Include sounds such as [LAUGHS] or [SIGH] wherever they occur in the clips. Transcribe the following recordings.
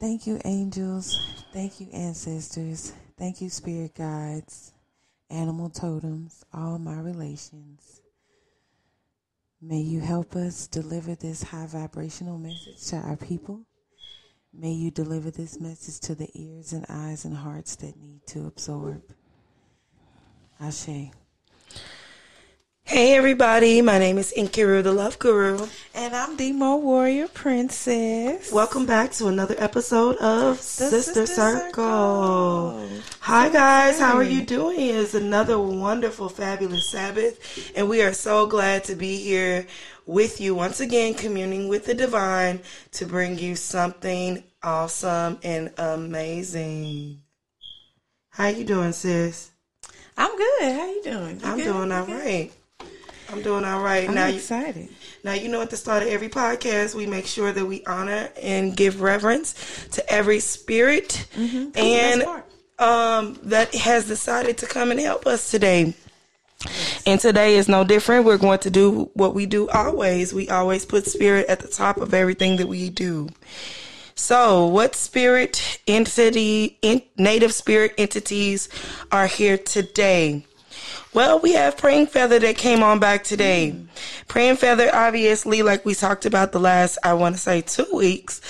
Thank you, angels. Thank you, ancestors. Thank you, spirit guides, animal totems, all my relations. May you help us deliver this high vibrational message to our people. May you deliver this message to the ears and eyes and hearts that need to absorb. Ashe. Hey everybody, my name is Nkiru, the Love Guru. And I'm Deemoe Warrior Princess. Welcome back to another episode of Sister, Sister Circle. Circle. Hi guys, how are you doing? It's another wonderful, fabulous Sabbath, and we are so glad to be here with you once again, communing with the divine to bring you something awesome and amazing. How you doing, sis? I'm good. How you doing? You I'm good? doing all right. I'm doing all right. I'm now you excited. Now, you know, at the start of every podcast, we make sure that we honor and give reverence to every spirit Mm-hmm. and um, that has decided to come and help us today. And today is no different. We're going to do what we do always. We always put spirit at the top of everything that we do. So, what spirit entity, in, native spirit entities are here today? Well, we have Praying Feather that came on back today. Praying Feather, obviously, like we talked about the last, I want to say, two weeks,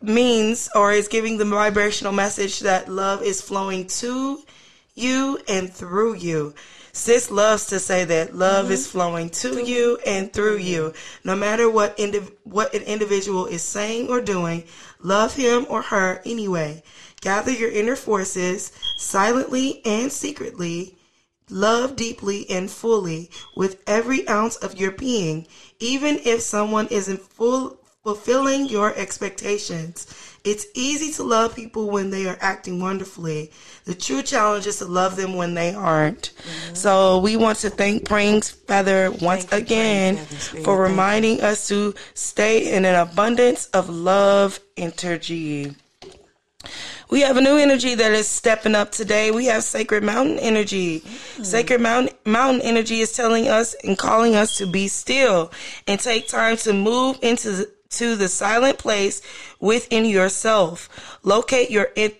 means or is giving the vibrational message that love is flowing to you and through you. Sis loves to say that love is mm-hmm. flowing to you and through you. No matter what indiv- what an individual is saying or doing, love him or her anyway. Gather your inner forces silently and secretly Love deeply and fully with every ounce of your being, even if someone isn't full fulfilling your expectations. It's easy to love people when they are acting wonderfully. The true challenge is to love them when they aren't. Mm-hmm. So we want to thank Praying Feather once Thank again Feather Spirit. for Thank reminding us to stay in an abundance of love energy. We have a new energy that is stepping up today. We have Sacred Mountain Energy. Hmm. Sacred Mountain, Mountain Energy is telling us and calling us to be still and take time to move into the, to the silent place within yourself. Locate your in,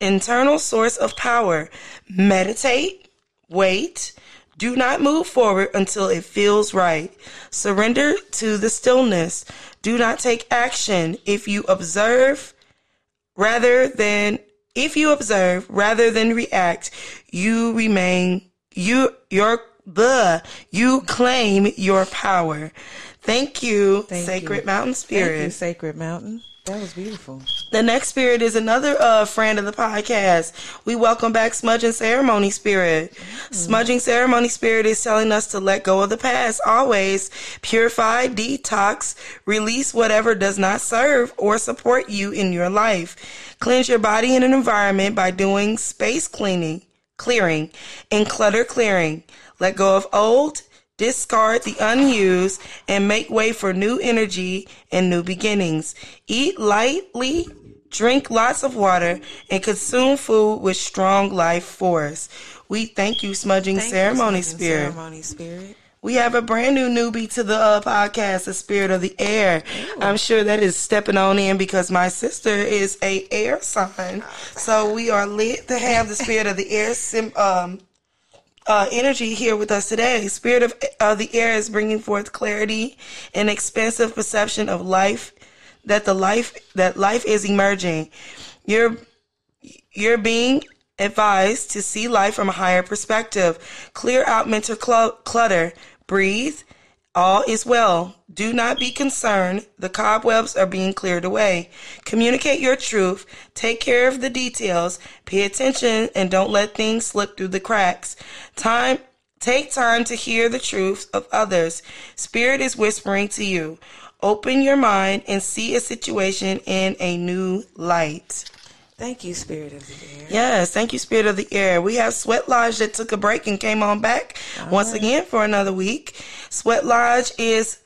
internal source of power. Meditate, wait, do not move forward until it feels right. Surrender to the stillness. Do not take action. If you observe, rather than if you observe rather than react you remain you your the you claim your power thank you Thank sacred you. mountain Thank you, Sacred Mountain. That was beautiful. the next spirit is another uh, friend of the podcast. We welcome back Smudging Ceremony Spirit. Smudging Ceremony Spirit is telling us to let go of the past, always purify, detox, release whatever does not serve or support you in your life. Cleanse your body and an environment by doing space cleaning, clearing, and clutter clearing. Let go of old, discard the unused, and make way for new energy and new beginnings. Eat lightly, drink lots of water, and consume food with strong life force. We thank you, Smudging Thank you, Ceremony Smudging Spirit. Ceremony Spirit. We have a brand new newbie to the uh, podcast, the Spirit of the Air. I'm sure that is stepping on in because my sister is a air sign, so we are lit to have the Spirit of the Air sim, um, uh, energy here with us today. Spirit of, of the Air is bringing forth clarity and expansive perception of life. That the life that life is emerging. You're you're being advised to see life from a higher perspective. Clear out mental clu- clutter. Breathe. All is well. Do not be concerned. The cobwebs are being cleared away. Communicate your truth. Take care of the details. Pay attention and don't let things slip through the cracks. Time Take time to hear the truths of others. Spirit is whispering to you. Open your mind and see a situation in a new light. Thank you, Spirit of the Air. Yes, thank you, Spirit of the Air. We have Sweat Lodge that took a break and came on back once again for another week. Sweat Lodge is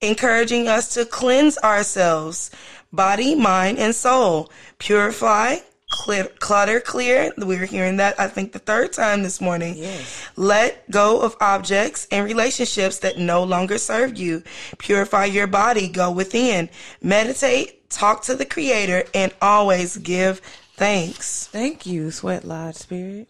encouraging us to cleanse ourselves, body, mind, and soul. Purify, clear, clutter clear. We were hearing that, I think, the third time this morning. Yes. Let go of objects and relationships that no longer serve you. Purify your body. Go within. Meditate talk to the Creator, and always give thanks. Thank you, Sweat Lodge Spirit.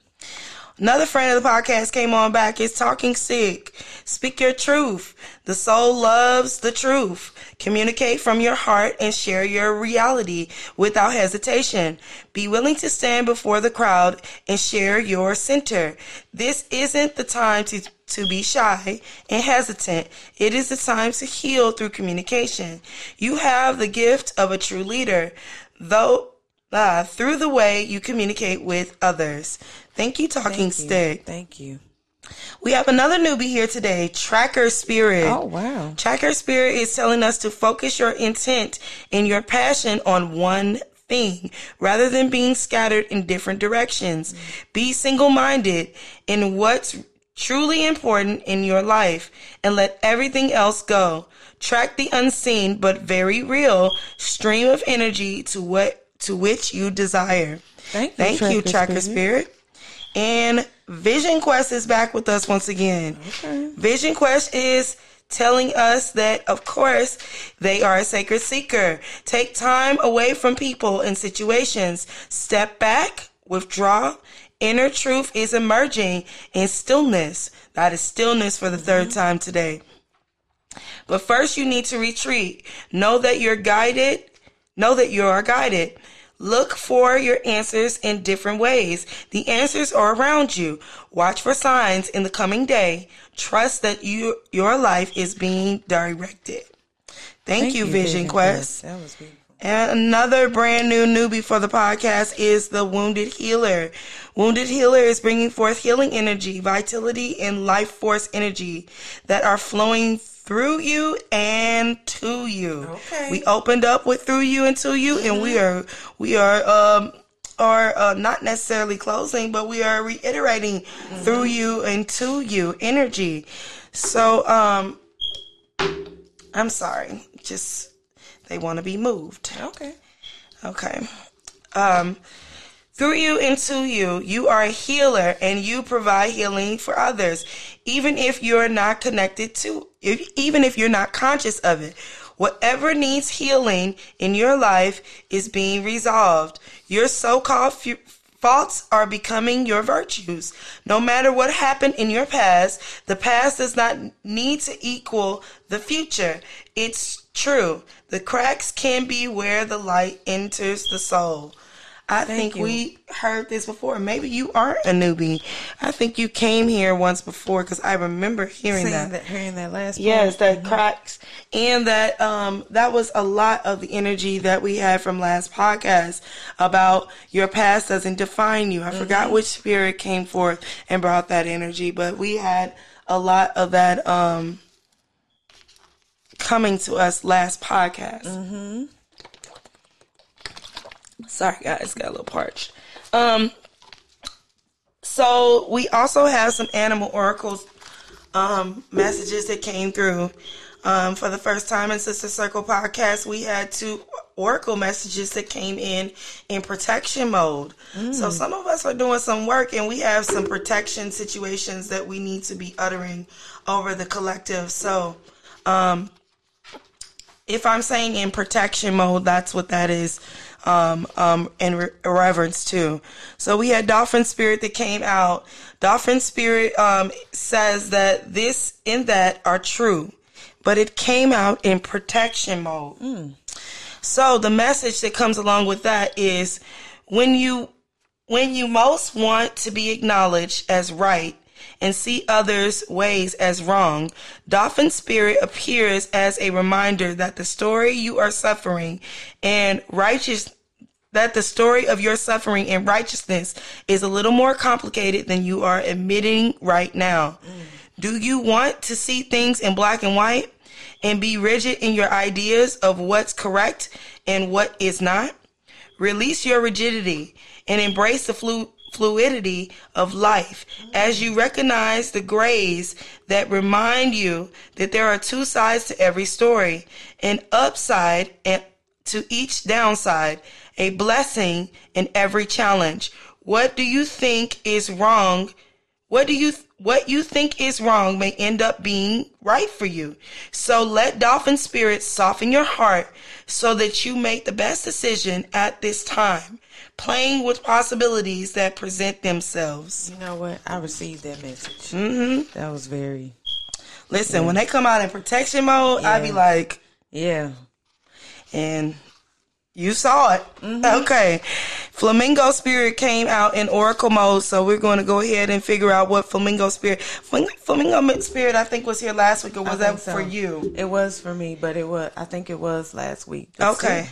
Another friend of the podcast came on back. Is talking stick. Speak your truth. The soul loves the truth. Communicate from your heart and share your reality without hesitation. Be willing to stand before the crowd and share your center. This isn't the time to to be shy and hesitant. It is the time to heal through communication. You have the gift of a true leader, though uh, through the way you communicate with others. Thank you, Talking Thank you. Stick. Thank you. We have another newbie here today, Tracker Spirit. Oh, wow. Tracker Spirit is telling us to focus your intent and your passion on one thing rather than being scattered in different directions. Be single minded in what's truly important in your life and let everything else go. Track the unseen but very real stream of energy to what to which you desire. Thank you, Thank you, Tracker Tracker Spirit. Spirit. And Vision Quest is back with us once again. Vision Quest is telling us that, of course, they are a sacred seeker. Take time away from people and situations. Step back, withdraw. Inner truth is emerging in stillness. That is stillness for the third mm-hmm. time today. But first, you need to retreat. Know that you're guided. Know that you are guided. Look for your answers in different ways. The answers are around you. Watch for signs in the coming day. Trust that you your life is being directed. Thank, you, Vision, Quest. That was beautiful. And another brand new newbie for the podcast is the Wounded Healer. Wounded Healer is bringing forth healing energy, vitality, and life force energy that are flowing through you and to you. Okay. We opened up with through you and to you, and we are we are um are uh, not necessarily closing, but we are reiterating through you and to you energy. So um, I'm sorry, just they want to be moved. Okay. Okay. Um, through you and to you, you are a healer and you provide healing for others, even if you're not connected to, if, even if you're not conscious of it. Whatever needs healing in your life is being resolved. Your so-called fu- faults are becoming your virtues. No matter what happened in your past, the past does not need to equal the future. It's true. The cracks can be where the light enters the soul. I think you. we heard this before. Maybe you aren't a newbie. I think you came here once before because I remember hearing that. that, hearing that last Yes, part. that cracks, and that um that was a lot of the energy that we had from last podcast about your past doesn't define you. I forgot which spirit came forth and brought that energy, but we had a lot of that um coming to us last podcast. Mm-hmm. Sorry, guys, got a little parched. Um, so we also have some animal oracles um, messages that came through. Um, for the first time in Sister Circle podcast, we had two oracle messages that came in in protection mode. So some of us are doing some work and we have some protection situations that we need to be uttering over the collective. So, um, if I'm saying in protection mode, that's what that is. Um, um, in re- reverence too. So we had Dolphin Spirit that came out. Dolphin Spirit, um, says that this and that are true, but it came out in protection mode. So the message that comes along with that is when you, when you most want to be acknowledged as right, and see others' ways as wrong, Dolphin Spirit appears as a reminder that the story you are suffering and righteous that the story of your suffering and righteousness is a little more complicated than you are admitting right now. Do you want to see things in black and white and be rigid in your ideas of what's correct and what is not? Release your rigidity and embrace the flu- fluidity of life as you recognize the grays that remind you that there are two sides to every story an upside and to each downside, a blessing in every challenge. What do you think is wrong? What do you what you think is wrong may end up being right for you. So let dolphin spirit soften your heart so that you make the best decision at this time, playing with possibilities that present themselves. You know what? I received that message. Mm-hmm. That was very. Listen, when they come out in protection mode, I be like, Yeah. and you saw it. Okay. Flamingo Spirit came out in Oracle mode, so we're going to go ahead and figure out what Flamingo Spirit. Flam- Flamingo Spirit, I think, was here last week, or was that so. for you? It was for me, but it was. I think it was last week. Let's Okay. see.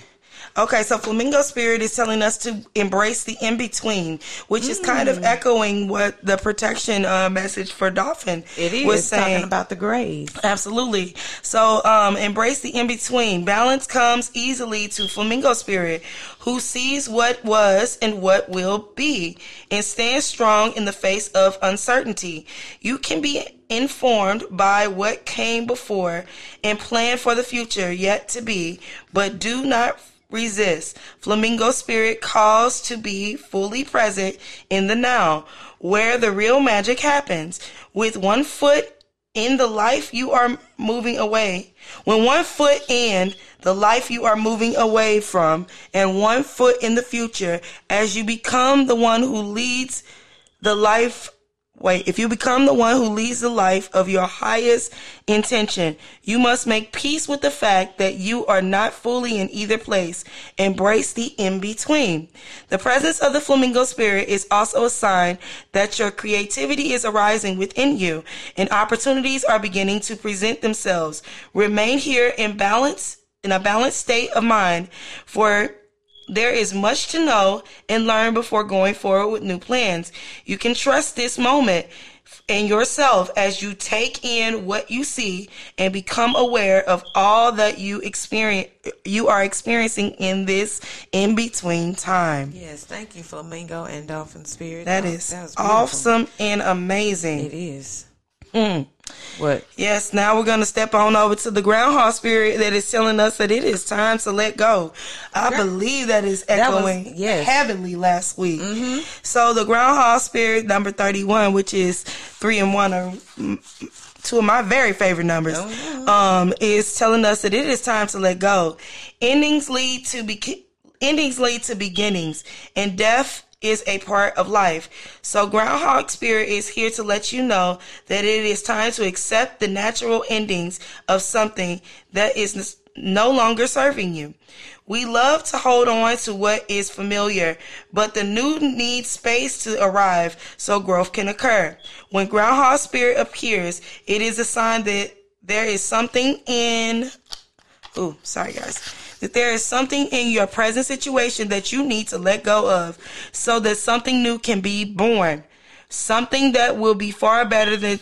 Okay, so Flamingo Spirit is telling us to embrace the in between, which is kind Mm. of echoing what the protection uh, message for Dolphin It is was saying. talking about the grays. Absolutely. So, um, embrace the in between. Balance comes easily to Flamingo Spirit, who sees what was and what will be, and stands strong in the face of uncertainty. You can be informed by what came before and plan for the future yet to be, but do not resist. Flamingo Spirit calls to be fully present in the now, where the real magic happens. With one foot in the life you are moving away, when one foot in the life you are moving away from, and one foot in the future, as you become the one who leads the life. Wait, if you become the one who leads the life of your highest intention, you must make peace with the fact that you are not fully in either place. Embrace the in between. The presence of the flamingo spirit is also a sign that your creativity is arising within you and opportunities are beginning to present themselves. Remain here in balance, in a balanced state of mind for there is much to know and learn before going forward with new plans. You can trust this moment in yourself as you take in what you see and become aware of all that you experience you are experiencing in this in between time. Yes, thank you, Flamingo and Dolphin Spirit. That Oh, is that awesome and amazing. It is. Mm. What? Yes, now we're going to step on over to the groundhog spirit that is telling us that it is time to let go. I believe that is was- echoing yes. heavily last week. So the groundhog spirit number 31, which is three and one are two of my very favorite numbers, um, is telling us that it is time to let go. Endings lead to be- endings lead to beginnings and death is a part of life. So Groundhog Spirit is here to let you know that it is time to accept the natural endings of something that is no longer serving you. We love to hold on to what is familiar, but the new needs space to arrive so growth can occur. When Groundhog Spirit appears, it is a sign that there is something in Ooh, sorry guys. That there is something in your present situation that you need to let go of so that something new can be born. Something that will be far better than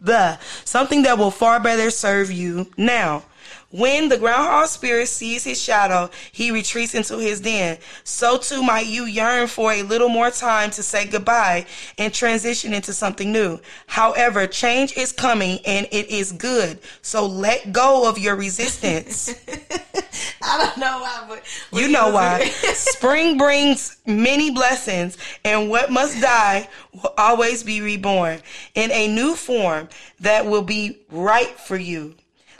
the something that will far better serve you now. When the groundhog spirit sees his shadow, he retreats into his den. So too might you yearn for a little more time to say goodbye and transition into something new. However, change is coming and it is good. So let go of your resistance. [LAUGHS] I don't know why, but You know why. [LAUGHS] Spring brings many blessings, and what must die will always be reborn in a new form that will be right for you.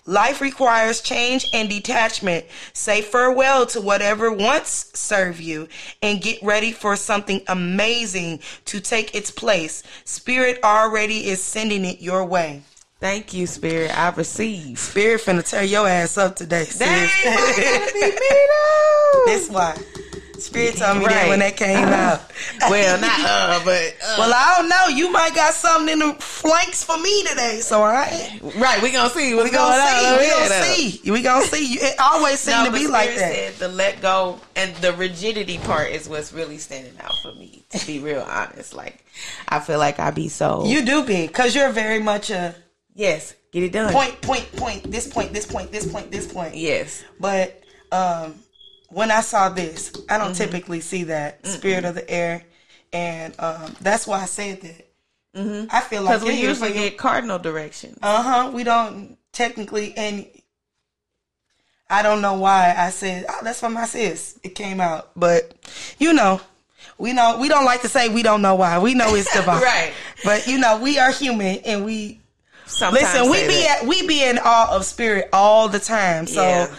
Life requires change and detachment. Say farewell to whatever once served you and get ready for something amazing to take its place. Spirit already is sending it your way. Thank you, Spirit. I receive. Spirit finna tear your ass up today, sis. Dang, why it me though? That's why. Spirit told me that Right. when that came out. [LAUGHS] well, not uh, but uh, Well, I don't know. You might got something in the flanks for me today, so I right. We gonna see what's we gonna going see. over We here, gonna see. We gonna see. You- It always seem No, to but be like that. Said the let go and the rigidity part is what's really standing out for me. To be real honest, like I feel like I be so. You do be, cause you're very much a yes, get it done. point, point, point. This point, this point, this point, this point. Yes, But um, when I saw this, I Mm-hmm. don't typically see that spirit of the air, and um, that's why I said that. Mm-hmm. I feel like we usually get cardinal direction. Uh huh. We don't technically, and I don't know why I said, "Oh, that's from my sis." It came out, but you know, we know we don't like to say we don't know why. We know it's [LAUGHS] divine, Right. but you know, we are human and we Sometimes listen. We be that. at, we be in awe of spirit all the time. So Yeah.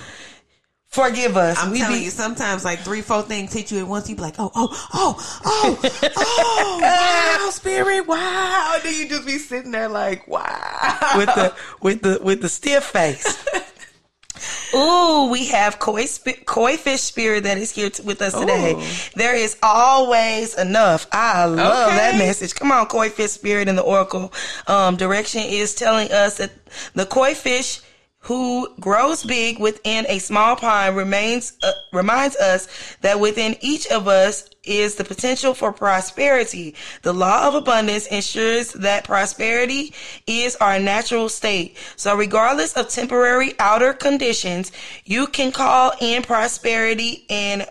Forgive us. I'm we telling be you, sometimes like three, four things hit you at once. You be like, oh, oh, oh, oh, [LAUGHS] oh, wow, [LAUGHS] spirit, wow. And then you just be sitting there like, wow. with the with the with the stiff face. [LAUGHS] Ooh, we have koi, sp- koi fish spirit that is here t- with us today. Ooh. There is always enough. I love Okay. that message. Come on, koi fish spirit in the oracle um, direction is telling us that the koi fish who grows big within a small pond remains uh, reminds us that within each of us is the potential for prosperity. The law of abundance ensures that prosperity is our natural state. So regardless of temporary outer conditions, you can call in prosperity and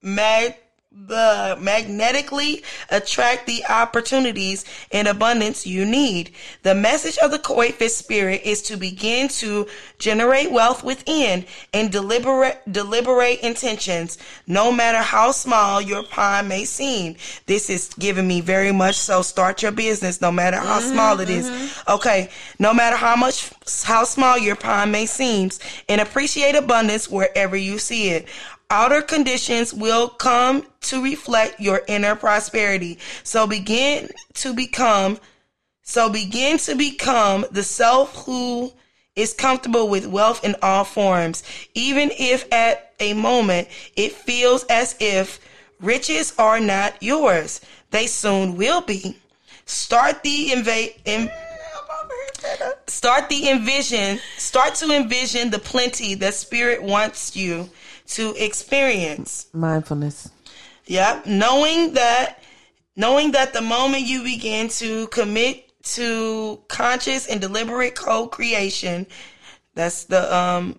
mag- the magnetically attract the opportunities and abundance you need. The message of the koi fish spirit is to begin to generate wealth within and deliberate deliberate intentions, no matter how small your pond may seem. This is giving me very much so start your business no matter how mm-hmm, small it is. Mm-hmm. Okay, no matter how much how small your pond may seem and appreciate abundance wherever you see it. Outer conditions will come to reflect your inner prosperity. So begin to become, so begin to become the self who is comfortable with wealth in all forms. Even if at a moment it feels as if riches are not yours, they soon will be. Start the invade. In, start the envision. Start to envision the plenty that spirit wants you to experience. Mindfulness. Yep. Knowing that, knowing that the moment you begin to commit to conscious and deliberate co-creation, that's the um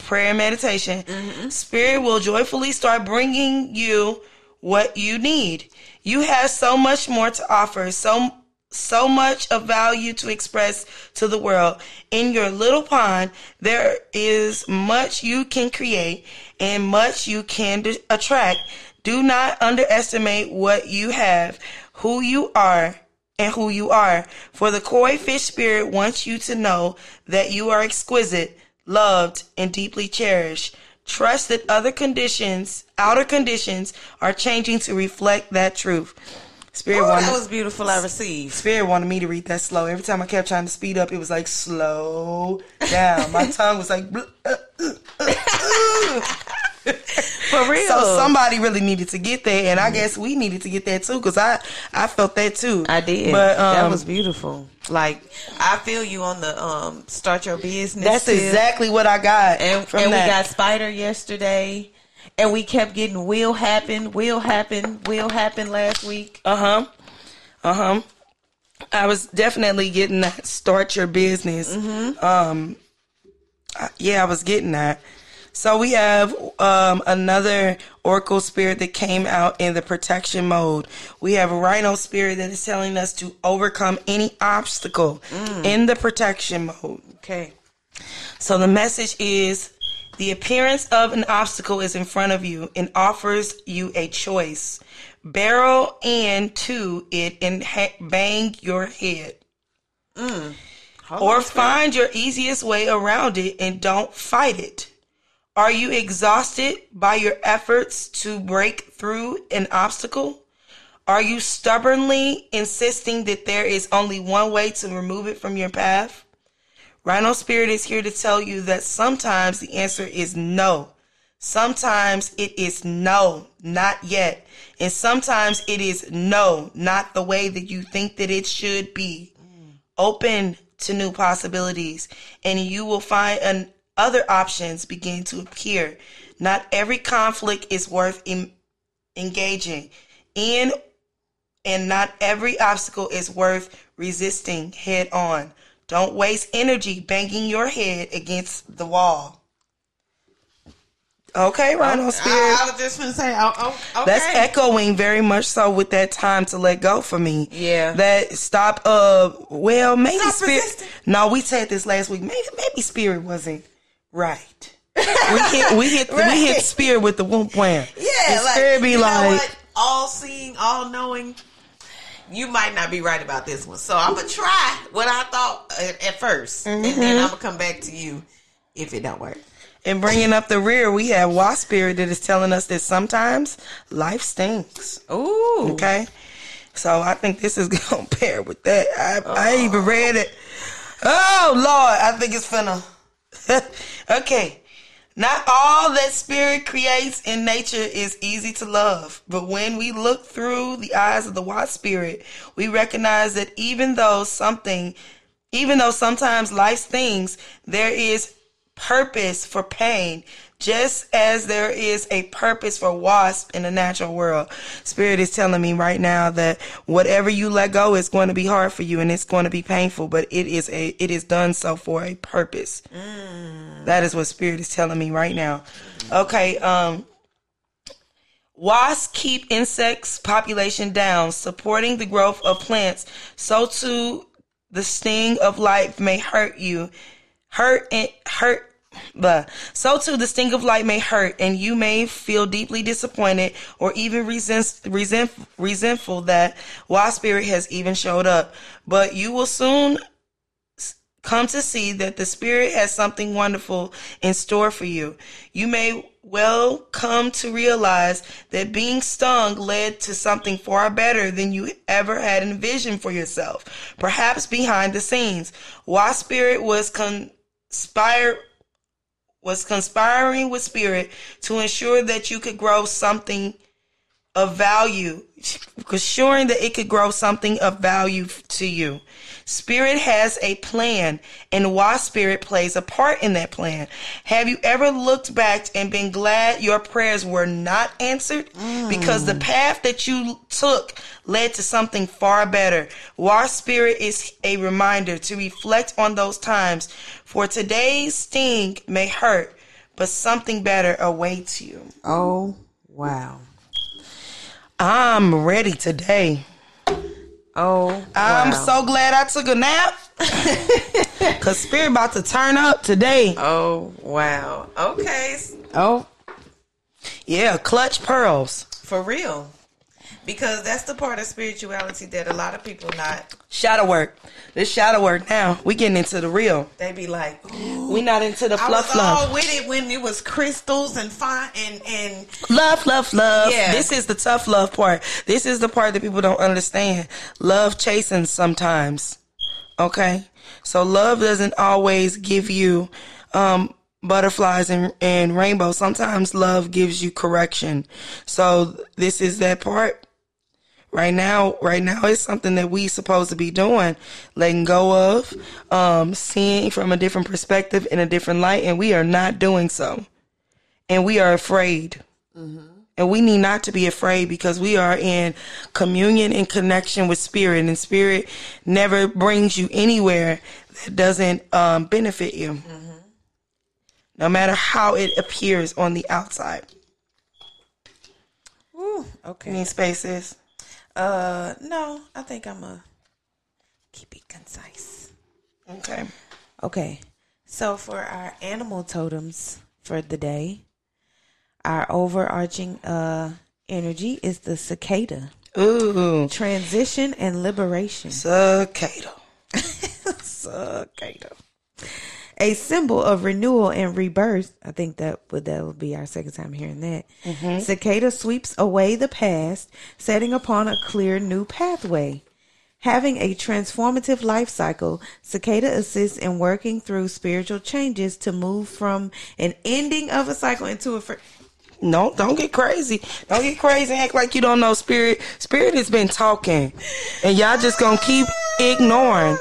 prayer and meditation. Spirit will joyfully start bringing you what you need. You have so much more to offer. So so much of value to express to the world. In your little pond, there is much you can create and much you can d- attract. Do not underestimate what you have, who you are, and who you are. For the koi fish spirit wants you to know that you are exquisite, loved, and deeply cherished. Trust that other conditions, outer conditions, are changing to reflect that truth. Spirit Oh, wanted, that was beautiful. I received. Spirit wanted me to read that slow. Every time I kept trying to speed up, it was like slow down. My [LAUGHS] tongue was like. uh, uh, uh. [LAUGHS] For real. So somebody really needed to get that, and I guess we needed to get that too, because I I felt that too. I did. but um, that was beautiful. Like I feel you on the um start your business. that's tip. exactly what I got And, and we got Spider yesterday, and we kept getting will happen, will happen, will happen last week. Uh huh. Uh huh. I was definitely getting that. Start your business. Hmm. Um. Yeah, I was getting that. So we have um, another Oracle spirit that came out in the protection mode. We have a Rhino spirit that is telling us to overcome any obstacle in the protection mode. Okay. So the message is the appearance of an obstacle is in front of you and offers you a choice. Barrel into it and ha- bang your head. Or find your easiest way around it and don't fight it. Are you exhausted by your efforts to break through an obstacle? Are you stubbornly insisting that there is only one way to remove it from your path? Rhino Spirit is here to tell you that sometimes the answer is no. Sometimes it is no, not yet. And sometimes it is no, not the way that you think that it should be. Open to new possibilities and you will find an, other options begin to appear. Not every conflict is worth em- engaging in and not every obstacle is worth resisting head on. Don't waste energy banging your head against the wall. Okay, Rhino Spirit. I, I was just gonna say, oh, oh, okay. That's echoing very much so with that time to let go for me. Yeah. That stop uh well maybe Stop spirit resisting. No, we said this last week. Maybe maybe spirit wasn't right. [LAUGHS] we hit we hit we hit spirit with the whoop wham. yeah, And like spirit be you know like what? all seeing, all knowing. You might not be right about this one. So I'm gonna try what I thought at, at 1st and Mm-hmm. then I'm gonna come back to you if it don't work. And bringing up the rear, we have Wa Spirit that is telling us that sometimes life stinks. Ooh. Okay. So I think this is [LAUGHS] going to pair with that. I, I even read it. Oh, Lord. I think it's finna. [LAUGHS] okay. Not all that spirit creates in nature is easy to love, but when we look through the eyes of the Wa spirit, we recognize that even though something, even though sometimes life's things, there is purpose for pain, just as there is a purpose for wasp in the natural world. Spirit is telling me right now that whatever you let go is going to be hard for you and it's going to be painful, but it is a it is done so for a purpose. That is what spirit is telling me right now. Okay, um Wasps keep insects population down, supporting the growth of plants. So too the sting of life may hurt you. Hurt and hurt but so too the sting of light may hurt and you may feel deeply disappointed or even resent, resent, resentful that why spirit has even showed up. But you will soon come to see that the spirit has something wonderful in store for you. You may well come to realize that being stung led to something far better than you ever had envisioned for yourself perhaps behind the scenes. Why spirit was conspired was conspiring with spirit to ensure that you could grow something of value, assuring that it could grow something of value to you. Spirit has a plan, and why spirit plays a part in that plan. Have you ever looked back and been glad your prayers were not answered? Mm. Because the path that you took led to something far better. Why spirit is a reminder to reflect on those times, for today's sting may hurt, but something better awaits you. Oh, wow. I'm ready today. Oh, I'm so glad I took a nap. [LAUGHS] Cause spirit about to turn up today. Oh wow. Okay. Oh, Yeah, clutch pearls. For real. Because that's the part of spirituality that a lot of people not Shadow work. This shadow work now. We getting into the real. they be like, We not into the I fluff was all with it when it was crystals and fine and and Love, love, love. Yeah. This is the tough love part. This is the part that people don't understand. Love chasing sometimes. Okay? So love doesn't always give you um butterflies and, and rainbows. Sometimes love gives you correction. So this is that part. Right now, right now it's something that we supposed to be doing, letting go of, um, seeing from a different perspective in a different light, and we are not doing so. And we are afraid. And we need not to be afraid because we are in communion and connection with spirit, and spirit never brings you anywhere that doesn't um, benefit you, no matter how it appears on the outside. Ooh, okay. Any spaces? Uh no, I think I'm a keep it concise. Okay. Okay. So for our animal totems for the day, our overarching uh energy is the cicada. Ooh, Transition and liberation. cicada. [LAUGHS] Cicada. A symbol of renewal and rebirth. I think that would that would be our second time hearing that. Mm-hmm. Cicada sweeps away the past, setting upon a clear new pathway. Having a transformative life cycle, Cicada assists in working through spiritual changes to move from an ending of a cycle into a. Fr- No, don't get crazy. Don't get crazy. Act like you don't know spirit. Spirit has been talking, and y'all just gonna keep ignoring,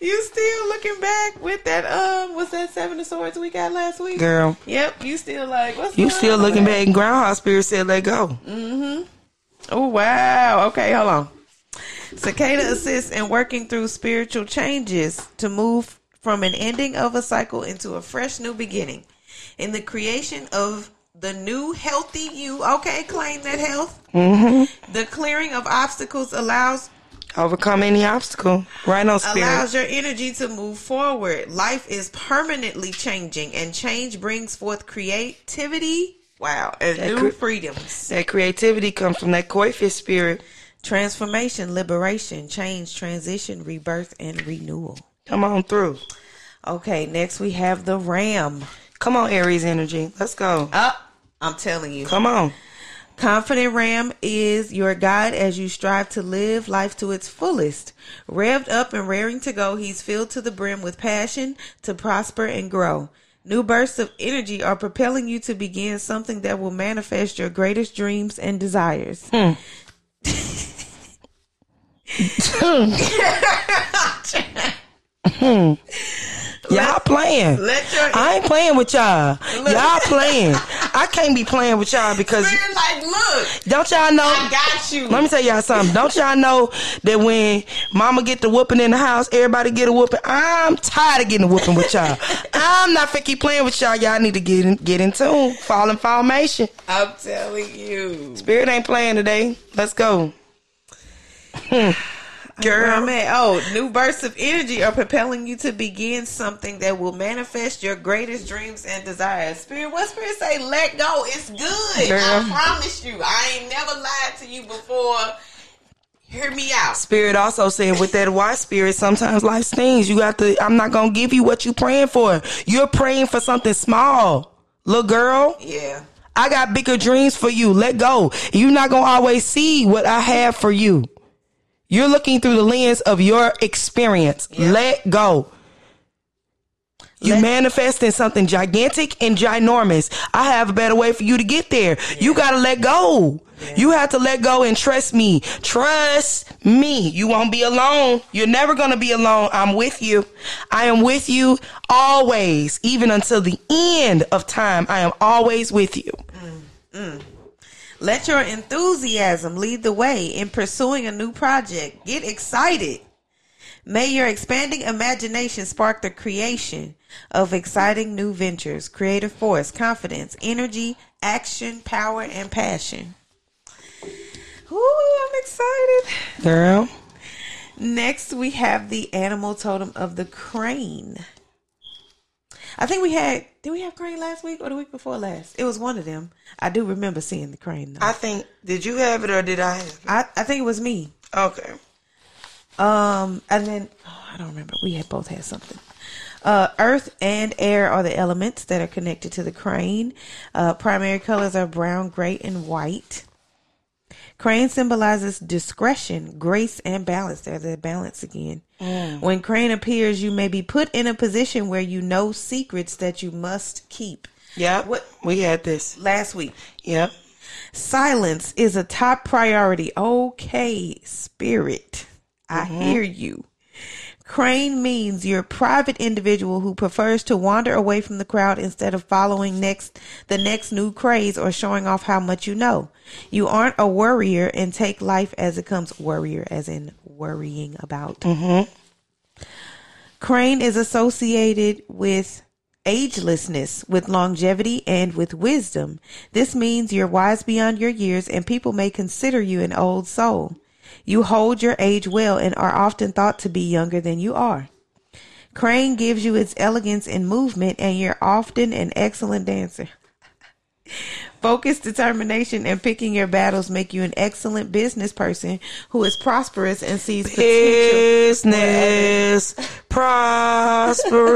you still looking back with that? Um, what's that seven of swords we got last week? girl. Yep, you still like what's You still looking back in groundhog spirit said let go. Mm-hmm. Oh wow. Okay, hold on. Cicada assists in working through spiritual changes to move from an ending of a cycle into a fresh new beginning. In the creation of the new healthy you, okay, claim that health. Mm-hmm. The clearing of obstacles allows Overcome any obstacle. Rhino spirit. allows your energy to move forward. Life is permanently changing, and change brings forth creativity. Wow, and That new cre- freedoms. that creativity comes from that koi fish spirit. Transformation, liberation, change, transition, rebirth, and renewal. Come on through. Okay, next we have the Ram. Come on, Aries energy. Let's go. Up, I'm telling you. Come on. Confident Ram is your guide as you strive to live life to its fullest. Revved up and raring to go, he's filled to the brim with passion to prosper and grow. New bursts of energy are propelling you to begin something that will manifest your greatest dreams and desires. Hmm. [LAUGHS] Hmm. [LAUGHS] Hmm. Y'all playing. Let your I ain't playing with y'all. Y'all playing. I can't be playing with y'all because like, look, don't y'all know? I got you. Let me tell y'all something. Don't y'all know that when mama get the whooping in the house, everybody get a whooping? I'm tired of getting a whooping with y'all. [LAUGHS] I'm not finna keep playing with y'all. Y'all need to get in, get in tune. Fall in formation. I'm telling you. Spirit ain't playing today. Let's go. Where Oh, girl. I'm at. Oh, new bursts of energy are propelling you to begin something that will manifest your greatest dreams and desires. Spirit, what Spirit say? Let go. It's good. Girl. I promise you. I ain't never lied to you before. Hear me out. Spirit also said with that why spirit, sometimes life stings. You got to, I'm not going to give you what you praying for. You're praying for something small. Little girl, Yeah. I got bigger dreams for you. Let go. You're not going to always see what I have for you. You're looking through the lens of your experience. Let go. You Let- manifesting something gigantic and ginormous. I have a better way for you to get there. You got to let go. You have to let go and trust me. Trust me. You won't be alone. You're never going to be alone. I'm with you. I am with you always, even until the end of time. I am always with you. Mm, mm. Let your enthusiasm lead the way in pursuing a new project. Get excited. May your expanding imagination spark the creation of exciting new ventures, creative force, confidence, energy, action, power, and passion. Ooh, I'm excited. Girl. Next, we have the animal totem of the crane. I think we had, did we have crane last week or the week before last? It was one of them. I do remember seeing the crane though. I think, did you have it or did I have it? I, I think it was me. Okay. Um, and then oh, I don't remember. We had both had something. Uh, earth and air are the elements that are connected to the crane. Uh, primary colors are brown, gray, and white. Crane symbolizes discretion, grace, and balance. There's the balance again. Mm. When crane appears, you may be put in a position where you know secrets that you must keep. Yeah, What- We had this. Last week, Yep. Silence is a top priority. Okay, spirit. I mm-hmm. hear you. Crane means you're a private individual who prefers to wander away from the crowd instead of following next the next new craze or showing off how much you know. You aren't a worrier and take life as it comes. Worrier as in worrying about. Mm-hmm. Crane is associated with agelessness, with longevity, and with wisdom. This means you're wise beyond your years, and people may consider you an old soul. You hold your age well and are often thought to be younger than you are. Crane gives you its elegance and movement, and you're often an excellent dancer. Focus, determination, and picking your battles make you an excellent business person who is prosperous and sees potential. Business prosperous.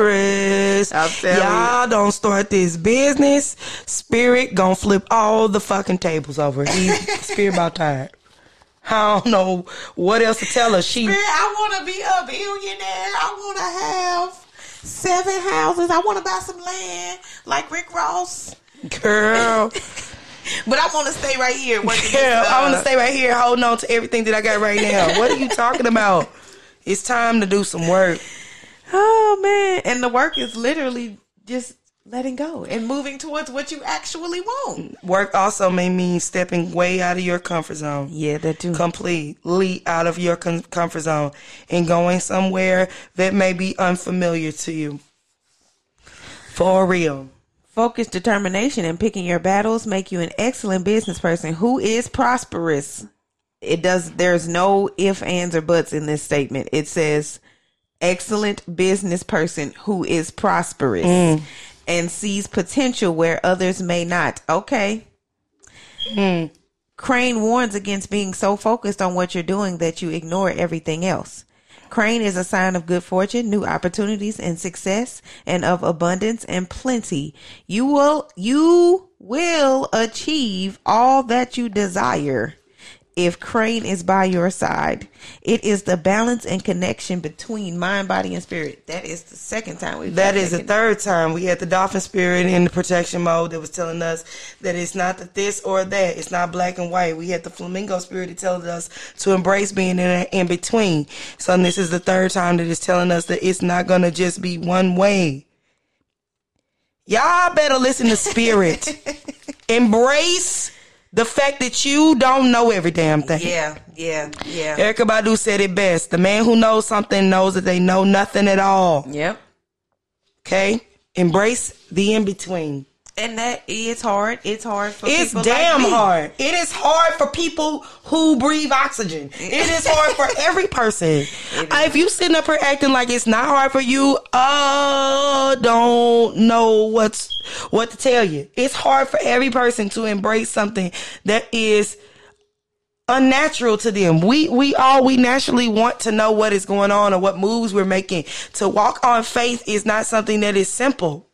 [LAUGHS] Telling you. Y'all don't start this business. Spirit gonna flip all the fucking tables over. He spirit about tired. I don't know what else to tell her. She I want to be a billionaire. I want to have seven houses. I want to buy some land like Rick Ross. Girl, [LAUGHS] But I want to stay right here. Working girl. this, I want to uh, stay right here, holding on to everything that I got right now. What are you talking about? It's time to do some work. [LAUGHS] Oh man! And the work is literally just letting go and moving towards what you actually want. Work also may mean stepping way out of your comfort zone. Yeah, that too. completely out of your com- comfort zone and going somewhere that may be unfamiliar to you. For real. Focus, determination, and picking your battles make you an excellent business person who is prosperous. It does. There's no if, ands, or buts in this statement. It says excellent business person who is prosperous mm. and sees potential where others may not. Okay. Mm. Crane warns against being so focused on what you're doing that you ignore everything else. Crane is a sign of good fortune, new opportunities and success, and of abundance and plenty. You will, you will achieve all that you desire if Crane is by your side. It is the balance and connection between mind, body, and spirit. That is the second time we've That done the third time we had the dolphin spirit in the protection mode that was telling us that it's not the this or that. It's not black and white. We had the flamingo spirit that tells us to embrace being in, in between. So this is the third time that it's telling us that it's not going to just be one way. Y'all better listen to spirit. [LAUGHS] embrace the fact that you don't know every damn thing. Yeah, yeah, yeah. Erykah Badu said it best. The man who knows something knows that they know nothing at all. Yep. Okay? Embrace the in between. And that it's hard. It's hard for It's damn like hard. It is hard for people who breathe oxygen. It is hard for [LAUGHS] every person. Uh, If you sitting up here acting like it's not hard for you, uh, don't know what's what to tell you. It's hard for every person to embrace something that is unnatural to them. We we all we naturally want to know what is going on or what moves we're making. To walk on faith is not something that is simple.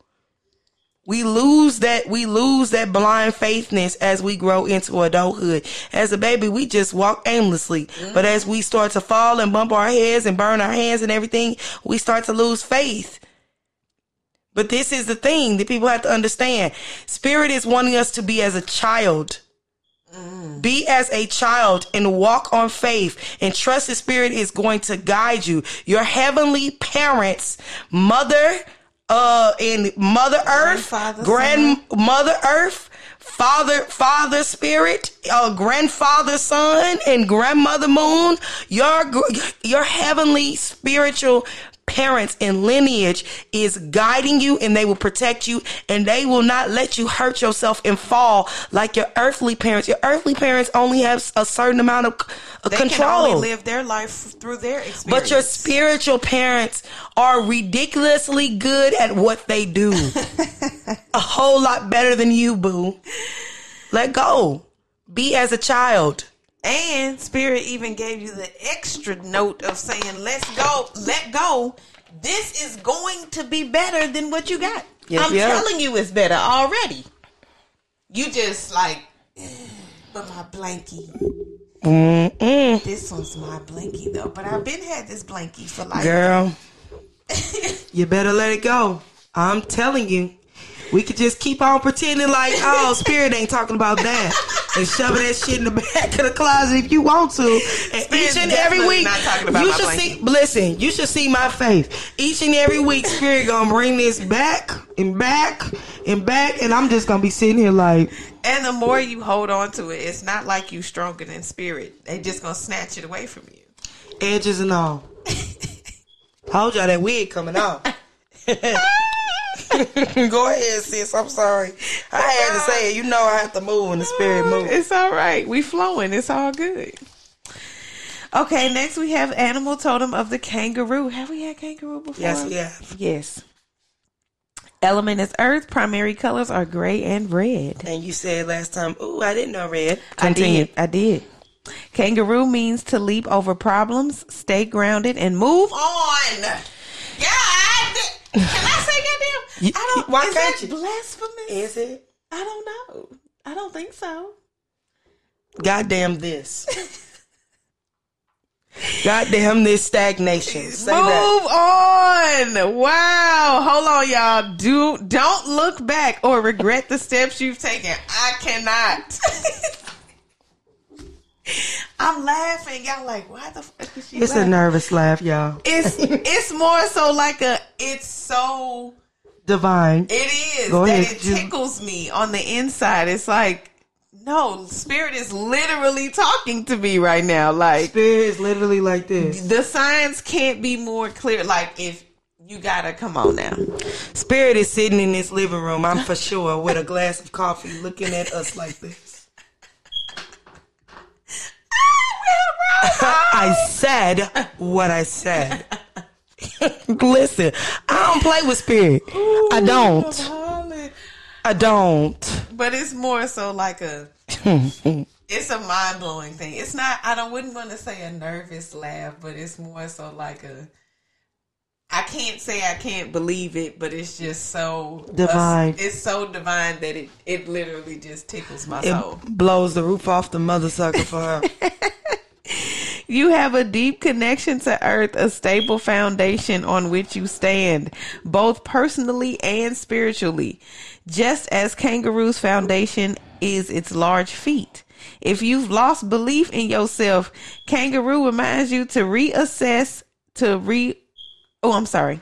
We lose that we lose that blind faithness as we grow into adulthood. As a baby, we just walk aimlessly. But as we start to fall and bump our heads and burn our hands and everything, we start to lose faith. But this is the thing that people have to understand. Spirit is wanting us to be as a child. Mm. Be as a child and walk on faith and trust the spirit is going to guide you. Your heavenly parents, mother, uh, and mother earth, grandmother earth, father, father spirit, uh, grandfather son, and grandmother moon, your, your heavenly spiritual parents and lineage is guiding you and they will protect you and they will not let you hurt yourself and fall like your earthly parents. Your earthly parents only have a certain amount of, They control. can only live their life through their experience. But your spiritual parents are ridiculously good at what they do. [LAUGHS] a whole lot better than you, boo. Let go. Be as a child. And Spirit even gave you the extra note of saying, let's go, let go. This is going to be better than what you got. Yes, I'm yeah. telling you it's better already. You just like, "Eh, but my blankie. Mm-mm. This one's my blankie though. But I've been had this blankie for like Girl, [LAUGHS] you better let it go. I'm telling you. We could just keep on pretending like, oh, Spirit ain't talking about that. And shoving that shit in the back of the closet if you want to. And Spirit's each and every week, not talking about you should see, listen, you should see my faith. Each and every week, Spirit gonna bring this back and back and back. And I'm just gonna be sitting here like, And the more you hold on to it, it's not like you stronger than spirit. They just gonna snatch it away from you. edges and all. [LAUGHS] Told y'all that wig coming off. [LAUGHS] [LAUGHS] Go ahead, sis. I'm sorry. I had to say it. You know I have to move when the spirit moves. It's all right. We flowing. It's all good. Okay, next we have animal totem of the kangaroo. Have we had kangaroo before? Yes, we have. Yes. Element is earth. Primary colors are gray and red. And you said last time, ooh, I didn't know red. I Continue. did. I did. Kangaroo means to leap over problems, stay grounded, and move on. God, can I say goddamn? You- I don't. why is can't that you? blasphemous? Is it? I don't know. I don't think so. Goddamn this. Goddamn this stagnation. [LAUGHS] Say Move that. on. Wow. Hold on, y'all. Do don't look back or regret the steps you've taken. I cannot. [LAUGHS] [LAUGHS] I'm laughing. Y'all like, why the fuck is she It's a nervous laugh, y'all. It's [LAUGHS] it's more so like a it's so Divine. it is Go that ahead, it tickles me on the inside. It's like no, spirit is literally talking to me right now. Like Spirit is literally like this. the signs can't be more clear. Like if you gotta come on now. Spirit is sitting in this living room, I'm for sure, with a glass of coffee looking at us like this. [LAUGHS] I said what I said. [LAUGHS] Listen, I don't play with spirit. I don't. I don't. But it's more so like a [LAUGHS] it's a mind blowing thing. It's not. I don't wouldn't want to say a nervous laugh, but it's more so like a. I can't say I can't believe it, but it's just so Divine. it's so divine that it it literally just tickles my soul. It soul. blows the roof off the mother sucker for her. You have a deep connection to earth, a stable foundation on which you stand, both personally and spiritually, just as kangaroo's foundation is its large feet. If you've lost belief in yourself, kangaroo reminds you to reassess, to re, oh, I'm sorry,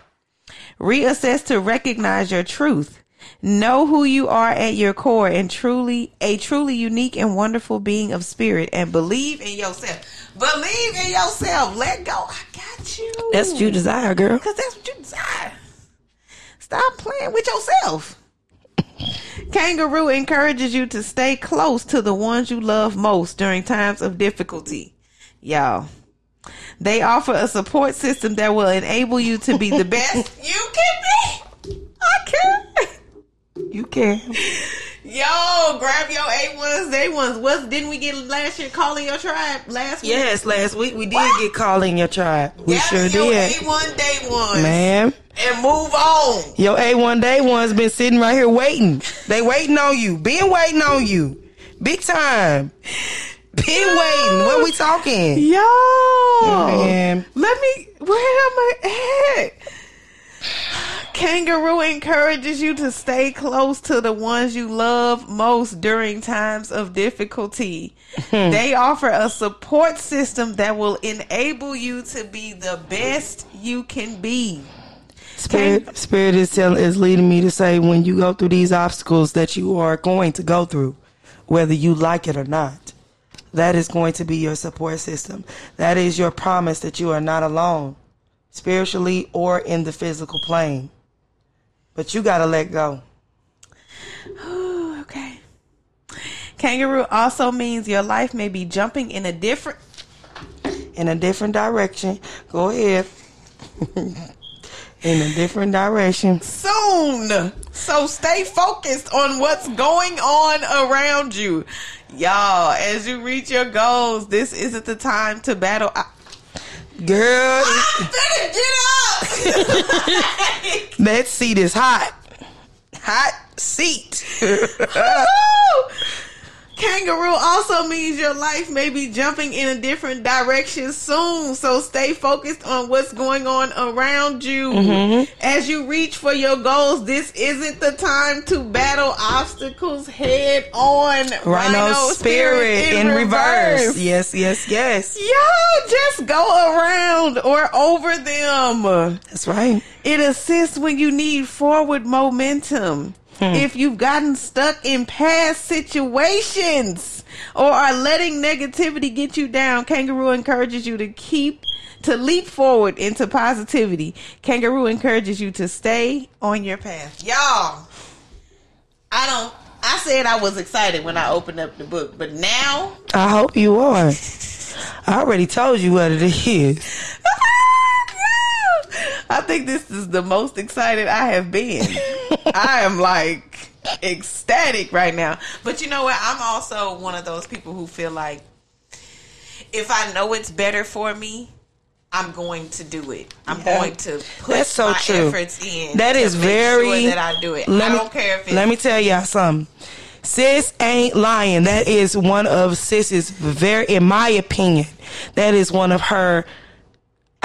reassess to recognize your truth. Know who you are at your core and truly a truly unique and wonderful being of spirit and believe in yourself. Believe in yourself. Let go. I got you. That's what you desire, girl. Cause that's what you desire. Stop playing with yourself. Kangaroo encourages you to stay close to the ones you love most during times of difficulty. Y'all. They offer a support system that will enable you to be the [LAUGHS] best you can be. I can. You can. Yo, grab your A1s, day ones. What didn't we get last year calling your tribe last week? Yes, last week we did get calling your tribe. We Gather sure your did. A1 day ones. Man, And move on. your A1 day one's been sitting right here waiting. They waiting on you. Been waiting on you. Big time. Been waiting. What we talking? Yo. Man. Let me, where am I at? Kangaroo encourages you to stay close to the ones you love most during times of difficulty. Hmm. they offer a support system that will enable you to be the best you can be. Spirit, Spirit is telling, is leading me to say when you go through these obstacles that you are going to go through, whether you like it or not, that is going to be your support system. That is your promise that you are not alone, spiritually or in the physical plane. But you got to let go. Ooh, [SIGHS] okay. Kangaroo also means your life may be jumping in a different in a different direction. Go ahead. [LAUGHS] in a different direction. soon. So stay focused on what's going on around you. Y'all, as you reach your goals, this isn't the time to battle. I- Girl, better get up. [LAUGHS] that seat is hot. Hot seat. Kangaroo also means your life may be jumping in a different direction soon. So stay focused on what's going on around you. Mm-hmm. As you reach for your goals, this isn't the time to battle obstacles head on. Rhino, spirit, in, reverse. Yes, yes, yes. Yo, just go around or over them. That's right. It assists when you need forward momentum. Hmm. If you've gotten stuck in past situations or are letting negativity get you down, Kangaroo encourages you to keep to leap forward into positivity. Kangaroo encourages you to stay on your path. Y'all, I don't I said I was excited when I opened up the book, but now I hope you are. I already told you what it is. [LAUGHS] Ah, I think this is the most excited I have been. I am like ecstatic right now. But you know what? I'm also one of those people who feel like if I know it's better for me, I'm going to do it. I'm Yeah. going to put That's so my true. efforts in. That is very. sure that I do it. Let I me, don't care if it's Let me tell y'all something. Sis ain't lying. That is one of Sis's very, in my opinion, that is one of her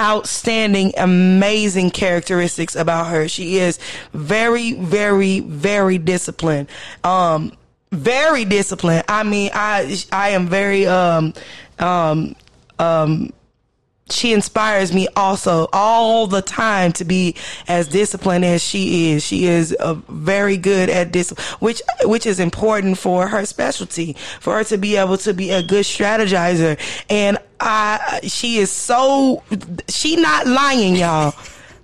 outstanding, amazing characteristics about her. She is very, very, very disciplined. Um, very disciplined. I mean, I, I am very, um, um, um, she inspires me also all the time to be as disciplined as she is. She is uh, very good at this, which which is important for her specialty, for her to be able to be a good strategizer. And I, she is so she not lying, y'all.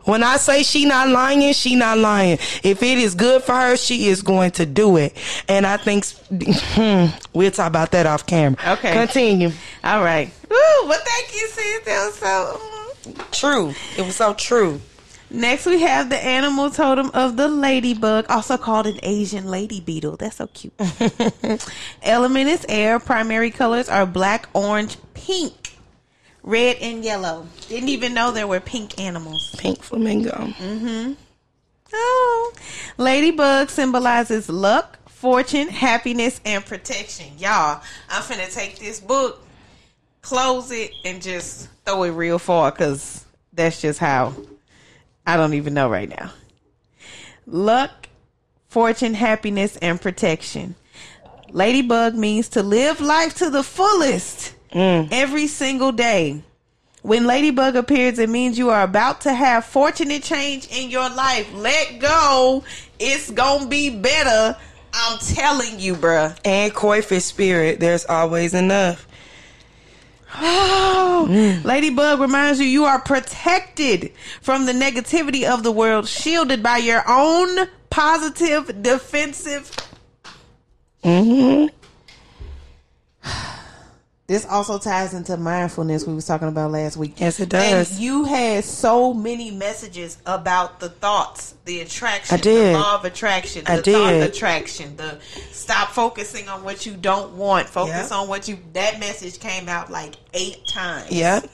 When I say she not lying, she not lying. If it is good for her, she is going to do it. And I think hmm, we'll talk about that off camera. Okay. Continue. All right. Woo, well, thank you, sis. That was so. True. It was so true. Next, we have the animal totem of the ladybug, also called an Asian lady beetle. That's so cute. [LAUGHS] Element is air. Primary colors are black, orange, pink, red, and yellow. Didn't even know there were pink animals. Pink flamingo. Mm-hmm. Oh, ladybug symbolizes luck, fortune, happiness, and protection. Y'all, I'm finna take this book, close it, and just throw it real far because that's just how I don't even know right now. Luck, fortune, happiness, and protection. Ladybug means to live life to the fullest Mm. every single day. When Ladybug appears, it means you are about to have fortunate change in your life. Let go. It's going to be better. I'm telling you, bruh. And koi fish spirit. There's always enough. Oh, mm. Ladybug reminds you you are protected from the negativity of the world, shielded by your own positive defensive. Mm-hmm. This also ties into mindfulness we was talking about last week. Yes, it does. And you had so many messages about the thoughts, the attraction, I did. the law of attraction, the I thought did. attraction, the stop focusing on what you don't want, focus Yeah. on what you. That message came out like eight times. Yep.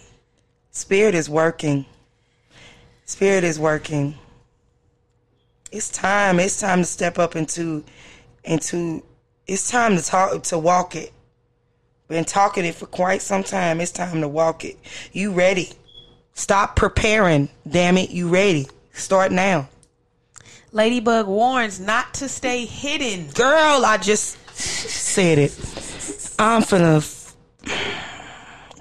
Spirit is working. Spirit is working. It's time. It's time to step up into into it's time to talk to walk it. Been talking it for quite some time. It's time to walk it. You ready. Stop preparing. Damn it, you ready. Start now. Ladybug warns not to stay hidden. Girl, I just said it. I'm finna f-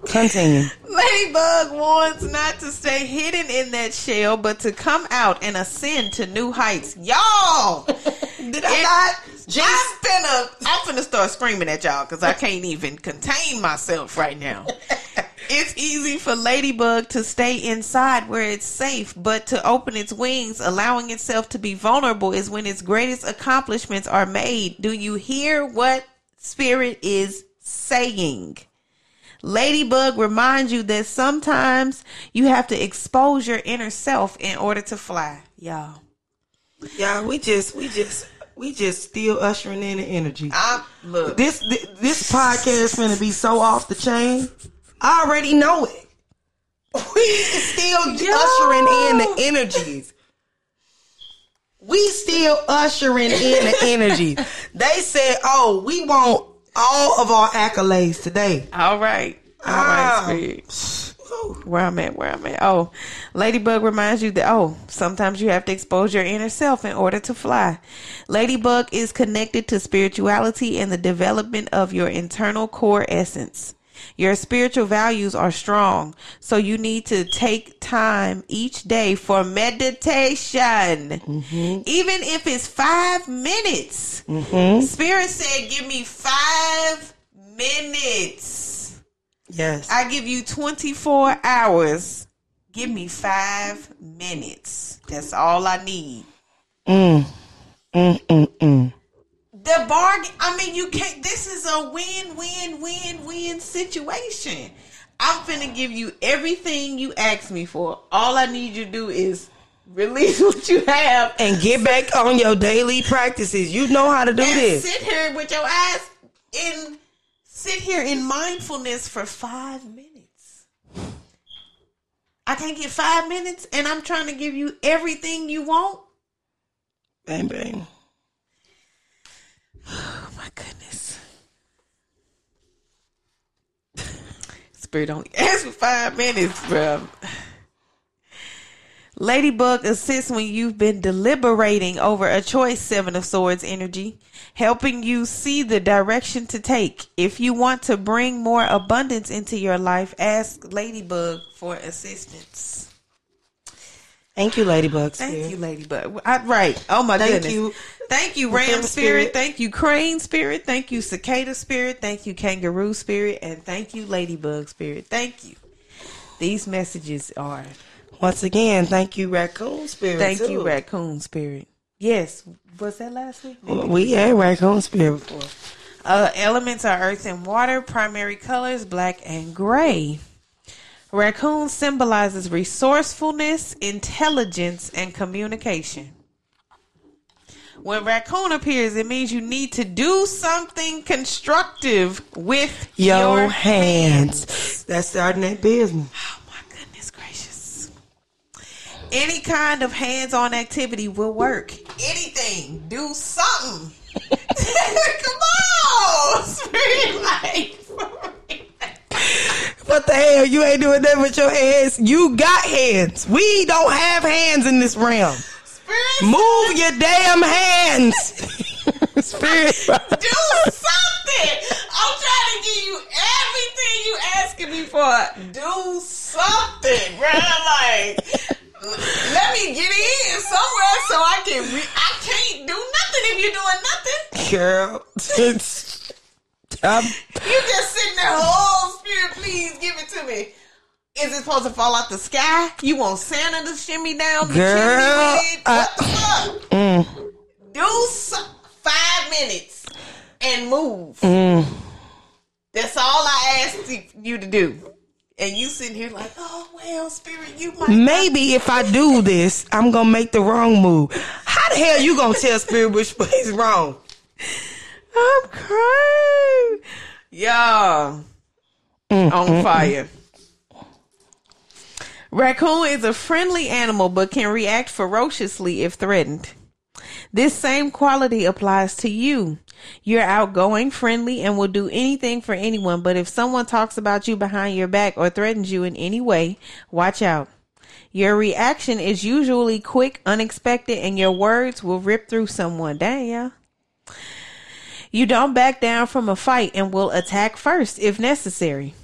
continue. Ladybug warns not to stay hidden in that shell, but to come out and ascend to new heights. Y'all, [LAUGHS] Did I not? I'm finna, I'm finna start screaming at y'all because I can't even contain myself right now. [LAUGHS] It's easy for Ladybug to stay inside where it's safe, but to open its wings, allowing itself to be vulnerable, is when its greatest accomplishments are made. Do you hear what Spirit is saying? Ladybug reminds you that sometimes you have to expose your inner self in order to fly. Y'all. Y'all, we just, we just, we just still ushering in the energy. I look. This, this, this podcast finna be so off the chain. I already know it. [LAUGHS] We still ushering in the energies. We still ushering in the energy. [LAUGHS] They said, "Oh, we want all of our accolades today." All right. All Ah. right, Spirit. Where I'm at, where I'm at. Oh, Ladybug reminds you that, oh, sometimes you have to expose your inner self in order to fly. Ladybug is connected to spirituality and the development of your internal core essence. Your spiritual values are strong, so you need to take time each day for meditation. Even if it's five minutes. Spirit said, give me five minutes. Yes. I give you 24 hours. Give me five minutes. That's all I need. mm, mm, mm. The bargain, I mean, you can't, this is a win, win, win, win situation. I'm finna give you everything you asked me for. All I need you to do is release [LAUGHS] what you have And get back on your daily practices. You know how to do this. sit here with your eyes in, sit here in mindfulness for five minutes. I can't get five minutes and I'm trying to give you everything you want. Bang bang. Oh [GASPS] my goodness. [LAUGHS] Spirit only asked for five minutes, bro. Ladybug assists when you've been deliberating over a choice, Seven of Swords energy, helping you see the direction to take. If you want to bring more abundance into your life, ask Ladybug for assistance. Thank you, Ladybug. Thank you, Ladybug. I, right. Oh my Thank goodness. you. Thank you, Ram Spirit. spirit. Thank you, Crane Spirit. Thank you, Cicada Spirit. Thank you, Kangaroo Spirit. And thank you, Ladybug Spirit. Thank you. These messages are Once again, thank you, Raccoon Spirit. thank too. you, Raccoon Spirit. Yes. Was that last week? We had Raccoon Spirit before. Uh, elements are earth and water. Primary colors black and gray. Raccoon symbolizes resourcefulness, intelligence, and communication. When raccoon appears, it means you need to do something constructive with Your, your hands. That's starting that business. Oh my goodness gracious. Any kind of hands on activity will work. Anything. Do something. [LAUGHS] Come on. [LAUGHS] Spirit life. What the hell? You ain't doing that with your hands. You got hands. We don't have hands in this realm. Spirit Move your damn hands. [LAUGHS] Spirit. do something. I'm trying to give you everything you asking me for. Do something, bro. Like, let me get in somewhere so I can. Re- I can't do nothing if you're doing nothing. Girl. [LAUGHS] I'm- You just sitting there, oh spirit, please give it to me. Is it supposed to fall out the sky? You want Santa to shimmy down the Girl, chimney? What the fuck? Mm. Do some, five minutes and move. Mm. That's all I asked you to do. And you sitting here like, oh well, spirit, you might. not- Maybe if I [LAUGHS] do this, I'm gonna make the wrong move. How the hell you gonna tell Spirit which way is wrong? I'm crying. Y'all on mm-hmm. fire. Raccoon is a friendly animal but can react ferociously if threatened. This same quality applies to you. You're outgoing, friendly, and will do anything for anyone, but if someone talks about you behind your back or threatens you in any way, watch out. Your reaction is usually quick, unexpected, and your words will rip through someone. Dang, yeah. You don't back down from a fight and will attack first if necessary.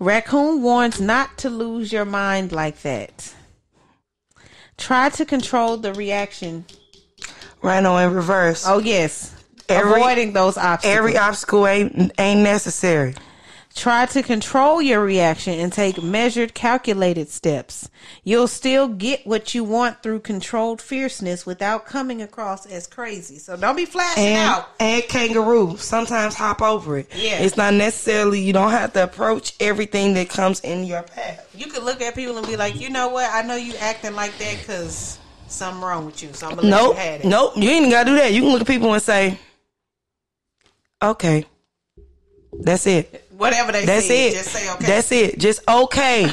Raccoon warns not to lose your mind like that. Try to control the reaction. Rhino in reverse. Oh yes, Every- avoiding those obstacles. Every obstacle ain't ain't necessary. Try to control your reaction and take measured, calculated steps. You'll still get what you want through controlled fierceness without coming across as crazy. So don't be flashing And out. and kangaroo. Sometimes hop over it. Yeah. It's not necessarily you don't have to approach everything that comes in your path. You could look at people and be like, you know what? I know you acting like that because something wrong with you. So I'm gonna let Nope. you have it. Nope. You ain't even gotta do that. You can look at people and say, Okay. That's it. Whatever they That's say, it. just say okay. That's it. Just okay.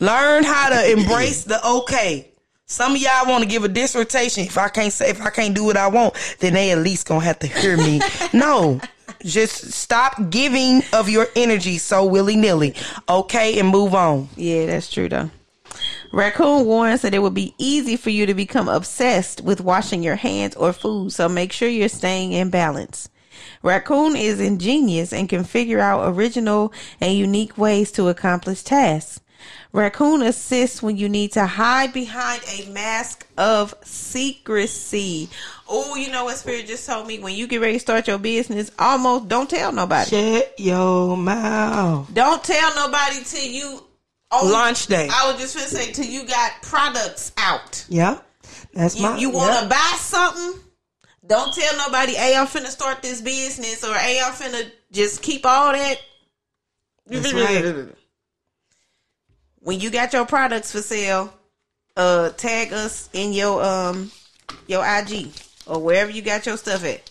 Learn how to embrace the okay. Some of y'all want to give a dissertation. If I can't say, if I can't do what I want, then they at least gonna have to hear me. [LAUGHS] no, just stop giving of your energy so willy nilly. Okay, and move on. Yeah, that's true though. Raccoon warns that it would be easy for you to become obsessed with washing your hands or food, so make sure you're staying in balance. Raccoon is ingenious and can figure out original and unique ways to accomplish tasks. Raccoon assists when you need to hide behind a mask of secrecy. Oh, you know what Spirit just told me? When you get ready to start your business, almost don't tell nobody. Shut your mouth. Don't tell nobody till you on Launch day. I was just gonna say till you got products out. Yeah, that's You, my. you want to yeah. buy something? Don't tell nobody. Hey, I'm finna start this business, or hey, I'm finna just keep all that. That's right. When you got your products for sale, uh, tag us in your um your IG or wherever you got your stuff at.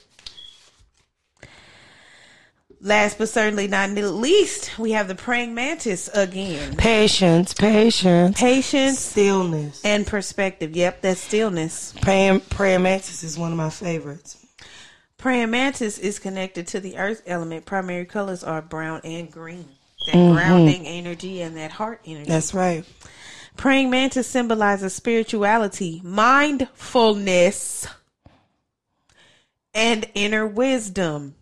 Last but certainly not least, we have the praying mantis again. Patience, patience, Patience stillness. and perspective. Yep, that's stillness. Praying, prayer mantis is one of my favorites. Praying mantis is connected to the earth element. Primary colors are brown and green. That mm-hmm. grounding energy and that heart energy. That's right. Praying mantis symbolizes spirituality, mindfulness, and inner wisdom.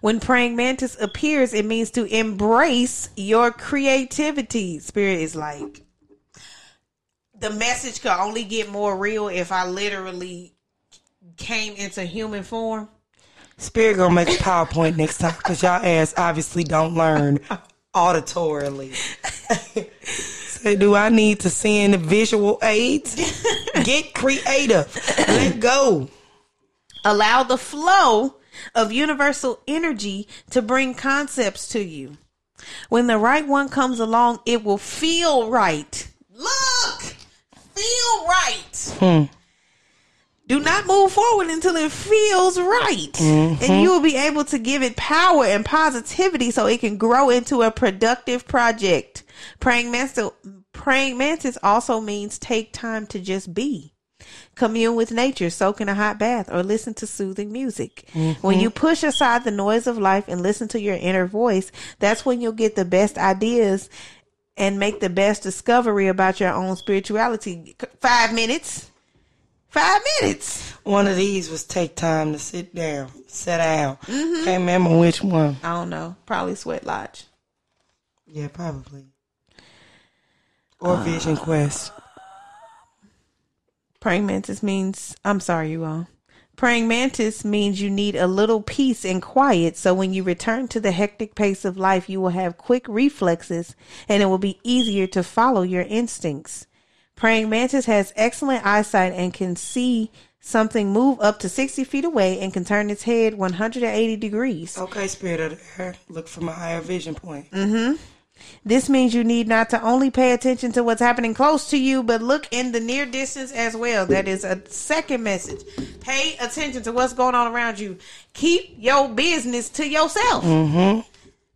When praying mantis appears, it means to embrace your creativity. Spirit is like the message could only get more real if I literally came into human form. Spirit gonna make a PowerPoint next time because y'all ass obviously don't learn auditorily. so do I need to send visual aids? [LAUGHS] Get creative. Let go. Allow the flow of universal energy to bring concepts to you. When the right one comes along, it will feel right. Look, feel right. Hmm. Do not move forward until it feels right. And mm-hmm. you will be able to give it power and positivity so it can grow into a productive project. Praying mantis, praying mantis also means take time to just be. Commune with nature, soak in a hot bath, or listen to soothing music. Mm-hmm. When you push aside the noise of life and listen to your inner voice, that's when you'll get the best ideas and make the best discovery about your own spirituality. Five minutes. Five minutes. One of these was take time to sit down, sit down. Mm-hmm. Can't remember which one. I don't know. Probably Sweat Lodge. Yeah, probably. Or uh, Vision Quest. Praying mantis means, I'm sorry, you all. Praying mantis means you need a little peace and quiet. So when you return to the hectic pace of life, you will have quick reflexes and it will be easier to follow your instincts. Praying mantis has excellent eyesight and can see something move up to 60 feet away and can turn its head 180 degrees. Okay, Spirit of the Air, look from a higher vision point. Mm-hmm. This means you need not to only pay attention to what's happening close to you, but look in the near distance as well. That is a second message. Pay attention to what's going on around you. Keep your business to yourself. Mm-hmm.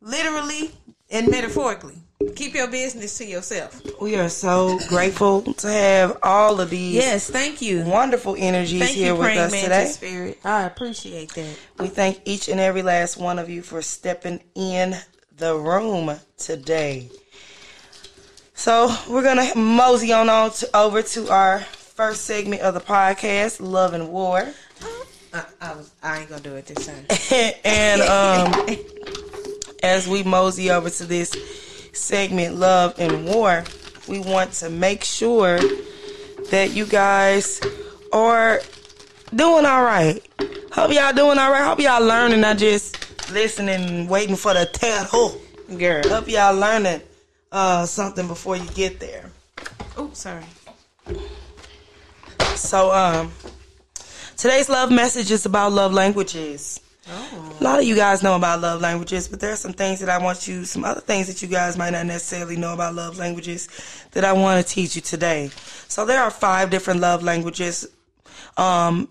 Literally and metaphorically. Keep your business to yourself. We are so grateful to have all of these Yes, thank you. wonderful energies Thank here you, with us today. spirit. I appreciate that. We thank each and every last one of you for stepping in the room today. So we're gonna mosey on, on to, over to our first segment of the podcast, Love and War. I, I, was, I ain't gonna do it this time. [LAUGHS] and um, as we mosey over to this segment, Love and War, we want to make sure that you guys are doing all right. Hope y'all doing all right. Hope y'all learning, not just listening and waiting for the tail. Girl. Hope y'all learning uh, something before you get there. Oh, sorry. So, um, today's love message is about love languages. Oh. A lot of you guys know about love languages, but there are some things that I want you, some other things that you guys might not necessarily know about love languages that I want to teach you today. So there are five different love languages. Um,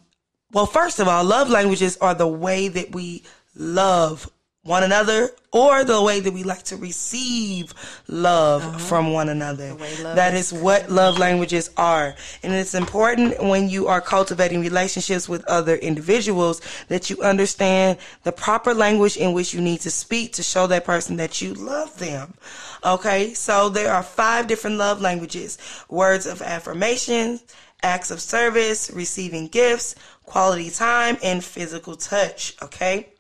well, first of all, love languages are the way that we love one another or the way that we like to receive love from one another. That is what love languages are. And it's important when you are cultivating relationships with other individuals that you understand the proper language in which you need to speak to show that person that you love them. Okay, so there are five different love languages words of affirmation, acts of service, receiving gifts, quality time, and physical touch. Okay.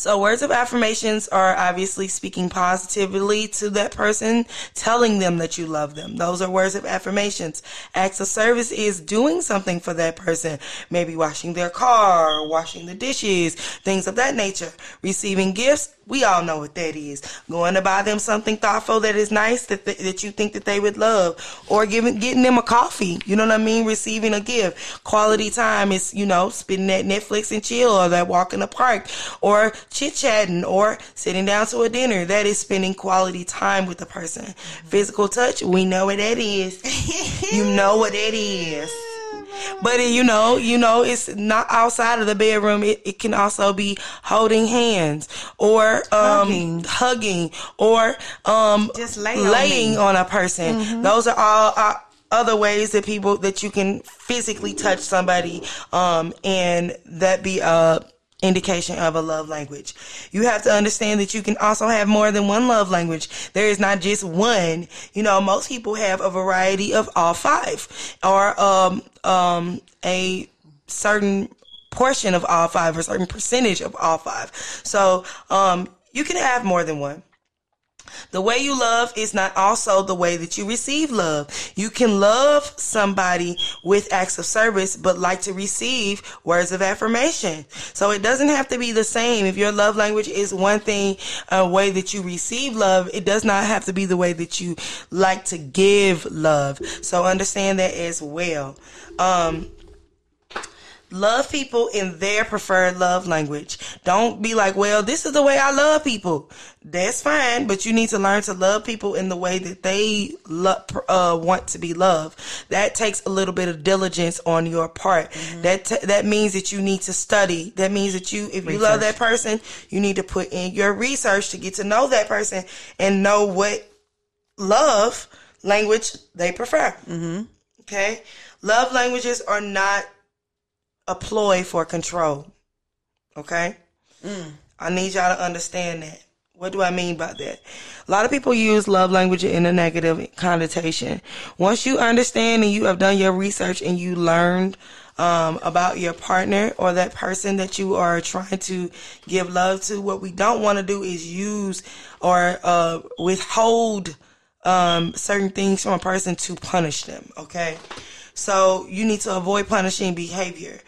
So words of affirmations are obviously speaking positively to that person, telling them that you love them. Those are words of affirmations. Acts of service is doing something for that person, maybe washing their car, washing the dishes, things of that nature. Receiving gifts, we all know what that is. Going to buy them something thoughtful that is nice that th- that you think that they would love, or giving getting them a coffee. You know what I mean? Receiving a gift. Quality time is you know spending that Netflix and chill, or that walk in the park, or chit chatting, or sitting down to a dinner. That is spending quality time with the person. Mm-hmm. Physical touch, we know what that is. you know what that is. But it, you know, you know, it's not outside of the bedroom. It, it can also be holding hands or um, Hugging. hugging or um, Just lay on laying me. on a person. Those are all uh, other ways that people that you can physically touch somebody, um, and that be a indication of a love language. You have to understand that you can also have more than one love language. There is not just one. You know, most people have a variety of all five or um um a certain portion of all five or certain percentage of all five. So, um you can have more than one. The way you love is not also the way that you receive love. You can love somebody with acts of service, but like to receive words of affirmation. So it doesn't have to be the same. If your love language is one thing, a way that you receive love, it does not have to be the way that you like to give love. So understand that as well. Um, love people in their preferred love language. Don't be like, well, this is the way I love people. That's fine, but you need to learn to love people in the way that they lo- uh, want to be loved. That takes a little bit of diligence on your part. That t- that means that you need to study. That means that you, if you love that person, you need to put in your research to get to know that person and know what love language they prefer. Mm-hmm. Okay, love languages are not a ploy for control. Okay? I need y'all to understand that. What do I mean by that? A lot of people use love language in a negative connotation. Once you understand and you have done your research and you learned um, about your partner or that person that you are trying to give love to, what we don't want to do is use or uh, withhold um, certain things from a person to punish them. Okay, so you need to avoid punishing behavior.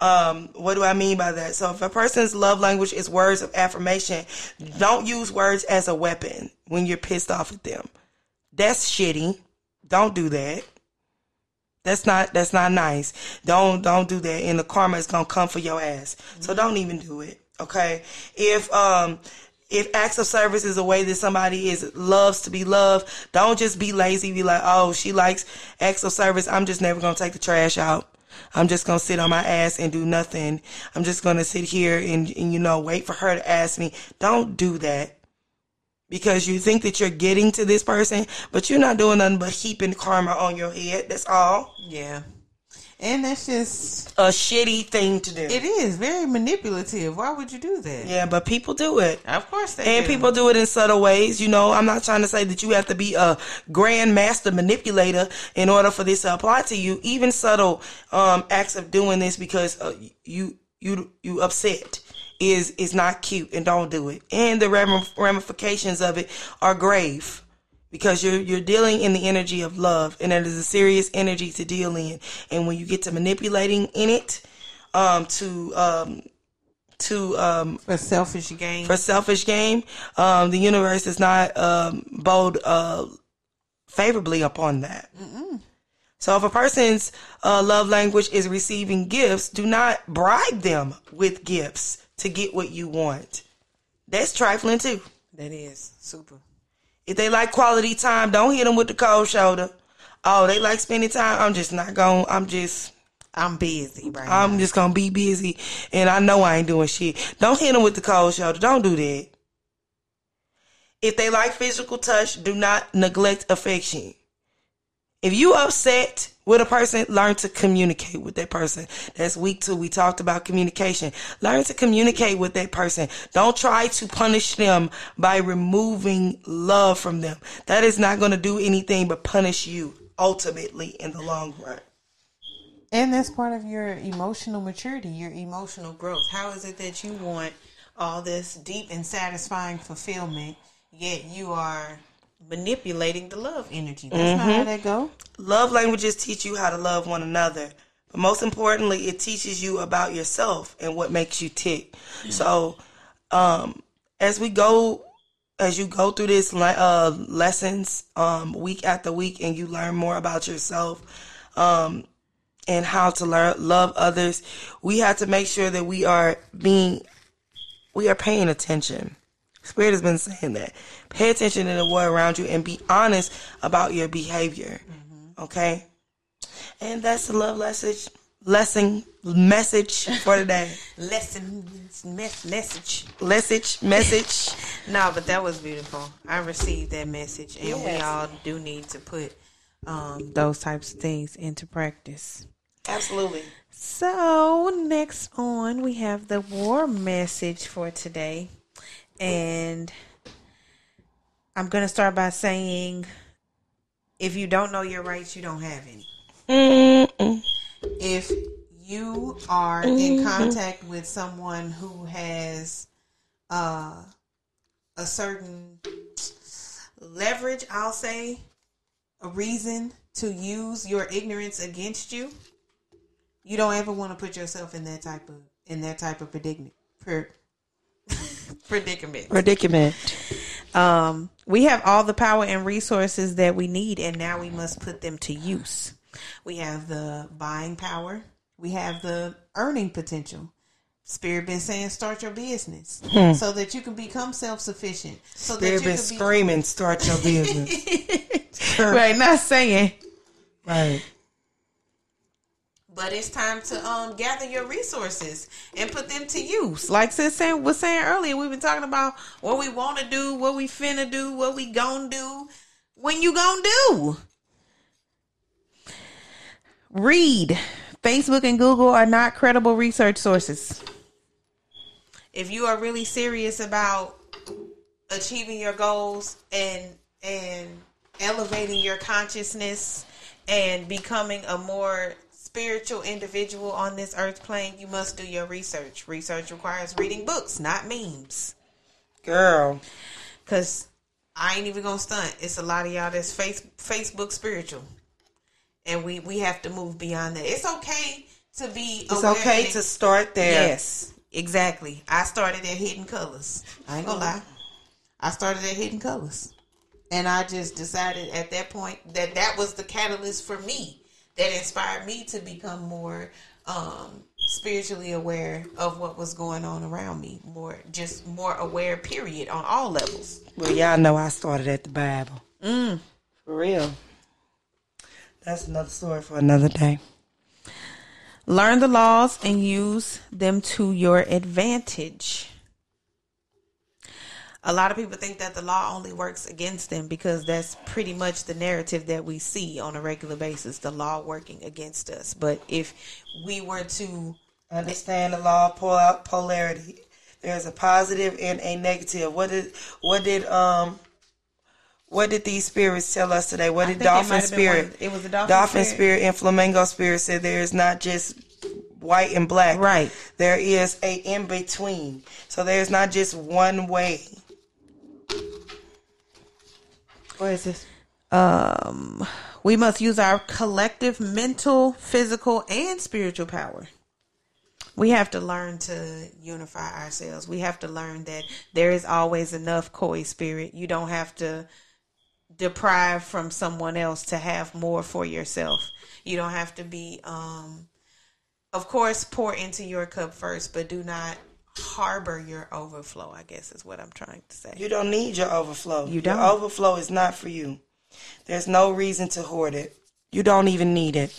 Um, what do I mean by that? So if a person's love language is words of affirmation, don't use words as a weapon when you're pissed off at them. That's shitty. Don't do that. That's not that's not nice. Don't don't do that and the karma is gonna come for your ass. So don't even do it. Okay? If um if acts of service is a way that somebody is loves to be loved, don't just be lazy, be like, oh, she likes acts of service. I'm just never gonna take the trash out. I'm just gonna sit on my ass and do nothing. I'm just gonna sit here and, and you know wait for her to ask me. Don't do that because you think that you're getting to this person, but you're not doing nothing but heaping karma on your head. That's all. Yeah. And that's just A shitty thing to do. it is very manipulative. Why would you do that? yeah, but people do it. Of course they And do. people do it in subtle ways. You know, I'm not trying to say that you have to be a grand master manipulator in order for this to apply to you. Even subtle um, acts of doing this because uh, you you you upset is is not cute, and don't do it. And the ramifications of it are grave because you're you're dealing in the energy of love, and it is a serious energy to deal in. And when you get to manipulating in it, um, to um, to um, for selfish gain. for selfish game, um, the universe is not um, bold uh, favorably upon that. So if a person's uh, love language is receiving gifts, do not bribe them with gifts to get what you want. That's trifling too. that is super. If they like quality time, don't hit them with the cold shoulder. Oh, they like spending time. I'm just not going. I'm just. I'm busy right I'm just gonna be busy, and I know I ain't doing shit. Don't hit them with the cold shoulder. Don't do that. If they like physical touch, do not neglect affection. If you upset with a person, learn to communicate with that person. That's week two. We talked about communication. Learn to communicate with that person. Don't try to punish them by removing love from them. That is not going to do anything but punish you ultimately in the long run. And that's part of your emotional maturity, your emotional growth. How is it that you want all this deep and satisfying fulfillment, yet you are manipulating the love energy? That's not how that go. Love languages teach you how to love one another. But most importantly, it teaches you about yourself and what makes you tick. So, um, as we go, as you go through this uh, lessons um, week after week, and you learn more about yourself um, and how to learn love others, we have to make sure that we are being, we are paying attention. Spirit has been saying that. Pay attention to the world around you and be honest about your behavior. Okay? And that's the love message lesson message for today. [LAUGHS] Lesson, mes- message. Message [LAUGHS] message. No, but that was beautiful. I received that message, and we all do need to put um, those types of things into practice. Absolutely. So, next on, we have the war message for today. And I'm going to start by saying if you don't know your rights, you don't have any. Mm-mm. If you are in contact with someone who has uh, a certain leverage, I'll say, a reason to use your ignorance against you, you don't ever want to put yourself in that type of in that type of predicament. Per, [LAUGHS] predicament. Predicament. Um, we have all the power and resources that we need, and now we must put them to use. We have the buying power, we have the earning potential. Spirit been saying start your business hmm. so that you can become self sufficient. So They've that you been can be screaming, start your business. [LAUGHS] right, not saying. right. But it's time to um gather your resources and put them to use. Like sis saying, was saying earlier, we've been talking about what we want to do, what we finna do, what we gonna do. When you gonna do? Read. Facebook and Google are not credible research sources. If you are really serious about achieving your goals and and elevating your consciousness and becoming a more spiritual individual on this earth plane, you must do your research. Research requires reading books, not memes. Girl. Cause I ain't even gonna stunt. It's a lot of y'all that's face Facebook spiritual, and we we have to move beyond that. It's okay to be. It's okay to start there. Yes, exactly. I started at Hidden Colors. I ain't gonna lie. I started at Hidden Colors, and I just decided at that point that that was the catalyst for me that inspired me to become more um, spiritually aware of what was going on around me. More, just more aware. Period on all levels. Well, y'all know I started at the Bible. Mm. For real. That's another story for another day. Learn the laws and use them to your advantage. A lot of people think that the law only works against them because that's pretty much the narrative that we see on a regular basis the law working against us but if we were to Understand the law polarity. There's a positive and a negative. What did what did um what did these spirits tell us today? What did dolphin might have been spirit? one- it was the dolphin dolphin spirit. spirit and flamingo spirit said there is not just white and black. Right. There is a in between. So there's not just one way. What is this? Um, we must use our collective mental, physical, and spiritual power. we have to learn to unify ourselves we have to learn that there is always enough koi spirit you don't have to deprive from someone else to have more for yourself you don't have to be um of course pour into your cup first but do not harbor your overflow i guess is what i'm trying to say You don't need your overflow. You don't. overflow is not for you. There's no reason to hoard it. You don't even need it.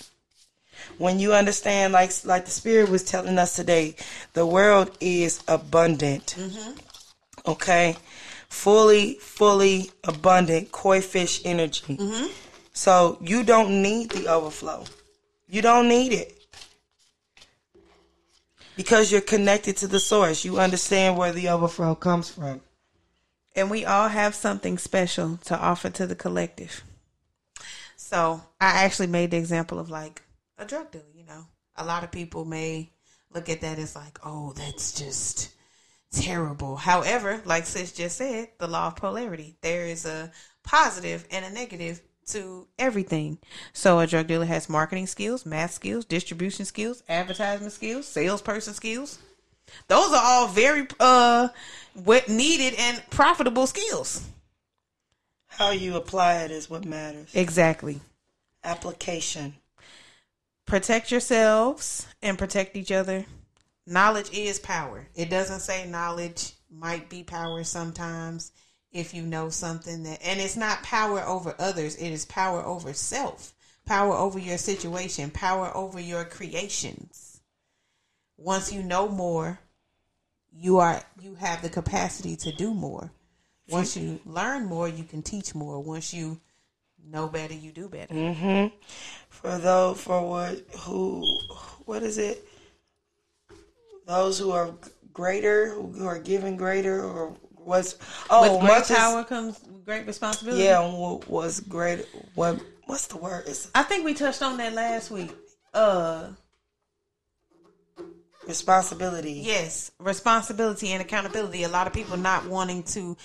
When you understand, like like the spirit was telling us today, the world is abundant. Mm-hmm. Okay, fully, fully abundant koi fish energy. Mm-hmm. So you don't need the overflow. You don't need it because you're connected to the source. You understand where the overflow comes from. And we all have something special to offer to the collective. So I actually made the example of like a drug dealer, you know. A lot of people may look at that as like, oh, that's just terrible. However, like Sis just said, the law of polarity. There is a positive and a negative to Everything. So a drug dealer has marketing skills, math skills, distribution skills, advertisement skills, salesperson skills. those are all very uh what needed and profitable skills. How you apply it is what matters. Exactly. Application. Protect yourselves and protect each other. Knowledge is power. It doesn't say knowledge might be power sometimes if you know something that and it's not power over others, it is power over self, power over your situation, power over your creations. Once you know more, you are you have the capacity to do more. Once you learn more, you can teach more. Once you know better, you do better. Mm-hmm. For those for what who what is it? Those who are greater, who are given greater, or was oh With great much is- power comes great responsibility. yeah wa- was great. What what's the word? I think we touched on that last week. Uh responsibility. Yes, responsibility and accountability. A lot of people not wanting to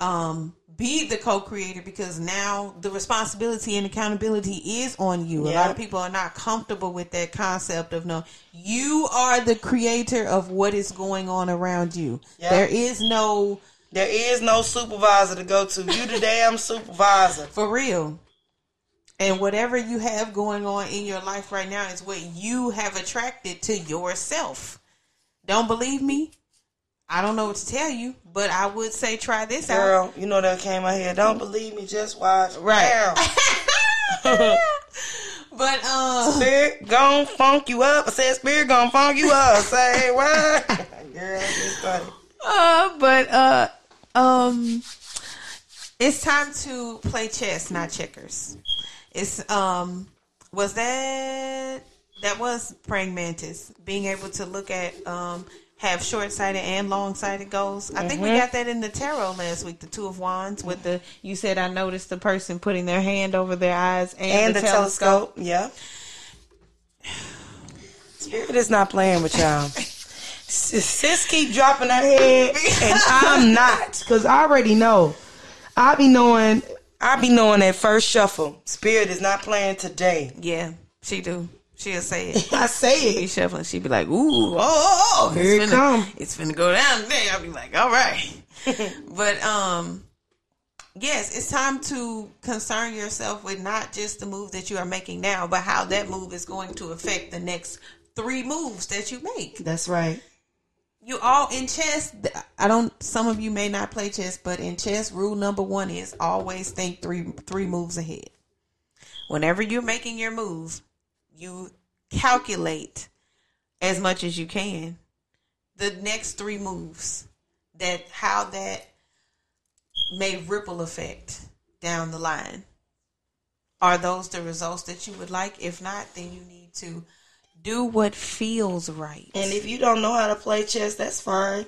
um be the co-creator because now the responsibility and accountability is on you. A lot of people are not comfortable with that concept of no you are the creator of what is going on around you. Yeah. There is no There is no supervisor to go to. You the damn supervisor. for real. And whatever you have going on in your life right now is what you have attracted to yourself. Don't believe me? I don't know what to tell you, but I would say try this out. Girl, you know that came out here. Don't believe me, just watch. Right. [LAUGHS] [LAUGHS] But um Spirit gon' funk you up. I said spirit gon' funk you up. Say what? [LAUGHS] Girl, it's funny. uh but uh um it's time to play chess, not checkers. It's um was that that was praying mantis being able to look at um have short sighted and long sighted goals. I think we mm-hmm. got that in the tarot last week, the two of wands with the you said I noticed the person putting their hand over their eyes and, And the, the telescope. telescope. Yeah. Spirit is not playing with y'all. [LAUGHS] Sis sis keep dropping her head, and I'm not, cause I already know. I be knowing. I be knowing that first shuffle. Spirit is not playing today. Yeah, she do. She'll say it. [LAUGHS] I say be it. shuffling. She'd be like, "Ooh, oh, oh, oh Here it's it finna, come. it's finna go down there." I'll be like, "All right," [LAUGHS] but um, yes, it's time to concern yourself with not just the move that you are making now, but how that move is going to affect the next three moves that you make. That's right. You all in chess. I don't. Some of you may not play chess, but in chess, rule number one is always think three three moves ahead. Whenever you're making your move, you calculate as much as you can the next three moves that how that may ripple effect down the line. Are those the results that you would like? If not, then you need to do what feels right. And if you don't know how to play chess, that's fine.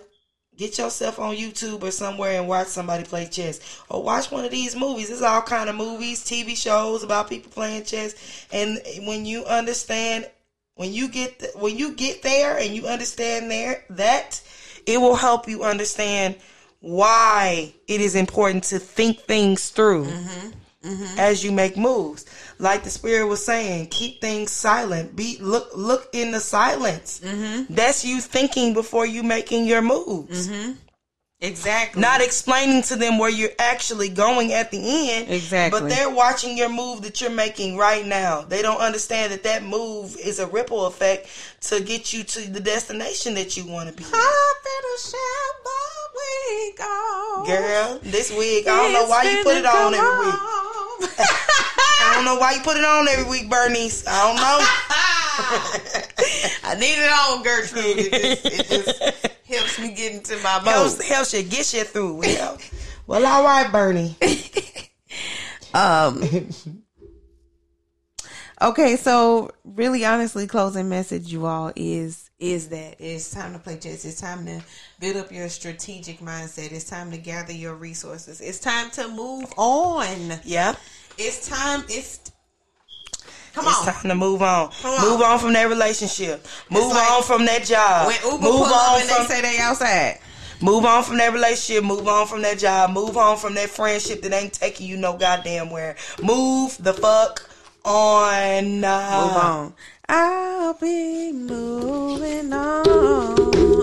Get yourself on YouTube or somewhere and watch somebody play chess, or watch one of these movies. There's all kind of movies, TV shows about people playing chess. And when you understand, when you get th- when you get there and you understand there that, it will help you understand why it is important to think things through mm-hmm. As you make moves. Like the spirit was saying, keep things silent. Be look look in the silence. That's you thinking before you making your moves. Mm-hmm. Exactly. Not explaining to them where you're actually going at the end. Exactly. But they're watching your move that you're making right now. They don't understand that that move is a ripple effect to get you to the destination that you want to be. Up in a shallow we go. Girl, this wig, I don't know why you put it on every week. [LAUGHS] I don't know why you put it on every week, Bernice. I don't know. [LAUGHS] I need it on, Gertrude. It just, it just [LAUGHS] helps me get into my helps, mode. helps you get you through. Well, well, all right, Bernie. Um. Okay, so really, honestly, closing message, you all is is that it's time to play chess. It's time to build up your strategic mindset. It's time to gather your resources. It's time to move on. Yeah, It's time. It's come it's on. time to move on. On. Move on from that relationship. Move like on from that job. When Uber move pull up on and from they say they outside. move on from that relationship. Move on from that job. Move on from that friendship that ain't taking you no goddamn where. Move the fuck on. Uh, Move on. I'll be moving on.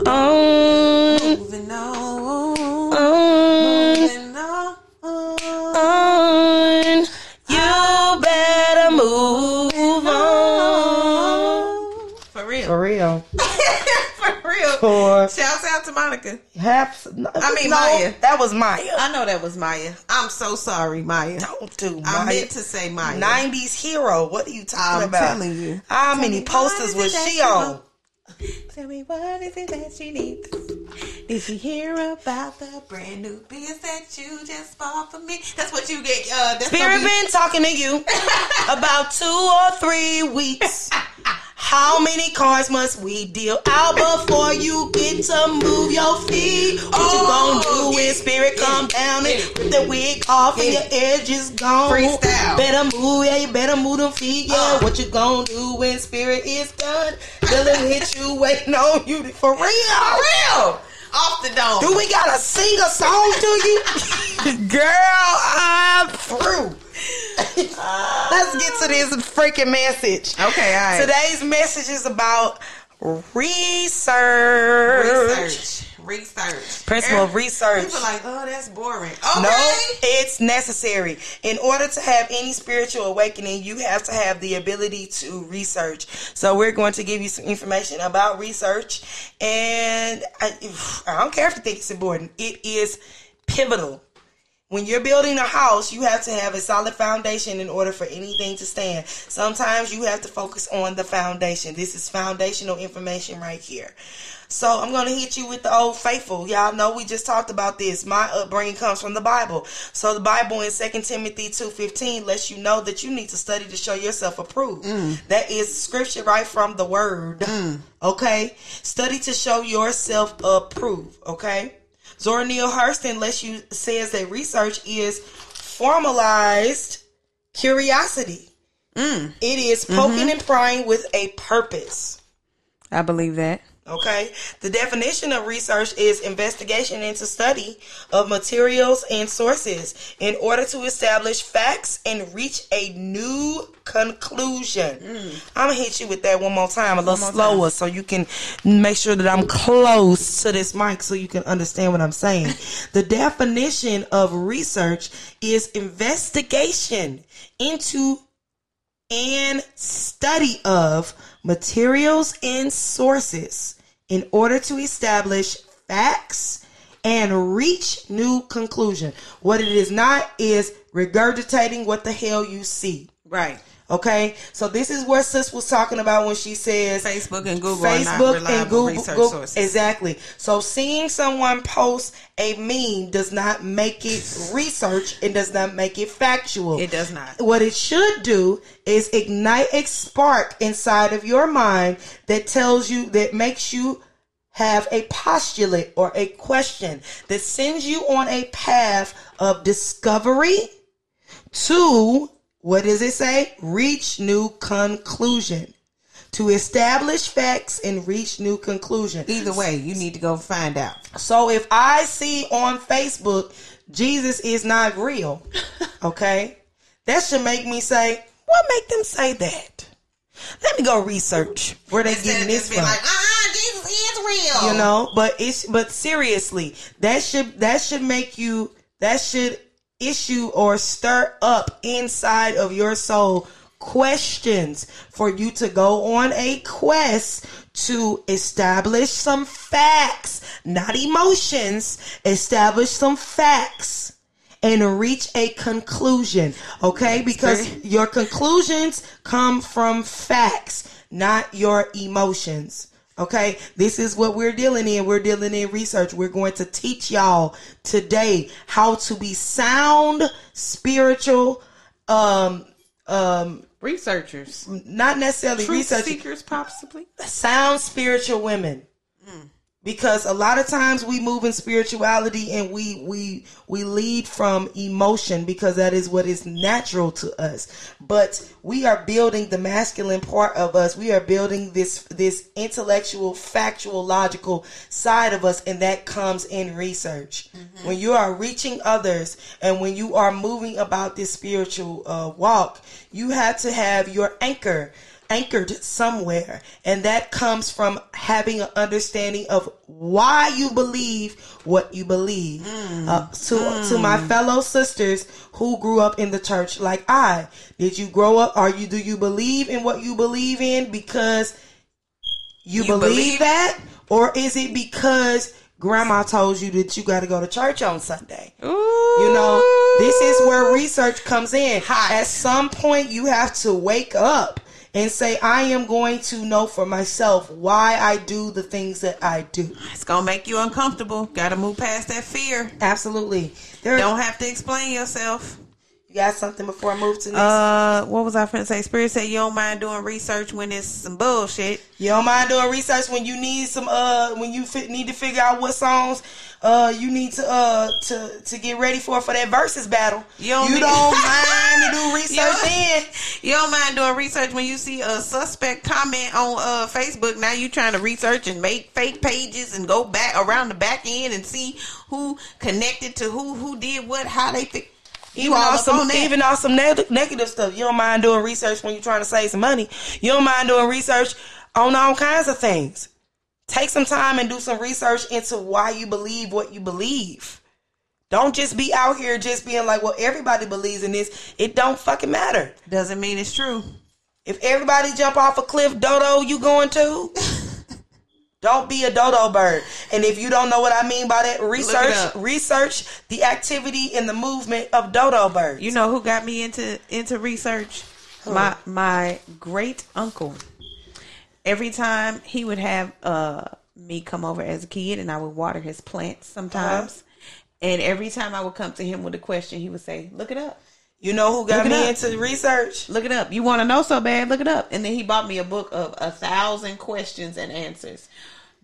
On. Moving on. On. Moving on. on. You better move on. For real. For real. For real. For Shouts out to Monica. half. I mean, no, Maya. That was Maya. I know that was Maya. I'm so sorry, Maya. Don't do I meant to say Maya. 90s hero. What are you talking I'm about? telling you. How Tell many posters was is it that she on? Tell me what is it that she needs? Did you hear about the brand new biz that you just bought for me? That's what you get. Uh, that's Spirit be- been talking to you [LAUGHS] about two or three weeks. How many cars must we deal out before you get to move your feet? What Oh, you gonna do when get- spirit come get- down and get- with the wig off and your get- edges gone? Freestyle. Better move, yeah, you better move them feet, yeah. Uh. What you gonna do when spirit is done? Dealing with you, waiting on you for real. [LAUGHS] For real. Off the dome. Do we gotta sing a song to you? [LAUGHS] Girl, I'm through. Let's get to this freaking message. Okay, all right. Today's message is about research. Research. Research. Principle of research. People like, oh, that's boring. Okay. No, it's necessary. In order to have any spiritual awakening, you have to have the ability to research. So we're going to give you some information about research, and I, I don't care if you think it's important. It is pivotal. When you're building a house, you have to have a solid foundation in order for anything to stand. Sometimes you have to focus on the foundation. This is foundational information right here. So I'm going to hit you with the old faithful. Y'all know we just talked about this. My upbringing comes from the Bible. So the Bible in 2 Timothy 2.15 lets you know that you need to study to show yourself approved. Mm. That is scripture right from the word. Mm. Okay? Study to show yourself approved. Okay? Zora Neale Hurston lets you says that research is formalized curiosity. Mm. It is poking mm-hmm. and prying with a purpose. I believe that. Okay. The definition of research is investigation into study of materials and sources in order to establish facts and reach a new conclusion. I'm gonna hit you with that one more time, a little slower, so you can make sure that I'm close to this mic so you can understand what I'm saying. [LAUGHS] the definition of research is investigation into and study of materials and sources in order to establish facts and reach new conclusion. What it is not is regurgitating what the hell you see. Right. Okay, so this is what Sis was talking about when she says Facebook and Google are not Facebook and Google, research Google- sources. exactly. So seeing someone post a meme does not make it [LAUGHS] research. It does not make it factual. It does not. What it should do is ignite a spark inside of your mind that tells you that makes you have a postulate or a question that sends you on a path of discovery to what does it say? Reach new conclusion. To establish facts and reach new conclusion. Either way, you need to go find out. So if I see on Facebook Jesus is not real, [LAUGHS] okay, that should make me say, what make them say that? Let me go research where they getting this from. ah, Jesus is real. you know, but it's but seriously, that should that should make you that should issue or stir up inside of your soul questions for you to go on a quest to establish some facts, not emotions, establish some facts and reach a conclusion, okay? Because your conclusions come from facts, not your emotions. Okay, this is what we're dealing in. We're dealing in research. We're going to teach y'all today how to be sound spiritual, um, um, Researchers. not necessarily Truth research, seekers, possibly. sound spiritual women because a lot of times we move in spirituality and we we we lead from emotion because that is what is natural to us. But we are building the masculine part of us. We are building this this intellectual factual logical side of us and that comes in research. When you are reaching others and when you are moving about this spiritual uh, walk you have to have your anchor anchored somewhere. And that comes from having an understanding of why you believe what you believe. Uh, to to my fellow sisters who grew up in the church like I. Did you grow up are you do you believe in what you believe in because you, believe, believe- that? Or is it because grandma told you that you got to go to church on Sunday? Ooh. you know, this is where research comes in. Hot. At some point, you have to wake up and say, I am going to know for myself why I do the things that I do. It's gonna make you uncomfortable. Gotta move past that fear. Absolutely. There, Don't have to explain yourself. You got something before I move to next? Uh, what was I finna say? Spirit said you don't mind doing research when it's some bullshit. you don't mind doing research when you need some, uh, when you fi- need to figure out what songs, uh, you need to, uh, to, to get ready for, for that versus battle. You don't you don't [LAUGHS] mind to do research You- then. [LAUGHS] You don't mind doing research when you see a suspect comment on uh, Facebook. Now you trying to research and make fake pages and go back around the back end and see who connected to who, who did what, how they think. Even all on some, even on some neg- negative stuff. You don't mind doing research when you're trying to save some money. You don't mind doing research on all kinds of things. Take some time and do some research into why you believe what you believe. Don't just be out here just being like, well, everybody believes in this. It don't fucking matter. Doesn't mean it's true. If everybody jump off a cliff, dodo, you going to? [LAUGHS] don't be a dodo bird. And if you don't know what I mean by that, research research the activity and the movement of dodo birds. You know who got me into into research? My my great uncle. Every time he would have uh me come over as a kid and I would water his plants sometimes. And every time I would come to him with a question, he would say, Look it up. You know who got me up. into research? Look it up. You want to know so bad? Look it up. And then he bought me a book of a thousand questions and answers.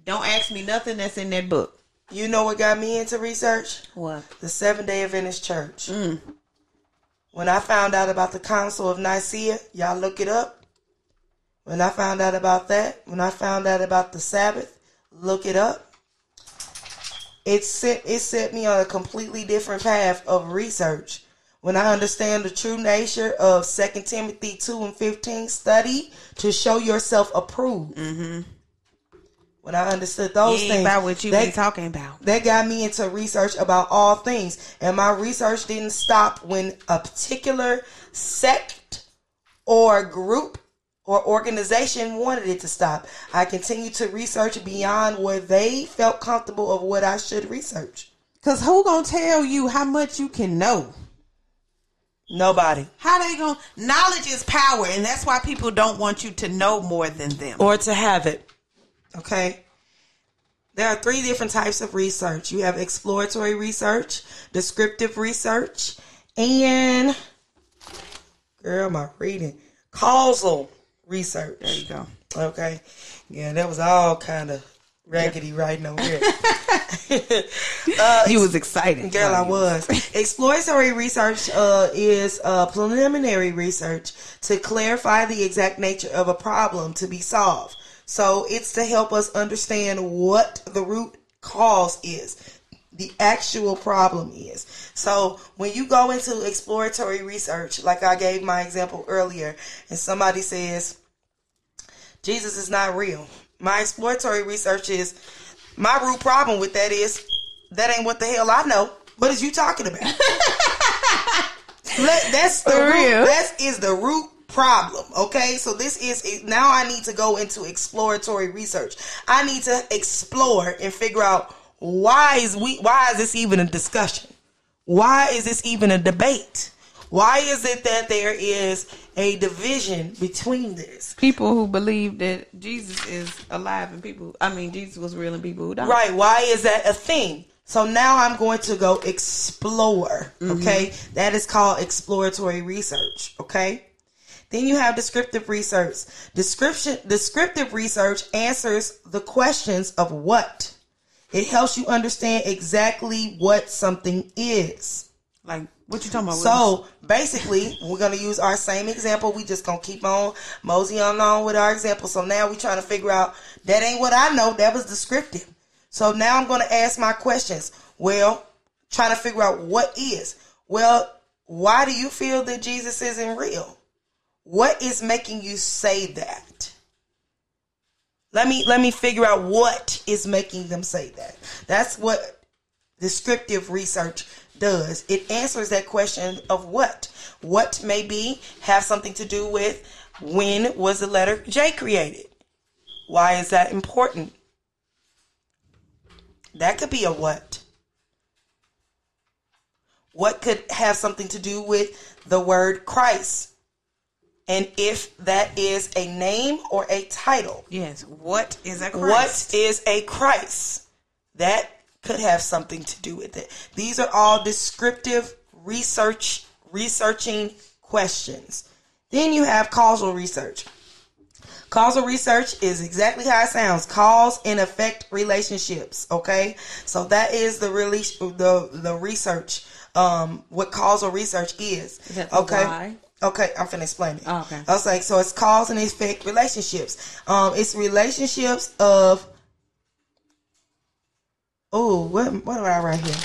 Don't ask me nothing that's in that book. You know what got me into research? What? The Seventh Day Adventist Church. Mm. When I found out about the Council of Nicaea, y'all look it up. When I found out about that, when I found out about the Sabbath, look it up. It set it set me on a completely different path of research. When I understand the true nature of 2 Timothy 2 and 15, study to show yourself approved. Mm-hmm. When I understood those You ain't things, about what you that- be talking about. that got me into research about all things. And my research didn't stop when a particular sect or group or organization wanted it to stop. I continued to research beyond where they felt comfortable of what I should research. Cause who gonna tell you how much you can know? Nobody. How they gonna knowledge is power, and that's why people don't want you to know more than them. Or to have it. Okay? There are three different types of research. You have exploratory research, descriptive research, and girl, my reading. Causal research. There you go. Okay. Yeah, that was all kind of raggedy writing over here. [LAUGHS] You was excited. Girl, I was. [LAUGHS] Exploratory research uh, is uh, preliminary research to clarify the exact nature of a problem to be solved. So it's to help us understand what the root cause is, the actual problem is. So when you go into exploratory research, like I gave my example earlier, and somebody says, Jesus is not real. My exploratory research is my root problem with that is that ain't what the hell I know. What is you talking about? [LAUGHS] Let- that's the root. real? That is the root problem. Okay, so this is now I need to go into exploratory research. I need to explore and figure out why is we why is this even a discussion? Why is this even a debate? Why is it that there is a division between this? People who believe that Jesus is alive and people, I mean, Jesus was real and people who don't. Right. Why is that a thing? So now I'm going to go explore. Mm-hmm. Okay. That is called exploratory research. Okay. Then you have descriptive research. Description, descriptive research answers the questions of what. It helps you understand exactly what something is. Like, what you talking about? So basically, we're gonna use our same example. We just gonna keep on mosey on on with our example. So now we trying to figure out that ain't what I know. That was descriptive. So now I'm gonna ask my questions. Well, trying to figure out what is. Well, why do you feel that Jesus isn't real? What is making you say that? Let me let me figure out what is making them say that. That's what descriptive research does. It answers that question of what. What may be have something to do with when was the letter J created? Why is that important? That could be a what. What could have something to do with the word Christ? And if that is a name or a title. yes. What is a Christ? What is a Christ? That could have something to do with it. These are all descriptive research researching questions. Then you have causal research. Causal research is exactly how it sounds. Cause and effect relationships. Okay, so that is the release the the research. Um, what causal research is. Is okay? why? Okay, I'm finna explain it. Oh, okay. I was like, so it's cause and effect relationships. Um, it's relationships of. Oh, what what do I write here?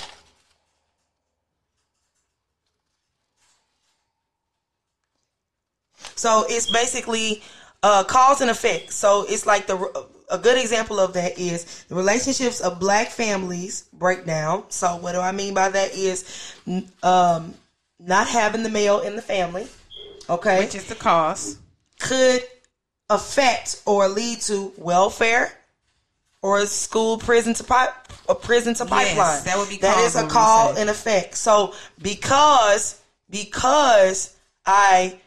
So it's basically uh, cause and effect. So it's like the a good example of that is the relationships of black families break down. So what do I mean by that is um, not having the male in the family, okay, Which is the cause. could affect or lead to welfare or a school prison to pipe a prison to pipeline. that would be that is a call and effect. So because because I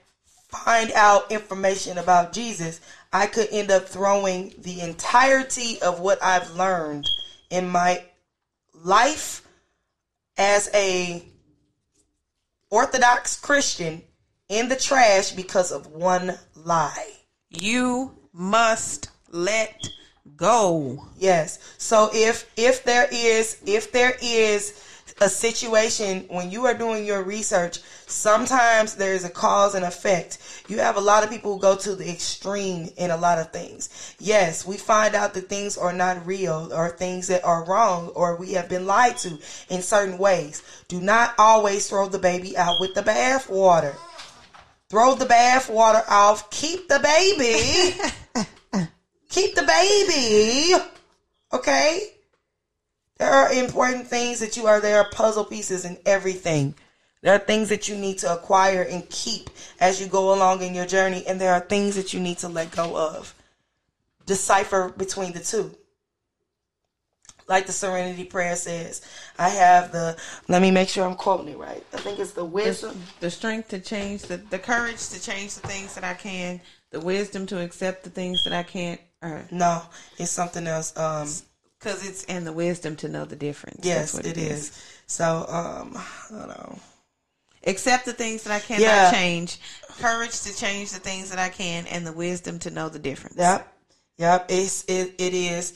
find out information about Jesus, I could end up throwing the entirety of what I've learned in my life as a Orthodox Christian in the trash because of one lie. You must let go. Yes. So if if there is if there is a situation when you are doing your research, sometimes there is a cause and effect. You have a lot of people who go to the extreme in a lot of things. Yes, we find out that things are not real or things that are wrong or we have been lied to in certain ways. Do not always throw the baby out with the bath water. Throw the bath water off. Keep the baby. [LAUGHS] Keep the baby. Okay? There are important things that you are there are puzzle pieces in everything. There are things that you need to acquire and keep as you go along in your journey, and there are things that you need to let go of. Decipher between the two. Like the Serenity Prayer says, I have the, let me make sure I'm quoting it right. I think it's the wisdom. The strength to change the the courage to change the things that I can, the wisdom to accept the things that I can't, uh, No, it's something else. Um, cause it's and the wisdom to know the difference. yes, That's what it is. So, um, I don't know. Accept the things that I cannot Yeah. change, courage to change the things that I can, and the wisdom to know the difference. Yep. Yep. It's it, it is.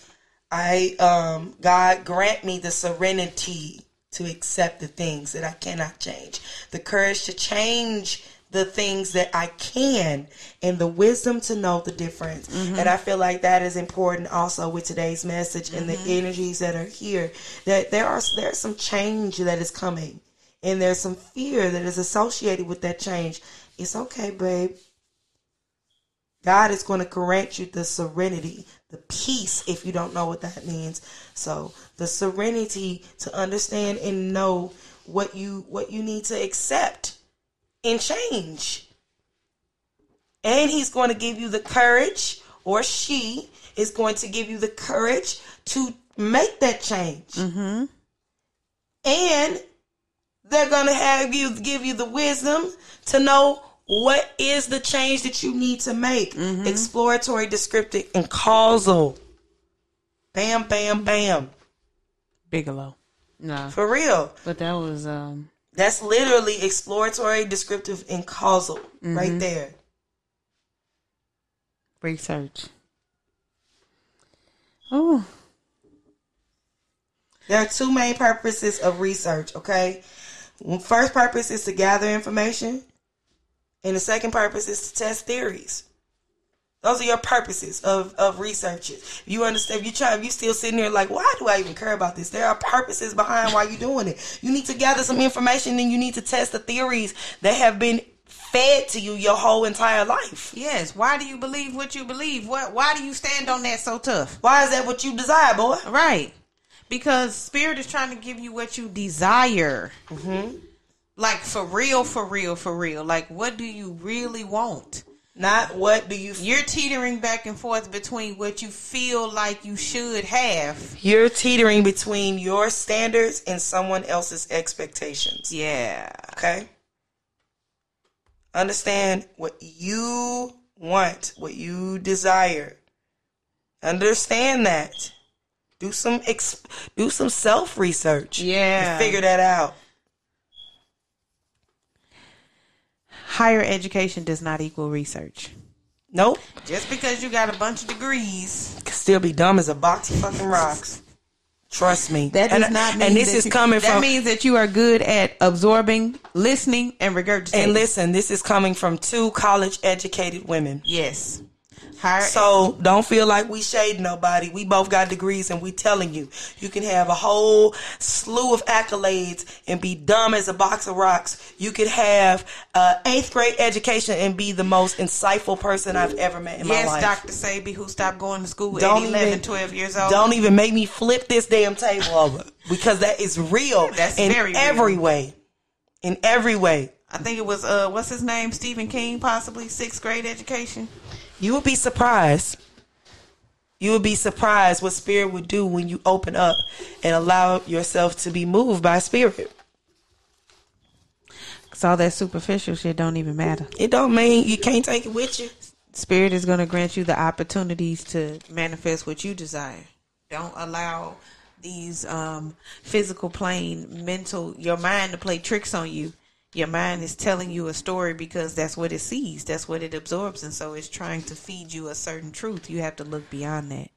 I um God grant me the serenity to accept the things that I cannot change. The courage to change the things that I can and the wisdom to know the difference. And I feel like that is important also with today's message and the energies that are here. That there are there's some change that is coming. And there's some fear that is associated with that change. It's okay, babe. God is going to grant you the serenity, the peace, if you don't know what that means. So the serenity to understand and know what you what you need to accept and change. And he's going to give you the courage, or she is going to give you the courage to make that change. Mm-hmm. And they're going to have you give you the wisdom to know what is the change that you need to make. Exploratory, descriptive, and causal. Bam, bam, bam. Bigelow. No, For real. but that was um. That's literally exploratory, descriptive, and causal right there. research. Oh, There are two main purposes of research, okay? First purpose is to gather information, and the second purpose is to test theories. Those are your purposes of, of researches. You understand? If you try, if you still sitting there like, why do I even care about this? There are purposes behind why you're doing it. You need to gather some information, and you need to test the theories that have been fed to you your whole entire life. yes. Why do you believe what you believe? What? Why do you stand on that so tough? Why is that what you desire, boy? Right. Because spirit is trying to give you what you desire. Mm-hmm. Like for real, for real, for real. Like what do you really want? Not what do you You're teetering back and forth between what you feel like you should have. You're teetering between your standards and someone else's expectations. Yeah. Okay? Understand what you want, what you desire. Understand that. Do some ex- do some self research. Yeah. figure that out. Higher education does not equal research. Nope. Just because you got a bunch of degrees, Could still be dumb as a box of fucking rocks. Trust me. that does and, not mean And this that is you- coming that from means that you are good at absorbing, listening, and regurgitating. and listen, this is coming from two college educated women. yes. Higher So don't feel like we shade nobody. We both got degrees and we telling you. You can have a whole slew of accolades and be dumb as a box of rocks. You could have uh, eighth grade education and be the most insightful person I've ever met in yes, my life. Yes, Dr. Sebi, who stopped going to school at Don't 11, even- 12 years old. Don't even make me flip this damn table over because that is real. [LAUGHS] That's in very real. every way. In every way. I think it was, uh, what's his name? Stephen King, possibly sixth grade education. You would be surprised. You would be surprised what spirit would do when you open up and allow yourself to be moved by spirit. Cause all that superficial shit don't even matter. It don't mean you can't take it with you. Spirit is going to grant you the opportunities to manifest what you desire. Don't allow these um, physical plane, mental, your mind to play tricks on you. Your mind is telling you a story because that's what it sees, that's what it absorbs, and so it's trying to feed you a certain truth. You have to look beyond that.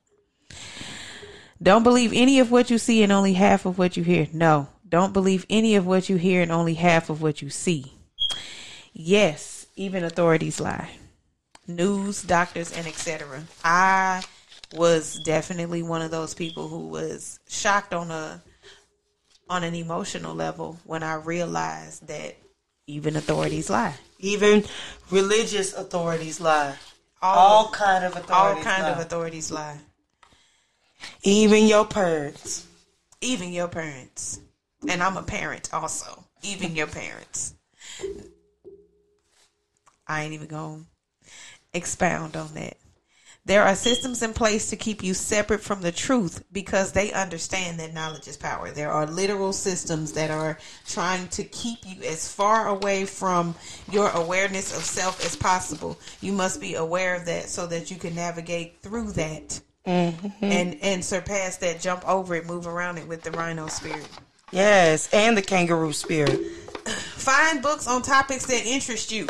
Don't believe any of what you see and only half of what you hear. No, don't believe any of what you hear and only half of what you see. Yes, even authorities lie news, doctors, and etc. I was definitely one of those people who was shocked on a on an emotional level when I realized that even authorities lie. Even religious authorities lie. All, All kind of authorities. all kind lie. of authorities lie. Even your parents. Even your parents. And I'm a parent also. Even your parents. I ain't even going to expound on that. There are systems in place to keep you separate from the truth because they understand that knowledge is power. There are literal systems that are trying to keep you as far away from your awareness of self as possible. You must be aware of that so that you can navigate through that mm-hmm. and and surpass that, jump over it, move around it with the rhino spirit. Yes, and the kangaroo spirit. Find books on topics that interest you.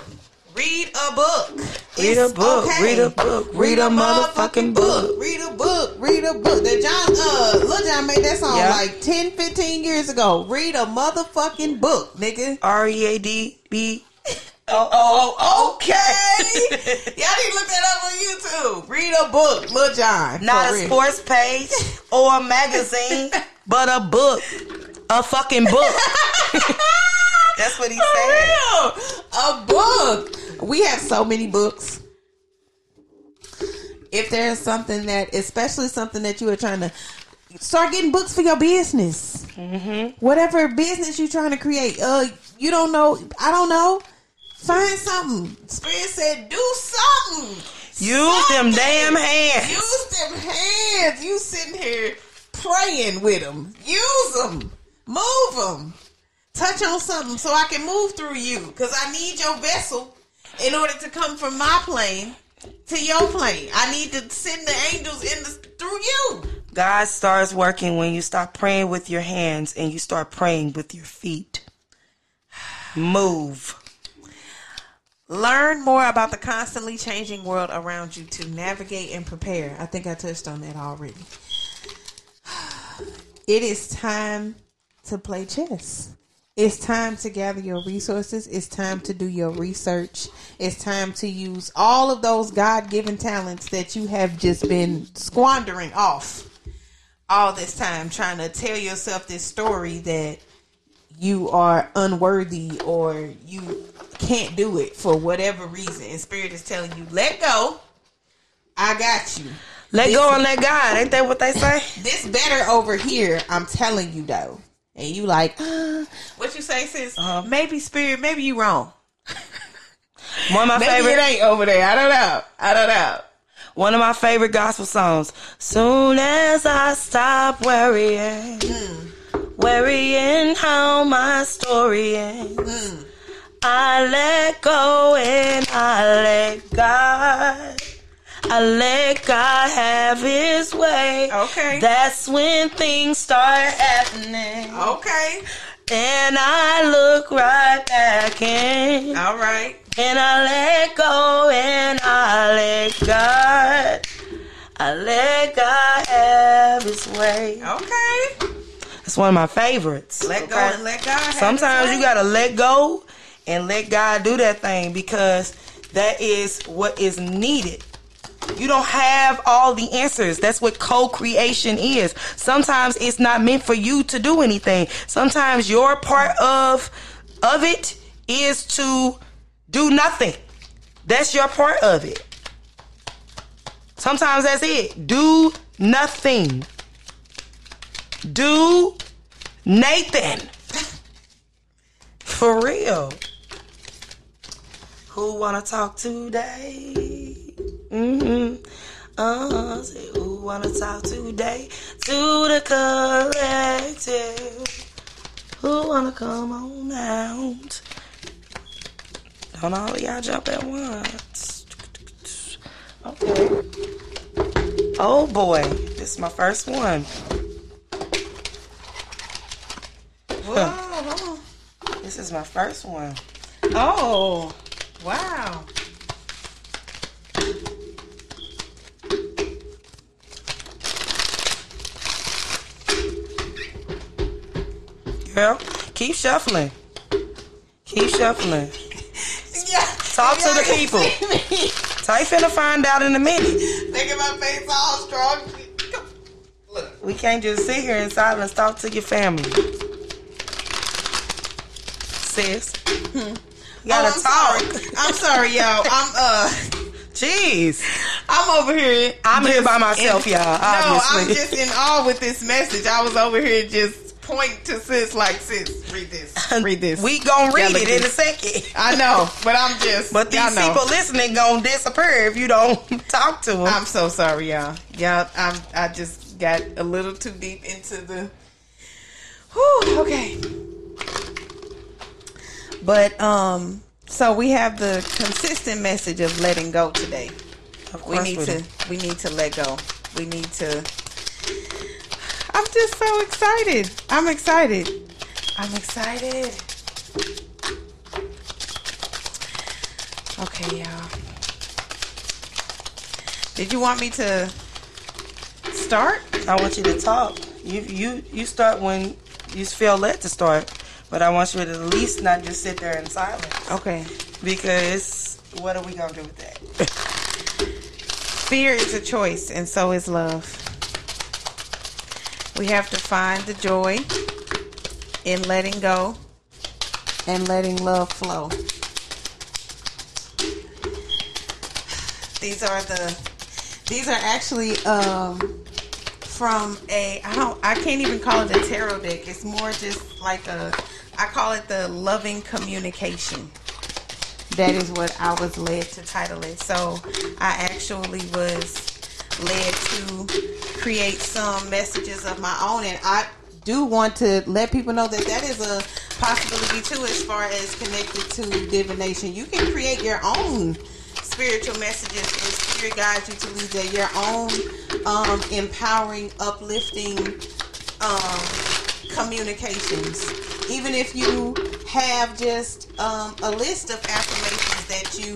Read a book. Read a book. Read a book. Read a motherfucking book. Read a book. Read a book. That John, uh, Lil Jon made that song Yeah. like 10, 15 years ago. Read a motherfucking book, nigga. R E A D B. Oh, oh, oh, okay. [LAUGHS] Y'all need to look that up on YouTube. Read a book, Lil Jon. Not a real. sports page or a magazine, [LAUGHS] but a book. A fucking book. [LAUGHS] That's what he For said. real. A book. We have so many books. If there's something that, especially something that you are trying to start getting books for your business, mm-hmm. whatever business you're trying to create. Uh, you don't know. I don't know. Find something. Spirit said, do something. Use them damn hands. Use them hands. You sitting here praying with them. Use them. Move them. Touch on something so I can move through you. Because I need your vessel in order to come from my plane to your plane. I need to send the angels in the, through you. God starts working when you stop praying with your hands and you start praying with your feet. Move. Learn more about the constantly changing world around you to navigate and prepare. I think I touched on that already. [SIGHS] It is time to play chess. It's time to gather your resources. It's time to do your research. It's time to use all of those God given talents that you have just been squandering off all this time, trying to tell yourself this story that you are unworthy or you can't do it for whatever reason. And Spirit is telling you, let go. I got you. Let This- go and let God. Ain't that what they say? [LAUGHS] This better over here. I'm telling you though. And you like, [GASPS] uh, what you say, sis? Maybe Spirit, maybe you wrong. One of my Maybe favorite it ain't over there. I don't know. I don't know. one of my favorite gospel songs. Soon as I stop worrying, worrying how my story ends, I let go and I let God. I let God have His way. Okay. That's when things start happening. Okay. And I look right back in. All right. And I let go and I let God. I let God have his way. Okay. That's one of my favorites. Let go okay? and let God. have Sometimes you gotta let go and let God do that thing because that is what is needed You don't have all the answers. That's what co-creation is. Sometimes it's not meant for you to do anything. Sometimes your part of of it is to do nothing. That's your part of it. Sometimes that's it. Do nothing. Do Nathan. For real. Who wanna talk today? Mm-hmm. Uh-huh. say who wanna talk today? To the collective. Who wanna come on out? Don't all y'all jump at once. Okay. Oh boy, this is my first one. Whoa. This is my first one. Oh, wow. Girl, keep shuffling. Keep shuffling. Yeah. Talk to the people. [LAUGHS] Type finna find out in a minute. Making my face all strong. Look. We can't just sit here in silence. Talk to your family. Sis. You gotta oh, I'm talk. Sorry. I'm sorry, y'all. I'm uh Jeez. I'm over here. I'm here by myself, in- y'all, No, I'm just in awe with this message. I was over here just pointing to sis like sis, read this. Read this. We gonna read Y'all it in a second. I know, but I'm just But these know. people listening gonna disappear if you don't [LAUGHS] talk to them. I'm so sorry, y'all. Y'all, I'm. I just got a little too deep into the. Whew, okay. But um, so we have the consistent message of letting go today. of We need we to. do. We need to let go. We need to. I'm just so excited. I'm excited. I'm excited. Okay, y'all. Did you want me to start? I want you to talk. You you you start when you feel led to start, but I want you to at least not just sit there in silence Okay. because what are we gonna do with that? [LAUGHS] Fear is a choice, and so is love. We have to find the joy in letting go and letting love flow. These are the these are actually um from a I don't I can't even call it a tarot deck. It's more just like a I call it the loving communication. That is what I was led to title it. So I actually was led to create some messages of my own, and I do want to let people know that that is a possibility too, as far as connected to divination. You can create your own spiritual messages, and spirit guides you to lead that your own um, empowering, uplifting um, communications. Even if you have just um, a list of affirmations that you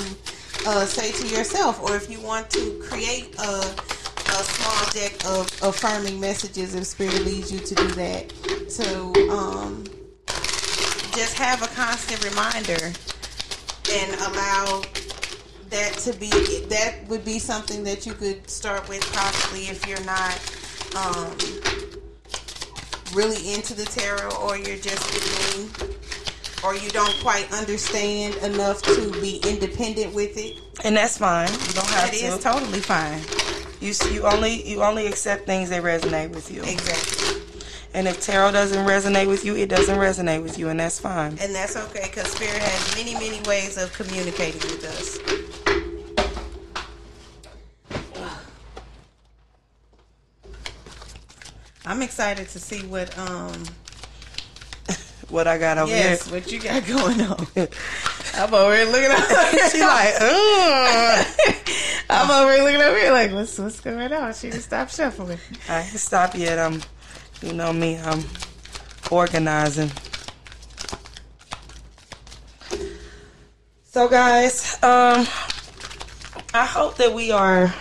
uh, say to yourself, or if you want to create a, a small deck of affirming messages, if Spirit leads you to do that, to um, just have a constant reminder and allow that to be that would be something that you could start with possibly if you're not um, really into the tarot or you're just beginning or you don't quite understand enough to be independent with it And that's fine. You don't have that to. is totally fine you you only you only accept things that resonate with you. exactly And if tarot doesn't resonate with you, it doesn't resonate with you, and that's fine. and that's okay because spirit has many many ways of communicating with us i'm excited to see what um What I got over yes what you got going on [LAUGHS] i'm over here looking here. [LAUGHS] at she like, [LAUGHS] Ugh. I'm over here looking over here like, what's what's going on? She just stopped shuffling. I ain't stop yet. I'm, you know me. I'm organizing. So, guys, um, I hope that we are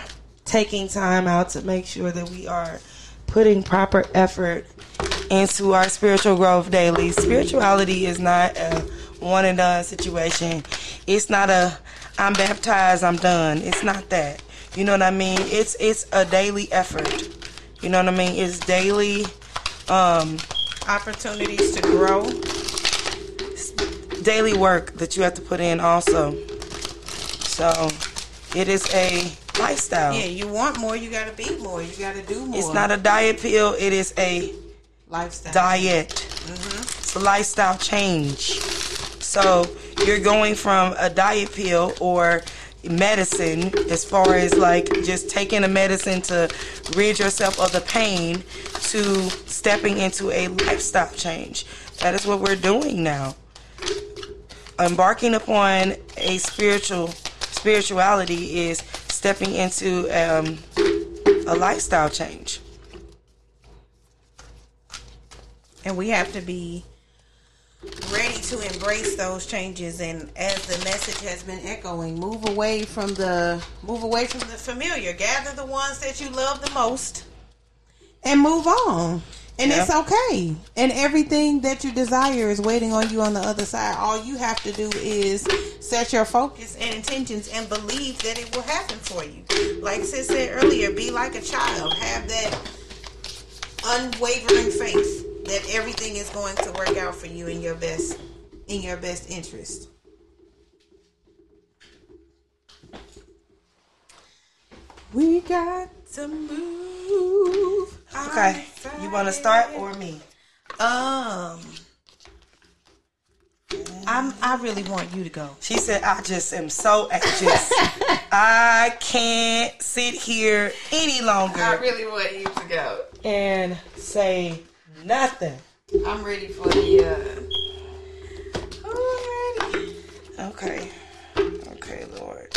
taking time out to make sure that we are putting proper effort into our spiritual growth daily. Spirituality is not a one and done situation. It's not a I'm baptized, I'm done. It's not that. You know what I mean? It's it's a daily effort. You know what I mean? It's daily um Opportunities to grow. daily work that you have to put in also. So it is a lifestyle. Yeah, you want more, you gotta be more. You gotta do more. It's not a diet pill, it is a lifestyle. diet. It's a lifestyle change. So you're going from a diet pill or medicine, as far as like just taking a medicine to rid yourself of the pain, to stepping into a lifestyle change. That is what we're doing now. Embarking upon a spiritual spirituality is stepping into um, a lifestyle change. And we have to be ready to embrace those changes. And as the message has been echoing move away from the move away from the familiar. Gather the ones that you love the most and move on. And Yeah. it's okay. And everything that you desire is waiting on you on the other side. All you have to do is set your focus and intentions and believe that it will happen for you. Like sis said earlier be like a child. Have that unwavering faith that everything is going to work out for you in your best in your best interest. We got to move. Okay. You want to start or me? Um, I'm. I really want you to go. She said, I just am so anxious. [LAUGHS] I can't sit here any longer I really want you to go. and say nothing. I'm ready for the. uh Alrighty. Okay. Okay, Lord.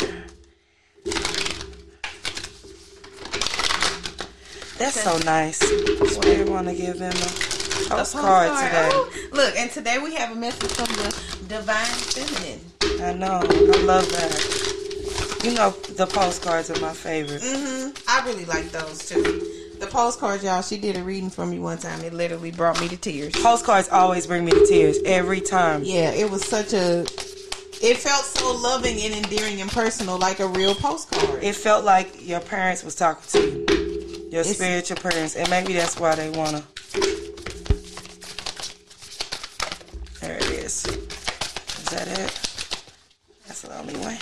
That's so nice. So we want to give them a postcard today. Oh, look, and today we have a message from the divine feminine. I know. I love that. You know, the postcards are my favorite. Mm-hmm. I really like those too. The postcards, y'all. She did a reading for me one time. It literally brought me to tears. Postcards always bring me to tears every time. Yeah, it was such a. It felt so loving and endearing and personal, like a real postcard. It felt like your parents was talking to you. Your It's- spiritual parents. And maybe that's why they want to. There it is. Is that it? That's the only way.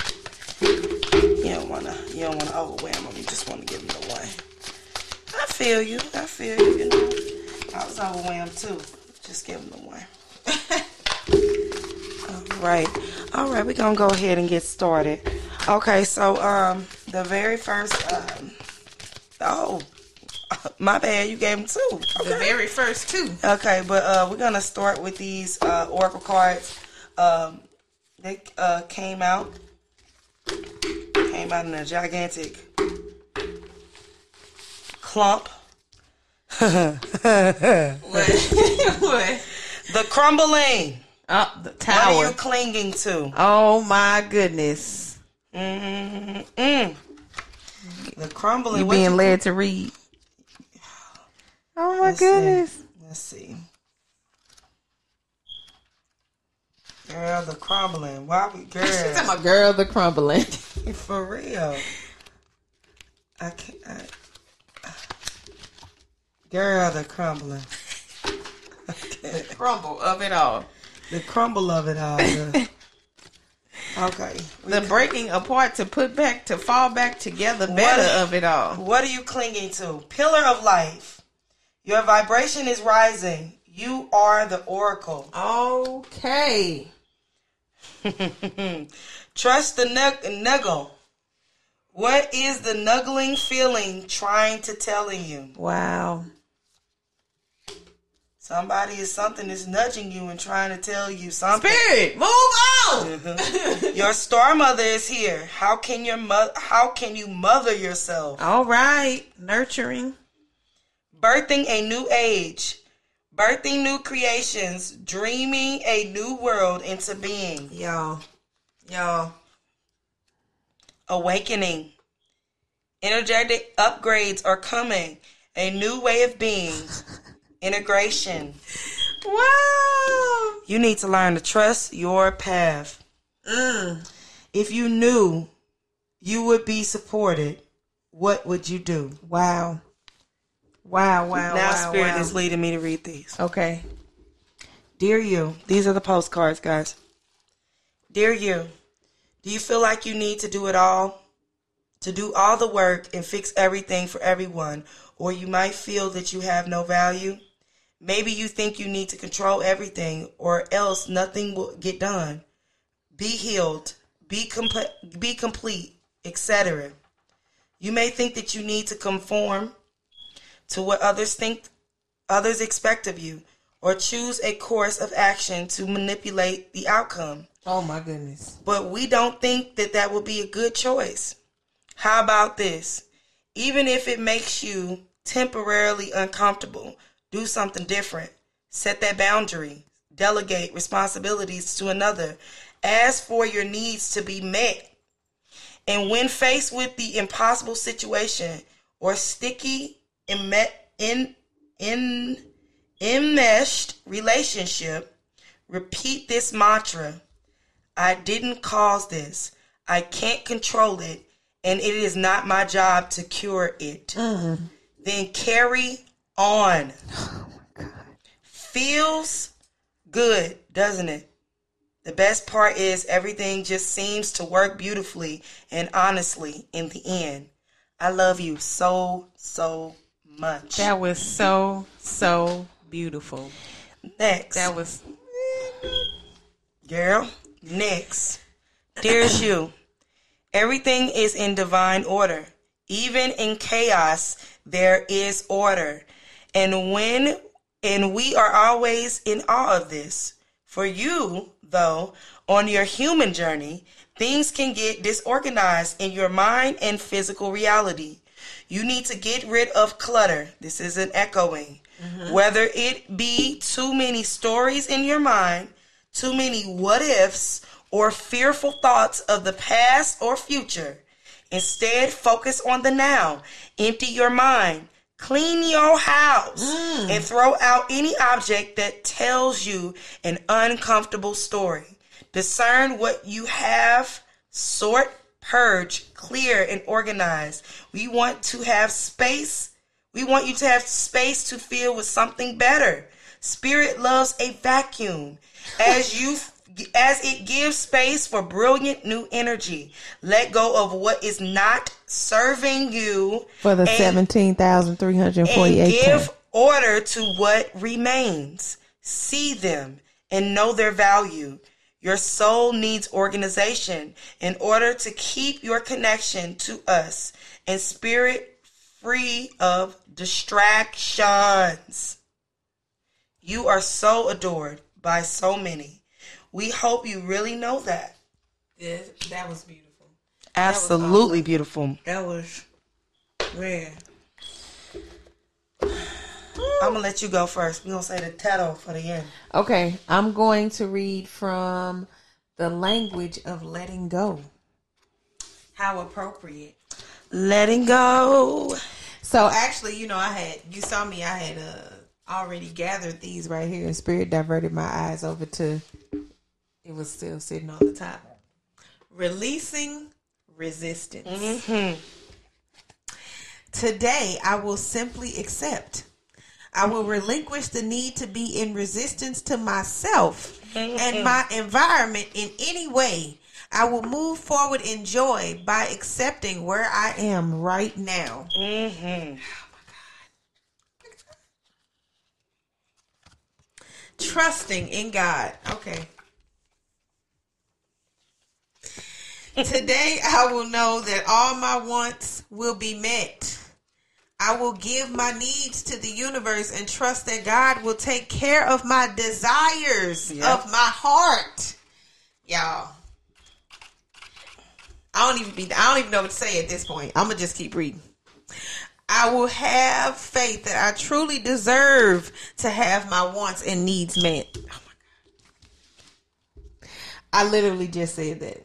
You don't want to. You don't want to overwhelm them. You just want to give them the one. I feel you. I feel you. You know, I was overwhelmed too. Just give them the one. [LAUGHS] All right. All right. We're gonna go ahead and get started. Okay. So, um, the very first. Um, oh, [LAUGHS] my bad. You gave them two. The very first two. Okay, but uh, we're gonna start with these uh, oracle cards. Um, they uh, came out came out in a gigantic clump. What? [LAUGHS] what? The crumbling. Oh, the What are you clinging to? Oh my goodness. Mm-mm. Mm. The crumbling. You being led to read. Oh my Let's see. goodness. Let's see. Girl, the crumbling. Why we [LAUGHS] girl? She's talking about girl the crumbling. For real. I can't. I, girl, the crumbling. Okay. Crumble of it all. The crumble of it all. the- [LAUGHS] okay. The breaking apart to put back to fall back together better What- of it all. What are you clinging to? Pillar of life. Your vibration is rising. You are the oracle. Okay. [LAUGHS] Trust the nug- nuggle. What is the nuggling feeling trying to telling you? Wow. Somebody is something is nudging you and trying to tell you something. Spirit, move on. Mm-hmm. Your star mother is here. How can your mother? how can you mother yourself? All right. Nurturing. Birthing a new age. Birthing new creations, dreaming a new world into being. Y'all. Y'all. Awakening. Energetic upgrades are coming. A new way of being. Integration. Wow. You need to learn to trust your path. Mm. If you knew you would be supported, what would you do? Wow. Wow, wow, now, wow. Spirit wow. is leading me to read these. Okay. Dear you, these are the postcards, guys. Dear you, do you feel like you need to do it all? To do all the work and fix everything for everyone, or you might feel that you have no value? Maybe you think you need to control everything, or else nothing will get done. Be healed, be, be complete, etc. You may think that you need to conform to what others think others expect of you, or choose a course of action to manipulate the outcome. Oh my goodness. But we don't think that that would be a good choice. How about this? Even if it makes you temporarily uncomfortable, do something different. Set that boundary. Delegate responsibilities to another. Ask for your needs to be met. And when faced with the impossible situation or sticky, in, in, in enmeshed relationship, repeat this mantra I didn't cause this, I can't control it, and it is not my job to cure it. Mm-hmm. Then carry on. [SIGHS] Feels good, doesn't it? The best part is everything just seems to work beautifully and honestly in the end. I love you so, so much. That was so, so beautiful. Next. That was Girl, next. Dearest you, [CLEARS THROAT] everything is in divine order. Even in chaos, there is order. And when and we are always in awe of this. For you, though, on your human journey, things can get disorganized in your mind and physical reality. You need to get rid of clutter. This is an echoing. Mm-hmm. Whether it be too many stories in your mind, too many what ifs, or fearful thoughts of the past or future. Instead, focus on the now. Empty your mind. Clean your house mm. and throw out any object that tells you an uncomfortable story. Discern what you have, sort, purge, clear, and organize. We want to have space. We want you to have space to fill with something better. Spirit loves a vacuum. As you [LAUGHS] as it gives space for brilliant new energy. Let go of what is not serving you for the and- seventeen thousand three hundred and forty-eight. give order to what remains. See them and know their value. Your soul needs organization in order to keep your connection to us and spirit free of distractions. You are so adored by so many. We hope you really know that. that was beautiful. Absolutely beautiful. That was man. I'm gonna let you go first. We're gonna say the title for the end. Okay, I'm going to read from the language of letting go. How appropriate. Letting go. So actually, you know, I had you saw me. I had uh, already gathered these right here, and Spirit diverted my eyes over to. It was still sitting on the top. Releasing resistance. Mm-hmm. Today, I will simply accept. I will relinquish the need to be in resistance to myself and mm-hmm. my environment in any way. I will move forward in joy by accepting where I am right now. Mm-hmm. Trusting in God. Okay. Today I will know that all my wants will be met. I will give my needs to the universe and trust that God will take care of my desires Yep. of my heart. Y'all. I don't even be I don't even know what to say at this point. I'm gonna just keep reading. I will have faith that I truly deserve to have my wants and needs met. Oh my God. I literally just said that.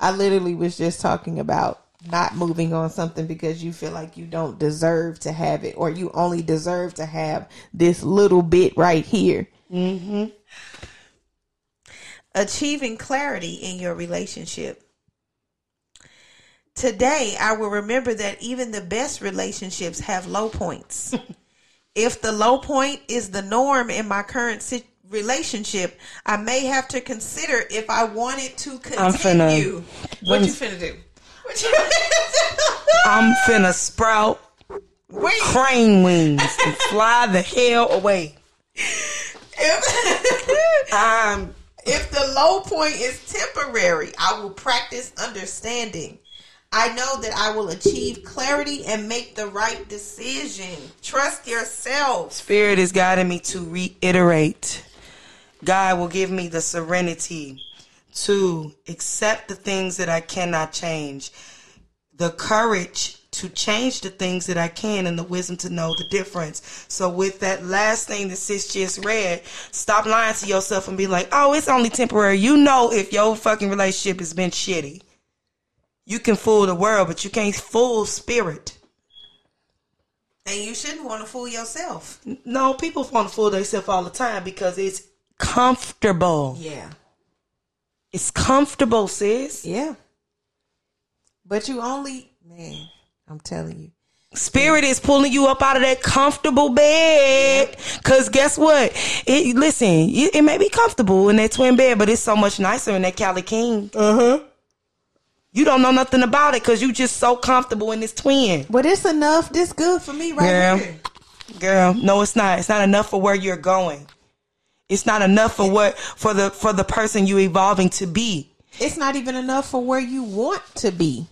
I literally was just talking about not moving on something because you feel like you don't deserve to have it or you only deserve to have this little bit right here. Mm-hmm. Achieving clarity in your relationship. Today, I will remember that even the best relationships have low points. [LAUGHS] if the low point is the norm in my current si- relationship, I may have to consider if I wanted to I'm finna- continue. what you finna do? What you [LAUGHS] I'm finna sprout Wait, crane wings and fly the hell away. if, [LAUGHS] I'm if the low point is temporary, I will practice understanding. I know that I will achieve clarity and make the right decision. Trust yourself. Spirit is guiding me to reiterate. God will give me the serenity to accept the things that I cannot change, the courage to change the things that I can, and the wisdom to know the difference. So, with that last thing that sis just read, stop lying to yourself and be like, oh, it's only temporary. You know, if your fucking relationship has been shitty, you can fool the world, but you can't fool spirit. And you shouldn't want to fool yourself. No, people want to fool themselves all the time because it's comfortable. Yeah. It's comfortable, sis. Yeah. But you only, man, I'm telling you. Spirit is pulling you up out of that comfortable bed. Cause guess what? It listen, it, it may be comfortable in that twin bed, but it's so much nicer in that Cali King. Uh huh. You don't know nothing about it because you just so comfortable in this twin. But it's enough. This good for me right Girl. here. Girl, no, it's not. It's not enough for where you're going. It's not enough for what for the for the person you evolving to be. It's not even enough for where you want to be.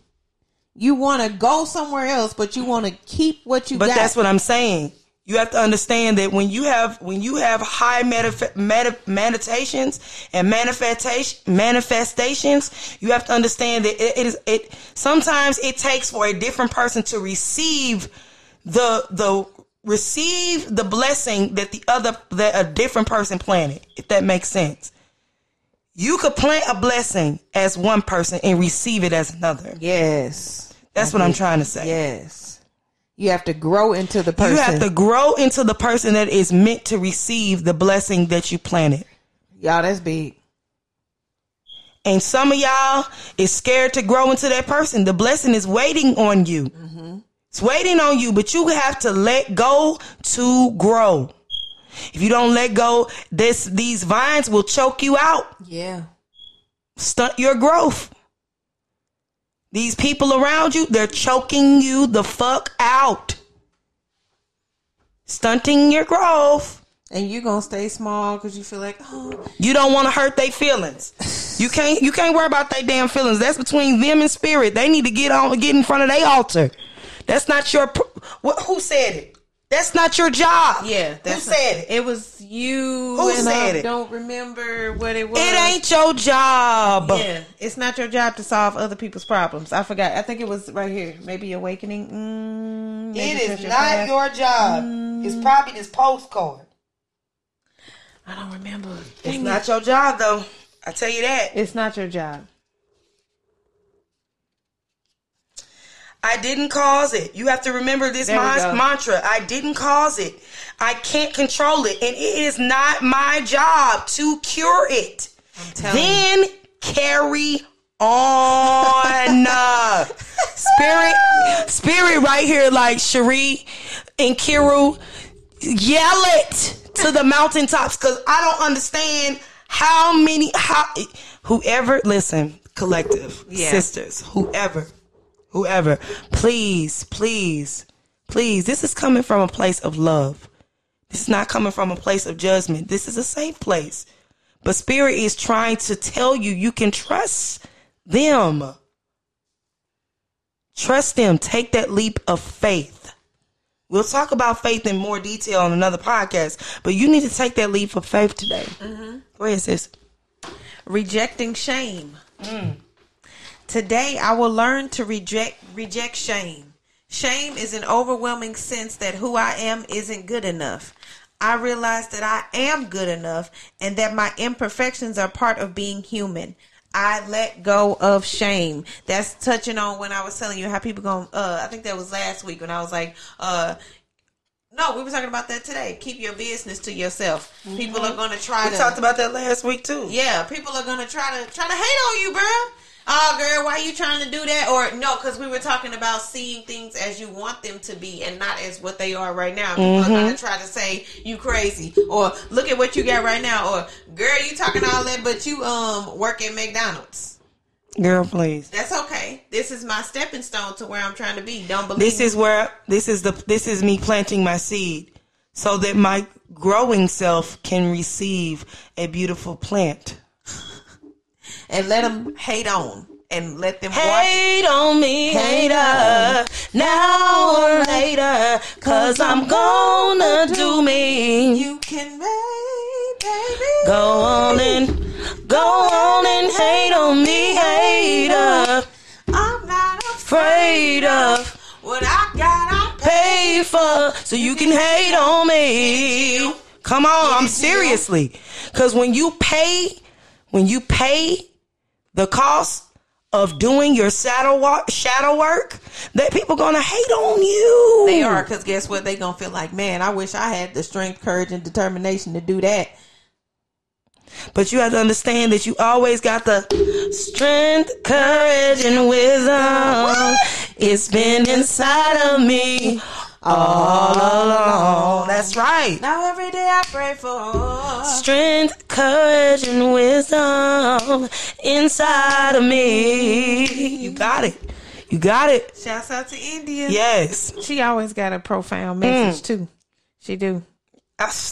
You want to go somewhere else, but you want to keep what you But got. that's what I'm saying. You have to understand that when you have when you have high medif- medi- meditations and manifestation manifestations, you have to understand that it, it is it. Sometimes it takes for a different person to receive the the receive the blessing that the other that a different person planted. If that makes sense, you could plant a blessing as one person and receive it as another. yes. That's what I'm trying to say. Yes. You have to grow into the person. You have to grow into the person that is meant to receive the blessing that you planted. Y'all, that's big. And some of y'all is scared to grow into that person. The blessing is waiting on you. Mm-hmm. It's waiting on you, but you have to let go to grow. If you don't let go, this these vines will choke you out, Yeah. stunt your growth. These people around you, they're choking you the fuck out. Stunting your growth. And you're going to stay small because you feel like, oh, You don't want to hurt their feelings. You can't. You can't worry about their damn feelings. That's between them and spirit. They need to get on, get in front of their altar. That's not your. What? Who said it? That's not your job. yeah. Who said it? It was you. Who and said I it? don't remember what it was. It ain't your job. Yeah, it's not your job to solve other people's problems. I forgot. I think it was right here. Maybe awakening. Mm, maybe It is your not path. your job. It's probably this postcard. I don't remember. It's it. not your job though. I tell you that. It's not your job. I didn't cause it. You have to remember this There we man- go. mantra. I didn't cause it. I can't control it. And it is not my job to cure it. Then carry on. [LAUGHS] spirit, spirit right here, like Cherie and Kiru, yell it to the mountaintops because I don't understand how many, how, whoever, listen, collective, Yeah. sisters, whoever, whoever, please, please, please, this is coming from a place of love. This is not coming from a place of judgment. This is a safe place. But spirit is trying to tell you you can trust them. Trust them. Take that leap of faith. We'll talk about faith in more detail on another podcast, but you need to take that leap of faith today. Mm-hmm. Go ahead, sis. Rejecting shame. Mm. Today, I will learn to reject reject shame. Shame is an overwhelming sense that who I am isn't good enough. I realize that I am good enough and that my imperfections are part of being human. I let go of shame. That's touching on when I was telling you how people going uh I think that was last week when I was like uh No, we were talking about that today. Keep your business to yourself. People are gonna try We to. talked about that last week too. yeah, people are gonna try to try to hate on you, bro. Oh, girl, why are you trying to do that? Or no, because we were talking about seeing things as you want them to be and not as what they are right now. People are gonna try to say you crazy or look at what you got right now or girl, you talking all that, but you um work at McDonald's. Girl, please. That's okay. This is my stepping stone to where I'm trying to be. Don't believe This me. is where this is the this is me planting my seed so that my growing self can receive a beautiful plant. And let them hate on and let them hate watch. Hate on me, hater, now or later, cause I'm gonna do me. You can make, baby. Go on and go on and hate on me, hater. I'm not afraid of what I got. I pay. pay for so you can hate on me. Come on, I'm seriously. Cause when you pay, when you pay the cost of doing your shadow work, shadow work, that people gonna hate on you. They are, because guess what? They gonna feel like, man, I wish I had the strength, courage, and determination to do that. But you have to understand that you always got the strength, courage, and wisdom. It's been inside of me all along. That's right. Now every day I pray for. Strength, courage, and wisdom inside of me. You got it. You got it. Shouts out to India. Yes. She always got a profound message too. She do.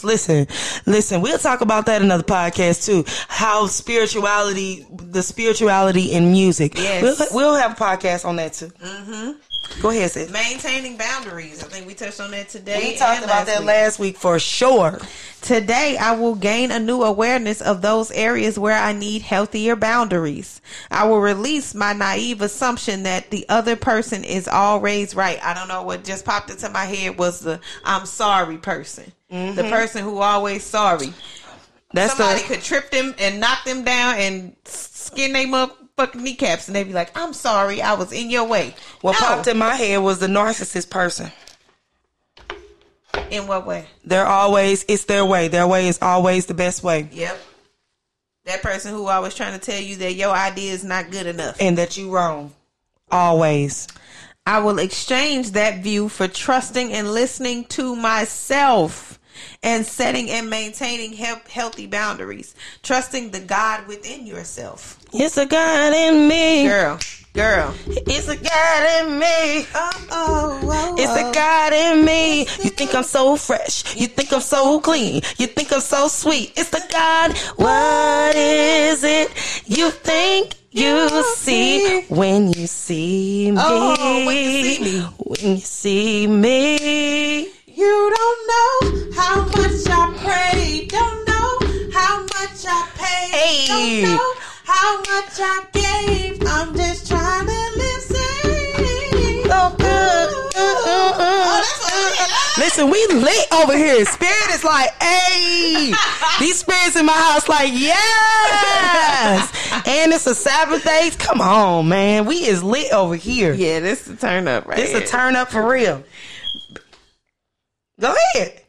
Listen, listen, we'll talk about that in another podcast too. How spirituality, the spirituality in music. Yes. We'll, we'll have a podcast on that too. Mm-hmm. Go ahead, sis. Maintaining boundaries. I think we touched on that today. We talked about that week. last week for sure. Today, I will gain a new awareness of those areas where I need healthier boundaries. I will release my naive assumption that the other person is always right. I don't know what just popped into my head was the I'm sorry person. The mm-hmm. person who always sorry. That's Somebody the could trip them and knock them down and skin them up fucking kneecaps and they'd be like, I'm sorry, I was in your way. what No. popped in my head was the narcissist person. In what way? They're always it's their way. Their way is always the best way, Yep. That person who always trying to tell you that your idea is not good enough. and that you wrong. Always. I will exchange that view for trusting and listening to myself and setting and maintaining he- healthy boundaries. Trusting the God within yourself. It's a God in me. Girl, girl. It's a God in me. Oh, oh, oh, It's the God in me. You think I'm so fresh. You think I'm so clean. You think I'm so sweet. It's the God. What is it you think you see when you see me? Oh, when you see me. When you see me. You don't know how much I pray. Don't know how much I pay. Hey. Don't know how much I gave. I'm just trying to live safe. So good. Oh, that's Listen, we lit over here. Spirit is like, hey, these spirits in my house, like, yes. and it's a Sabbath day. Come on, man. We is lit over here. Yeah, this is a turn up right This is a turn up for real. Go ahead.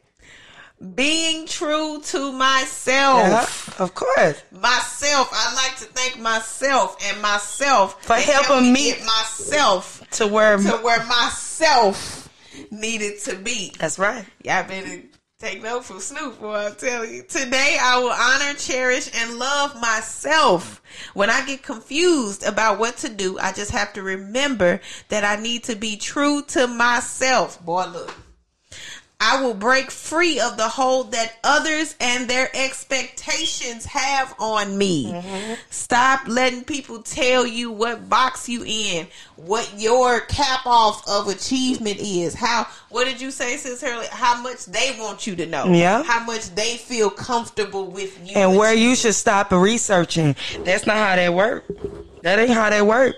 Being true to myself. Yeah, of course. Myself. I like to thank myself and myself For helping help me- get myself To where to where myself needed to be. that's right. Y'all better take note from Snoop, boy. I'm telling you. Today, I will honor, cherish, and love myself. When I get confused about what to do, I just have to remember that I need to be true to myself. Boy, look. I will break free of the hold that others and their expectations have on me. Mm-hmm. Stop letting people tell you what box you in, what your cap off of achievement is. How what did you say, Sis Hurley? How much they want you to know. Yeah. How much they feel comfortable with you. And where you should stop researching. That's not how that work. That ain't how that work.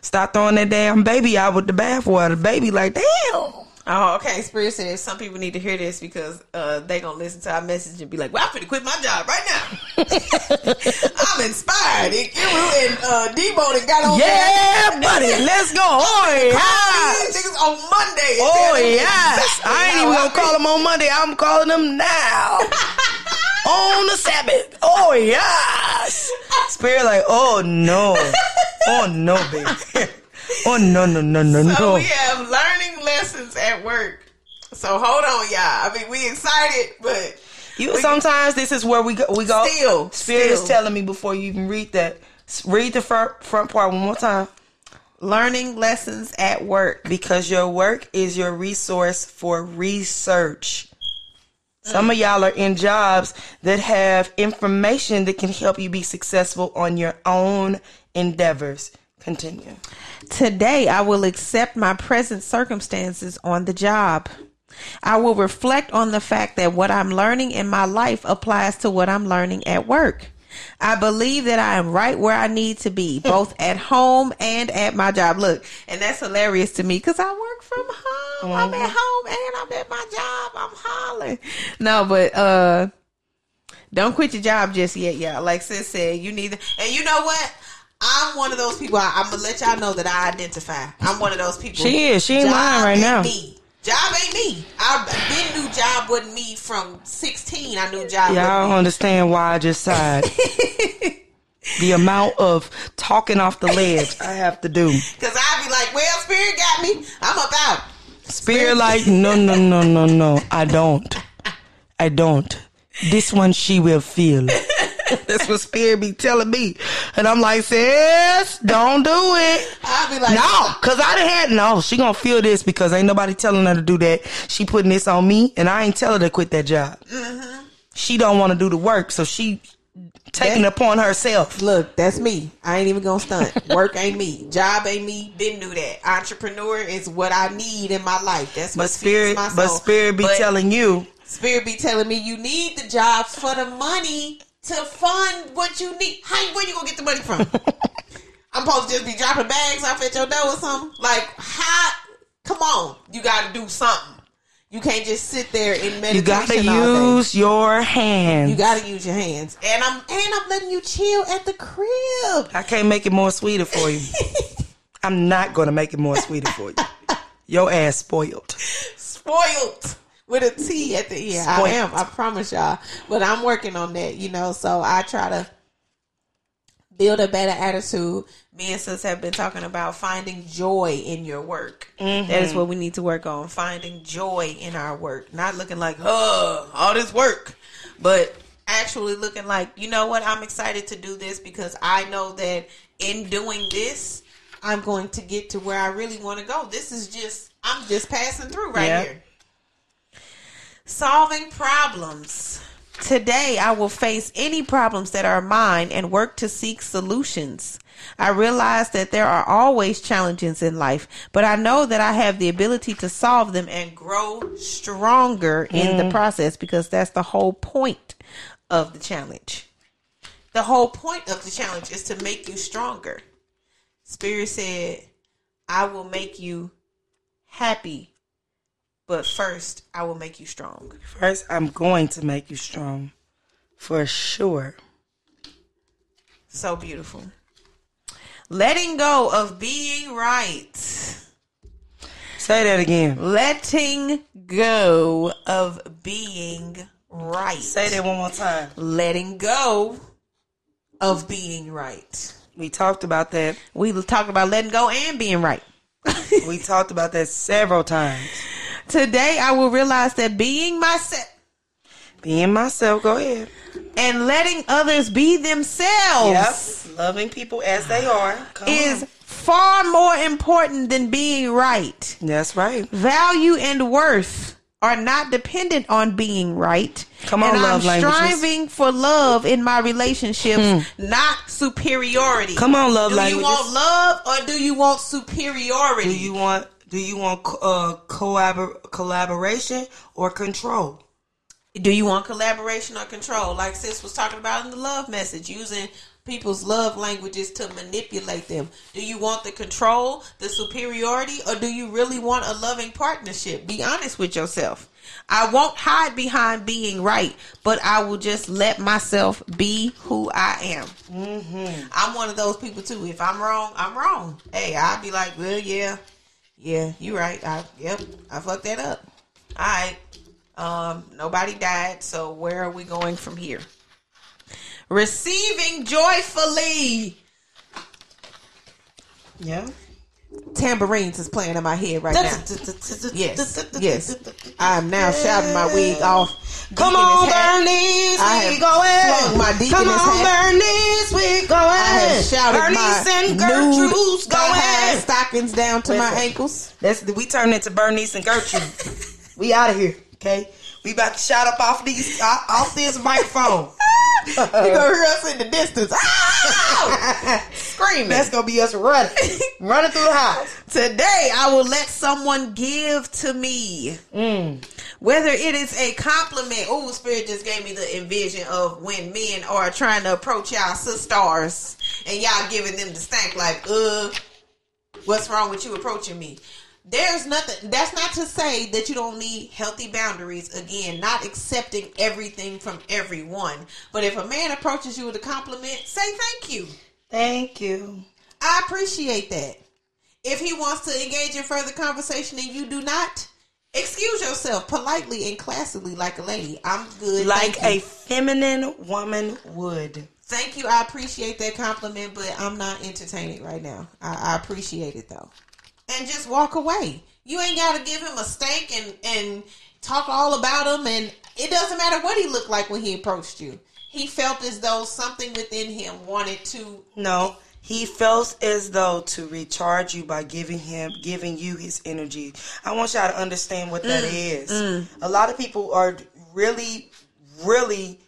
Stop throwing that damn baby out with the bathwater. Baby like, damn. Oh, okay. Spirit says some people need to hear this because uh, they gonna listen to our message and be like, "Well, I'm finna quit my job right now. [LAUGHS] I'm inspired." And Kiru and uh, Debo done got on Yeah, buddy, let's go. [LAUGHS] Oh, yeah. These niggas on Monday. Oh, yes. exactly I ain't even going to call them on Monday. I'm calling them now. [LAUGHS] on the Sabbath. Oh, yes. Spirit like, oh, no. Oh, no, baby. Oh, no, no, no, no, So no. we have learning lessons at work. So hold on, y'all. I mean, we excited, but You sometimes this is where we go. We go. Still, Spirit is telling me before you even read that. Read the front front part one more time. learning lessons at work. Because your work is your resource for research. Some of y'all are in jobs that have information that can help you be successful on your own endeavors. Continue. Today, I will accept my present circumstances on the job. I will reflect on the fact that what I'm learning in my life applies to what I'm learning at work. I believe that I am right where I need to be, [LAUGHS] both at home and at my job. Look, and that's hilarious to me because I work from home. I'm at home and I'm at my job. I'm hollering. No, but uh don't quit your job just yet, y'all. Like sis said, you need and you know what? I'm one of those people. I, I'm gonna let y'all know that I identify. I'm one of those people. She is. She ain't Job lying right now. Me. Job ain't me. I been knew job wasn't me from 16. I knew job. Y'all don't understand why I just sighed. [LAUGHS] the amount of talking off the ledge I have to do. Because I be like, well, spirit got me. I'm about. out. Spirit like, no, no, no, no, no. I don't. I don't. This one she will feel. [LAUGHS] [LAUGHS] That's what Spirit be telling me. And I'm like, sis, don't do it. I'll be like, No, cause I done had no. She gonna feel this because ain't nobody telling her to do that. She putting this on me, and I ain't tell her to quit that job. Mm-hmm. She don't want to do the work, so she taking it upon herself. Look, that's me. I ain't even gonna stunt. [LAUGHS] Work ain't me. Job ain't me. Been knew that. Entrepreneur is what I need in my life. That's what But spirit, but spirit be But telling you, Spirit be telling me you need the job for the money to fund what you need. How where you gonna get the money from? [LAUGHS] I'm supposed to just be dropping bags off at your door or something. Like how? Come on, you got to do something. You can't just sit there in meditation you gotta all day. use your hands. You got to use your hands, and I'm and I'm letting you chill at the crib. I can't make it more sweeter for you. [LAUGHS] I'm not gonna make it more sweeter for you. Your ass spoiled. spoiled with a T at the end. I am. I promise y'all. But I'm working on that, you know. So I try to build a better attitude. Me and sis have been talking about finding joy in your work. That is mm-hmm. what we need to work on. Finding joy in our work. Not looking like, oh, all this work. But actually looking like, you know what, I'm excited to do this because I know that in doing this, I'm going to get to where I really want to go. This is just I'm just passing through right Yeah. here. Solving problems. Today, I will face any problems that are mine and work to seek solutions. I realize that there are always challenges in life, but I know that I have the ability to solve them and grow stronger in the mm. process because that's the whole point of the challenge. The whole point of the challenge is to make you stronger. Spirit said, I will make you happy, but first, I will make you strong. First, I'm going to make you strong. For sure. So beautiful. Letting go of being right. Say that again. Letting go of being right. Say that one more time. Letting go of being right. We talked about that. We talked about letting go and being right. We talked about that several times. Today, I will realize that being myself Being myself, go ahead. and letting others be themselves Yep. Loving people as they are. Come is on. far more important than being right. That's right. Value and worth are not dependent on being right. Come on, and love I'm languages. striving for love in my relationships, hmm. not superiority. Come on, love do languages. you want love or do you want superiority? Do you want do you want uh collabor- collaboration or control? Do you want collaboration or control? Like sis was talking about in the love message, using people's love languages to manipulate them. Do you want the control, the superiority, or do you really want a loving partnership? Be honest with yourself. I won't hide behind being right, but I will just let myself be who I am. Mm-hmm. I'm one of those people too. If I'm wrong, I'm wrong. Hey, I'll be like, well, yeah, yeah, you're right. I, yep, I fucked that up. All right. Um, nobody died, so where are we going from here? Receiving joyfully. Yeah. Tambourines is playing in my head right now. Yes, yes. I'm now shouting my wig off. Come on. Bernice, I we going. my Come deaconess on, hat. Bernice, we going. I have shouted Bernice my and Gertrude's going. stockings down to my ankles. That's we turn into Bernice and Gertrude. [LAUGHS] we out of here, okay? We about to shout up off these off this microphone. You gonna hear us in the distance. Ah! Screaming. That's gonna be us running, [LAUGHS] running through the house. Today, I will let someone give to me. Whether it is a compliment. Oh, Spirit just gave me the envision of when men are trying to approach y'all sisters and y'all giving them the stank like, uh, what's wrong with you approaching me? There's nothing, that's not to say that you don't need healthy boundaries. Again, not accepting everything from everyone. But if a man approaches you with a compliment, say thank you. Thank you. I appreciate that. If he wants to engage in further conversation and you do not, excuse yourself politely and classily like a lady. I'm good. Like a feminine woman would. Thank you. I appreciate that compliment, but I'm not entertaining right now. I, I appreciate it though. And just walk away. You ain't got to give him a stank and and talk all about him. And it doesn't matter what he looked like when he approached you. He felt as though something within him wanted to. No, he felt as though to recharge you by giving him, giving you his energy. I want y'all to understand what that mm, is. Mm. A lot of people are really, really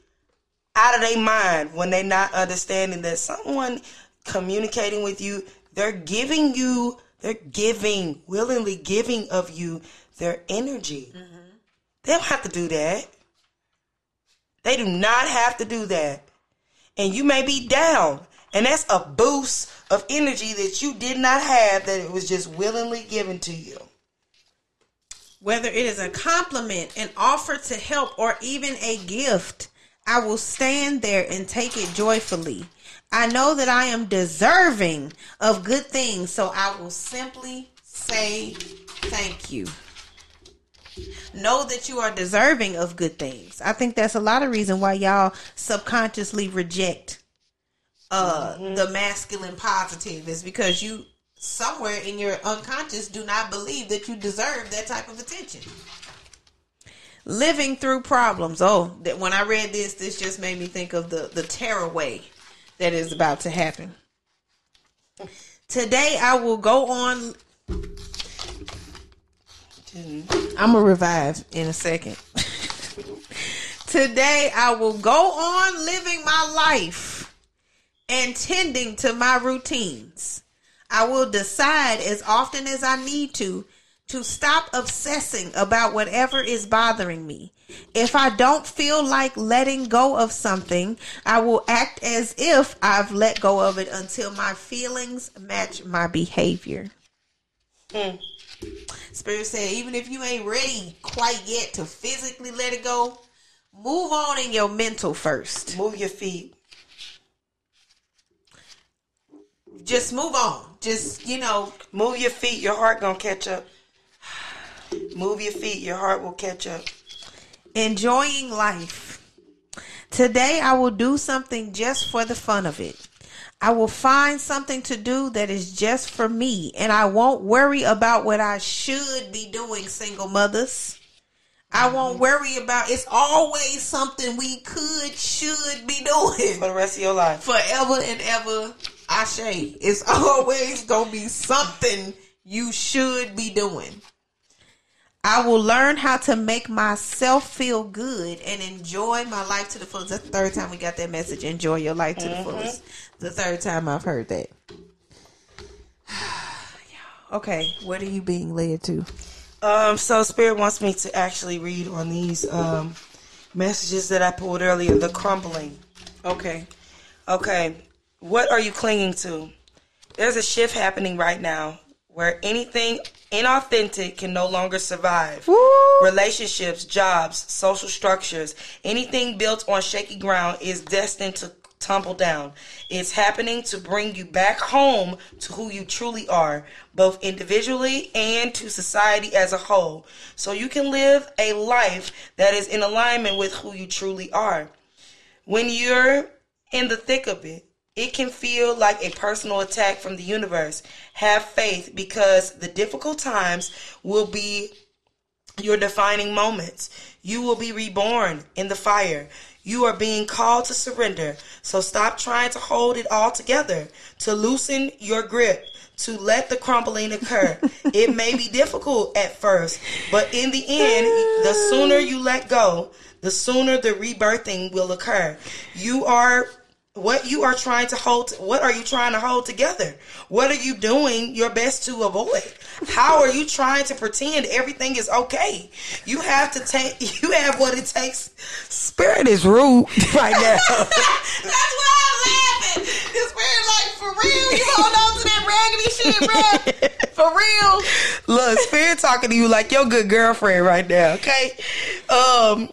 out of their mind when they're not understanding that someone communicating with you, they're giving you, they're giving, willingly giving of you their energy. They don't have to do that. They do not have to do that. And you may be down. And that's a boost of energy that you did not have, that it was just willingly given to you. Whether it is a compliment, an offer to help, or even a gift, I will stand there and take it joyfully. I know that I am deserving of good things, so I will simply say thank you. Know that you are deserving of good things. I think that's a lot of reason why y'all subconsciously reject uh the masculine positive is because you somewhere in your unconscious do not believe that you deserve that type of attention. Living through problems. Oh, that when I read this, this just made me think of the the tearaway that is about to happen. Today I will go on. I'm gonna revive in a second. [LAUGHS] Today I will go on living my life and tending to my routines. I will decide as often as I need to to stop obsessing about whatever is bothering me. If I don't feel like letting go of something, I will act as if I've let go of it until my feelings match my behavior. Hmm. Spirit said, even if you ain't ready quite yet to physically let it go, move on in your mental first. Move your feet. Just move on. Just, you know, Move your feet. Your heart gonna catch up. [SIGHS] Move your feet. Your heart will catch up. Enjoying life. Today I will do something just for the fun of it. I will find something to do that is just for me, and I won't worry about what I should be doing, single mothers. I mm-hmm. won't worry about it's always something we could, should be doing For the rest of your life. forever and ever. Ashe. It's [LAUGHS] always gonna be something you should be doing. I will learn how to make myself feel good and enjoy my life to the fullest. That's the third time we got that message. Enjoy your life to the fullest. The third time I've heard that. [SIGHS] okay, what are you being led to? Um, so Spirit wants me to actually read on these um, messages that I pulled earlier. The crumbling. Okay. Okay. What are you clinging to? There's a shift happening right now where anything inauthentic can no longer survive. Relationships, jobs, social structures, anything built on shaky ground is destined to tumble down. It's happening to bring you back home to who you truly are, both individually and to society as a whole, so you can live a life that is in alignment with who you truly are. When you're in the thick of it, it can feel like a personal attack from the universe. Have faith because the difficult times will be your defining moments. You will be reborn in the fire. You are being called to surrender. So stop trying to hold it all together, to loosen your grip, to let the crumbling occur. [LAUGHS] it may be difficult at first, but in the end, the sooner you let go, the sooner the rebirthing will occur. You are what you are trying to hold what are you trying to hold together what are you doing your best to avoid how are you trying to pretend everything is okay you have to take [LAUGHS] you have what it takes spirit is rude [LAUGHS] right now [LAUGHS] That's why I'm laughing. This spirit like for real. You hold on to that raggedy shit, bro. For real. look spirit talking to you like your good girlfriend right now okay um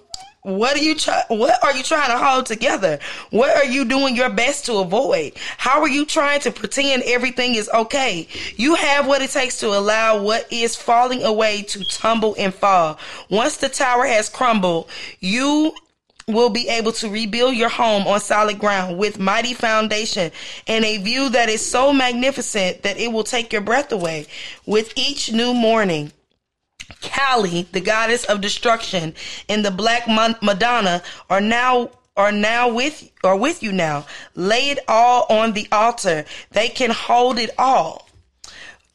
what are you try- what are you trying to hold together? What are you doing your best to avoid? How are you trying to pretend everything is okay? You have what it takes to allow what is falling away to tumble and fall. Once the tower has crumbled you will be able to rebuild your home on solid ground with mighty foundation and a view that is so magnificent that it will take your breath away. With each new morning Kali, the goddess of destruction, and the Black Madonna are now are now with are with you now. Lay it all on the altar. They can hold it all.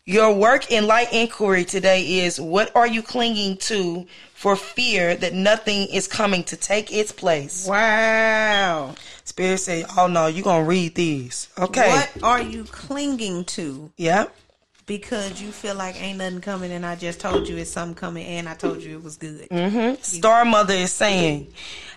Your work in light inquiry today is what are you clinging to for fear that nothing is coming to take its place? Wow. Spirit say, "Oh no, you're gonna read these, okay? What are you clinging to Yep. Because you feel like ain't nothing coming and I just told you it's something coming and I told you it was good? Mm-hmm. Star Mother is saying,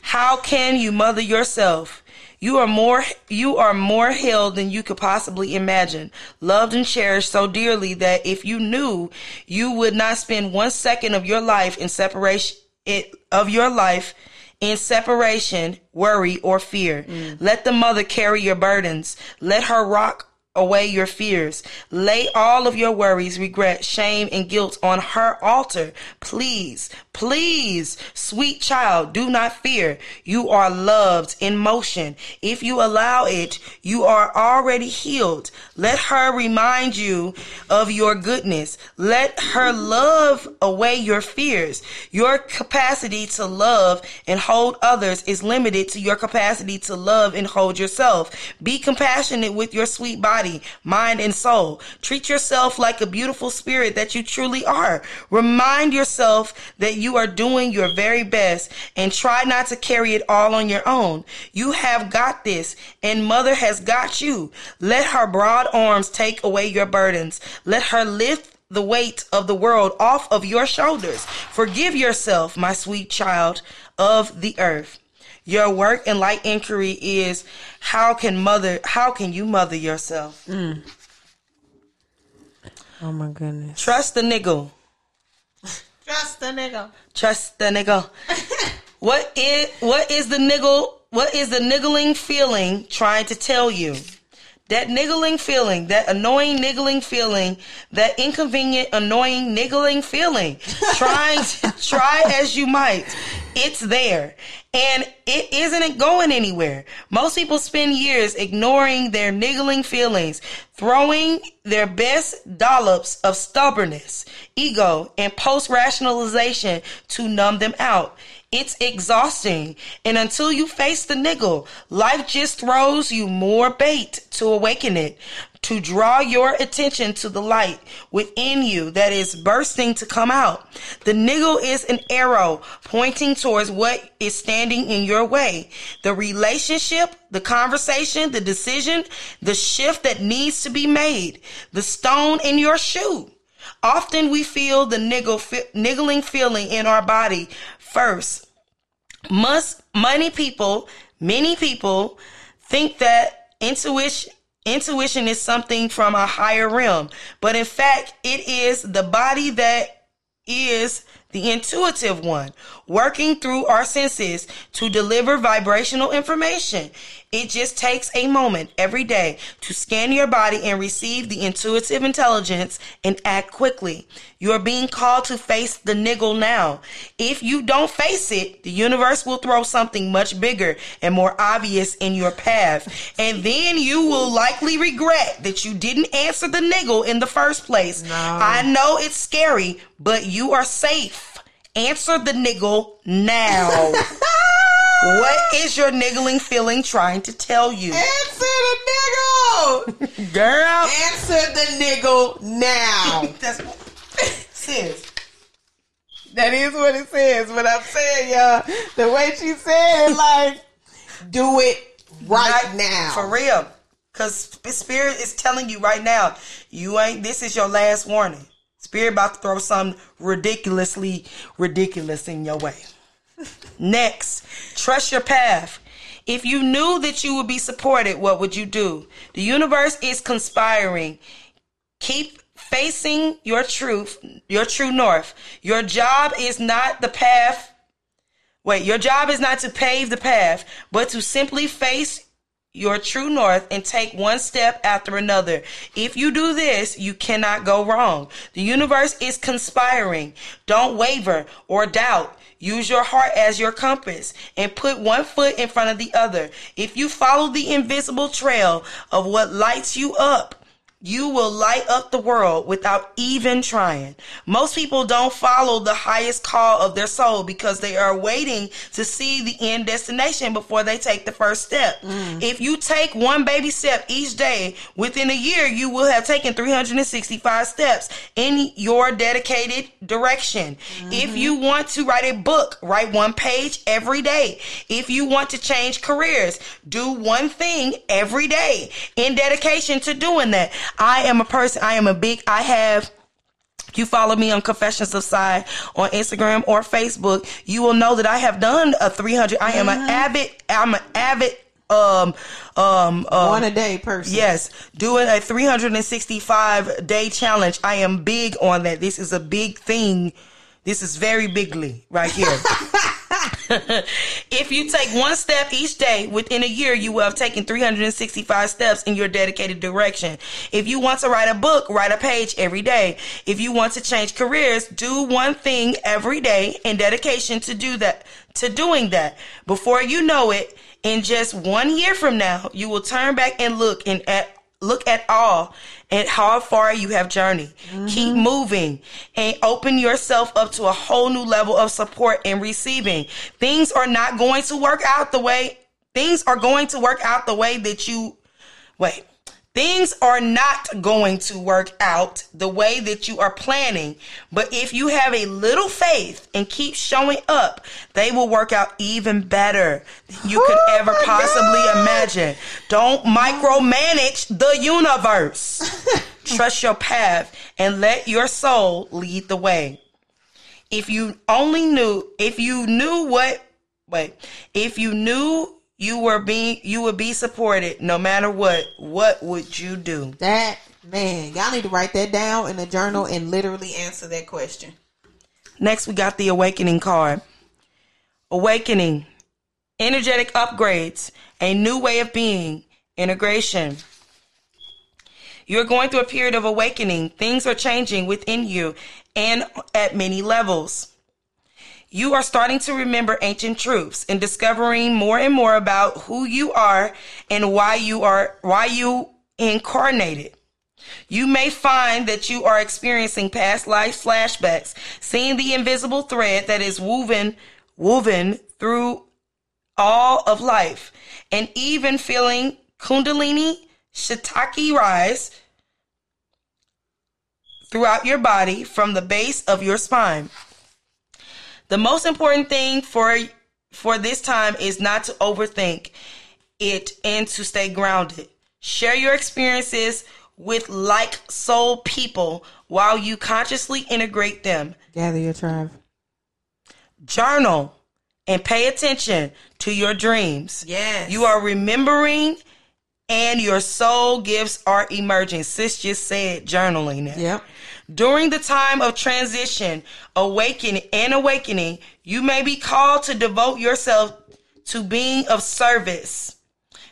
"How can you mother yourself? You are more you are more held than you could possibly imagine, loved and cherished so dearly that if you knew, you would not spend one second of your life in separation it, of your life." In separation, worry, or fear. Mm. Let the mother carry your burdens. Let her rock away your fears. Lay all of your worries, regret, shame, and guilt on her altar. Please, please, sweet child, do not fear. You are loved in motion. If you allow it, you are already healed. Let her remind you of your goodness. Let her love away your fears. Your capacity to love and hold others is limited to your capacity to love and hold yourself. Be compassionate with your sweet body, mind, and soul. Treat yourself like a beautiful spirit that you truly are. Remind yourself that you are doing your very best and try not to carry it all on your own. You have got this and mother has got you. Let her broad arms take away your burdens. Let her lift the weight of the world off of your shoulders. Forgive yourself, my sweet child of the earth. Your work in light inquiry is how can mother how can you mother yourself? Mm. Oh my goodness. Trust the niggle. Trust the nigga. Trust the niggle. [LAUGHS] what is what is the niggle what is the niggling feeling trying to tell you? That niggling feeling, that annoying niggling feeling, that inconvenient, annoying niggling feeling. [LAUGHS] Trying to try as you might, it's there. And it isn't going anywhere. Most people spend years ignoring their niggling feelings, throwing their best dollops of stubbornness, ego, and post rationalization to numb them out. It's exhausting. And until you face the niggle, life just throws you more bait to awaken it, to draw your attention to the light within you that is bursting to come out. The niggle is an arrow pointing towards what is standing in your way. The relationship, the conversation, the decision, the shift that needs to be made, the stone in your shoe. Often we feel the niggle, niggling feeling in our body first. Must many people, many people think that intuition intuition is something from a higher realm, but in fact, it is the body that is the intuitive one, working through our senses to deliver vibrational information. It just takes a moment every day to scan your body and receive the intuitive intelligence and act quickly. You are being called to face the niggle now. If you don't face it, the universe will throw something much bigger and more obvious in your path. And then you will likely regret that you didn't answer the niggle in the first place. I know it's scary, but you are safe. Answer the niggle now. [LAUGHS] what is your niggling feeling trying to tell you? Answer the niggle. [LAUGHS] Girl. Answer the niggle now. [LAUGHS] That's sis. that is what it says. But I'm saying, y'all, the way she said it, like, do it right, now. For real. Cause spirit is telling you right now, you ain't this is your last warning. Spirit about to throw something ridiculously ridiculous in your way. Next, trust your path. If you knew that you would be supported, what would you do? The universe is conspiring. Keep facing your truth, your true north. Your job is not the path. Wait, your job is not to pave the path, but to simply face your true north and take one step after another. If you do this, you cannot go wrong. The universe is conspiring. Don't waver or doubt. Use your heart as your compass and put one foot in front of the other. If you follow the invisible trail of what lights you up, you will light up the world without even trying. Most people don't follow the highest call of their soul because they are waiting to see the end destination before they take the first step. Mm. If you take one baby step each day, within a year, you will have taken 365 steps in your dedicated direction. If mm-hmm. you want to write a book, write one page every day. If you want to change careers, do one thing every day in dedication to doing that. I am a person, I am a big, I have you follow me on Confessions of Side on Instagram or Facebook, you will know that I have done a 300. I am an avid, I'm an avid, um, um, um, One a day person. Yes, doing a 365 day challenge. I am big on that. This is a big thing. This is very bigly right here. [LAUGHS] [LAUGHS] if you take one step each day within a year, you will have taken 365 steps in your dedicated direction. If you want to write a book, write a page every day. If you want to change careers, do one thing every day in dedication to do that, to doing that. Before you know it, in just one year from now, you will turn back and look and at look at all and how far you have journeyed. Keep mm-hmm. moving and open yourself up to a whole new level of support and receiving. Things are not going to work out the way things are going to work out the way that you wait. Things are not going to work out the way that you are planning, but if you have a little faith and keep showing up, they will work out even better than you could Oh ever possibly God. imagine. Don't micromanage the universe. [LAUGHS] Trust your path and let your soul lead the way. If you only knew, if you knew what, wait, if you knew you were being, you would be supported no matter what, what would you do? That man, y'all need to write that down in a journal and literally answer that question. Next, we got the awakening card. Awakening, energetic upgrades, a new way of being, integration. You're going through a period of awakening. Things are changing within you and at many levels. You are starting to remember ancient truths and discovering more and more about who you are and why you are why you incarnated. You may find that you are experiencing past life flashbacks, seeing the invisible thread that is woven woven through all of life, and even feeling kundalini shiitake rise throughout your body from the base of your spine. The most important thing for for this time is not to overthink it and to stay grounded. Share your experiences with like soul people while you consciously integrate them. Gather your tribe. Journal and pay attention to your dreams. Yes. You are remembering and your soul gifts are emerging. Sis just said journaling. Yep. During the time of transition, awakening and awakening, you may be called to devote yourself to being of service.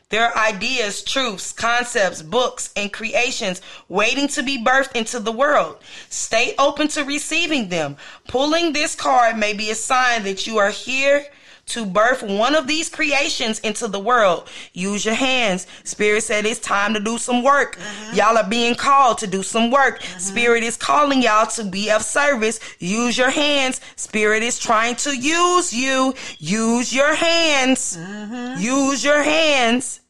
There are ideas, truths, concepts, books, and creations waiting to be birthed into the world. Stay open to receiving them. Pulling this card may be a sign that you are here to birth one of these creations into the world. Use your hands. Spirit said it's time to do some work. Mm-hmm. Y'all are being called to do some work. Mm-hmm. Spirit is calling y'all to be of service. Use your hands. Spirit is trying to use you. Use your hands. Mm-hmm. Use your hands.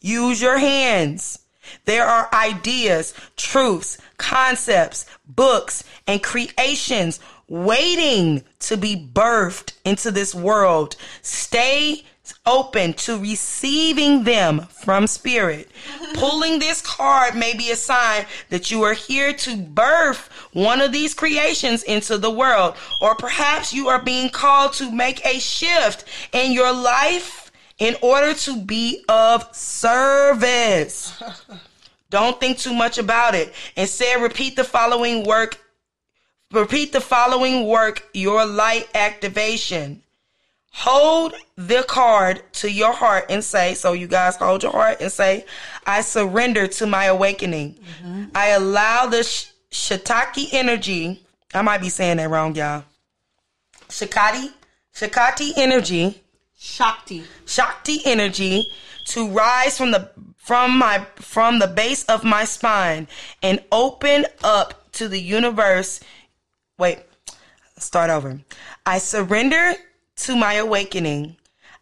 Use your hands. There are ideas, truths, concepts, books, and creations waiting to be birthed into this world. Stay open to receiving them from spirit. [LAUGHS] Pulling this card may be a sign that you are here to birth one of these creations into the world. Or perhaps you are being called to make a shift in your life in order to be of service. [LAUGHS] Don't think too much about it. Instead, repeat the following work. Repeat the following work, your light activation. Hold the card to your heart and say, so you guys hold your heart and say, I surrender to my awakening. Mm-hmm. I allow the sh- Shataki energy. I might be saying that wrong, y'all. Shakati, Shakati energy Shakti. Shakti energy to rise from the from my from the base of my spine and open up to the universe. Wait, start over. I surrender to my awakening.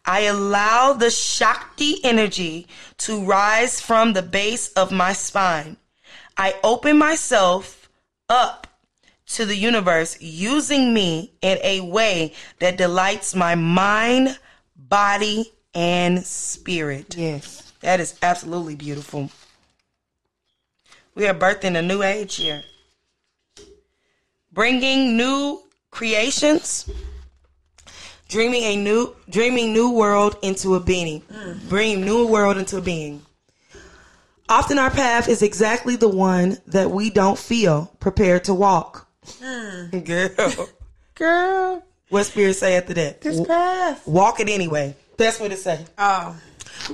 I allow the Shakti energy to rise from the base of my spine. I open myself up to the universe using me in a way that delights my mind, body, and spirit. Yes. That is absolutely beautiful. We are birthing a new age here. Bringing new creations, dreaming a new dreaming new world into a being. Bringing new world into a being. Often our path is exactly the one that we don't feel prepared to walk. Hmm. [LAUGHS] Girl. Girl, What spirit say after that? this path. Walk it anyway. That's what it say. Oh.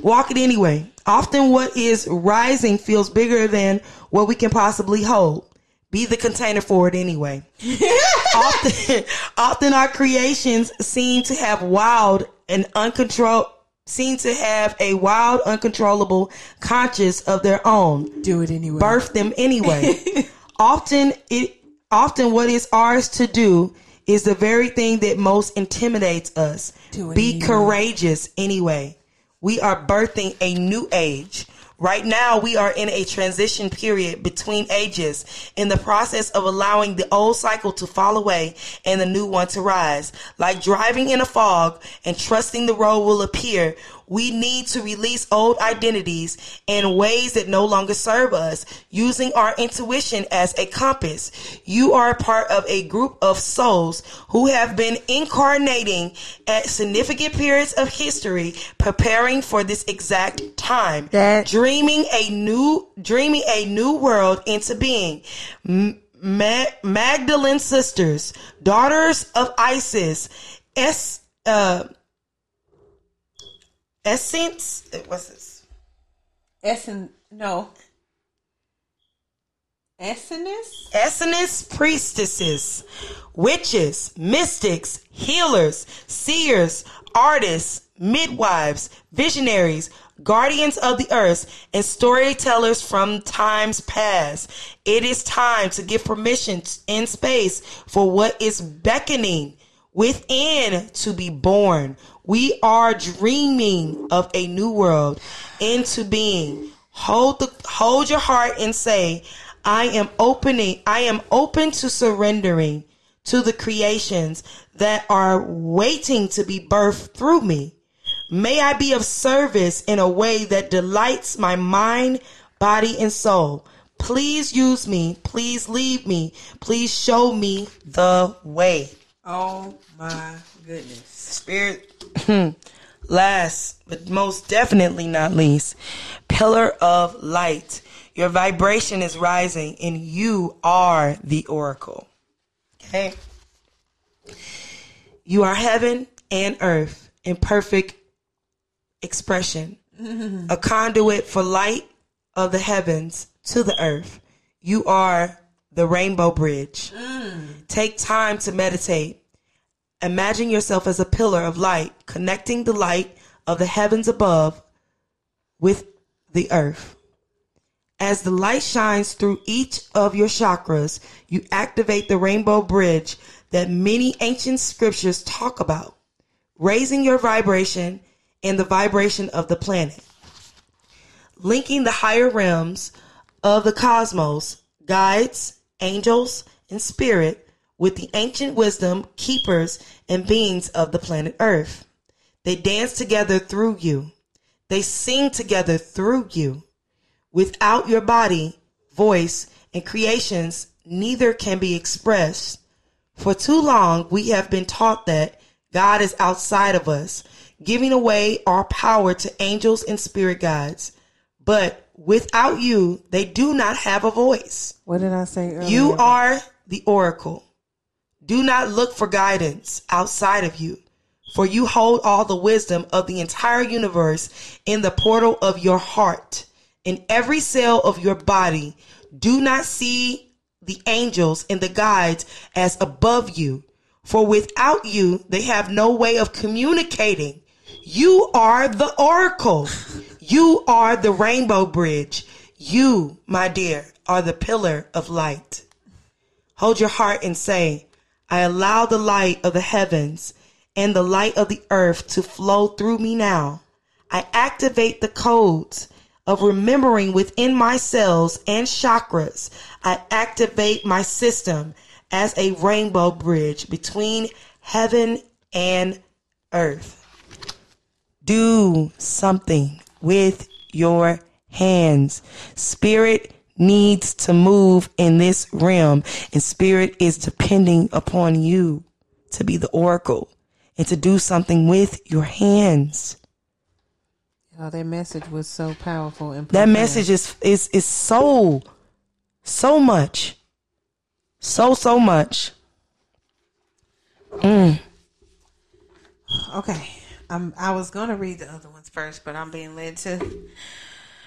Walk it anyway. Often what is rising feels bigger than what we can possibly hold. Be the container for it anyway. [LAUGHS] often, often our creations seem to have wild and uncontrolled, seem to have a wild, uncontrollable conscious of their own Do it anyway. birth them anyway. [LAUGHS] often it often what is ours to do is the very thing that most intimidates us. Do it Be anyway. courageous anyway. We are birthing a new age. Right now, we are in a transition period between ages in the process of allowing the old cycle to fall away and the new one to rise. Like driving in a fog and trusting the road will appear, we need to release old identities in ways that no longer serve us, using our intuition as a compass. You are part of a group of souls who have been incarnating at significant periods of history, preparing for this exact time. That- dreaming a new, dreaming a new world into being. M- Magdalene sisters, daughters of Isis, S, uh, Essence, what's this? Essen. No. Essenes? Essence priestesses, witches, mystics, healers, seers, artists, midwives, visionaries, guardians of the earth, and storytellers from times past. It is time to give permission in space for what is beckoning within to be born. We are dreaming of a new world into being. Hold the hold your heart and say, I am opening, I am open to surrendering to the creations that are waiting to be birthed through me. May I be of service in a way that delights my mind, body, and soul. Please use me. Please lead me. Please show me the way. Oh my goodness. Spirit, Hmm. last but most definitely not least, pillar of light. Your vibration is rising and you are the oracle. Okay? You are heaven and earth in perfect expression, a conduit for light of the heavens to the earth. You are the rainbow bridge. Mm. Take time to meditate. Imagine yourself as a pillar of light, connecting the light of the heavens above with the earth. As the light shines through each of your chakras, you activate the rainbow bridge that many ancient scriptures talk about, raising your vibration and the vibration of the planet. Linking the higher realms of the cosmos, guides, angels, and spirit with the ancient wisdom, keepers, and beings of the planet Earth. They dance together through you. They sing together through you. Without your body, voice, and creations, neither can be expressed. For too long, we have been taught that God is outside of us, giving away our power to angels and spirit guides. But without you, they do not have a voice. What did I say earlier? You are the oracle. Do not look for guidance outside of you, for you hold all the wisdom of the entire universe in the portal of your heart. In every cell of your body, do not see the angels and the guides as above you, for without you, they have no way of communicating. You are the oracle. You are the rainbow bridge. You, my dear, are the pillar of light. Hold your heart and say, I allow the light of the heavens and the light of the earth to flow through me now. I activate the codes of remembering within my cells and chakras. I activate my system as a rainbow bridge between heaven and earth. Do something with your hands. Spirit needs to move in this realm, and spirit is depending upon you to be the oracle and to do something with your hands. Oh, that message was so powerful and That message is is is so so much. So so much. Okay. Um, I was going to read the other ones first, but I'm being led to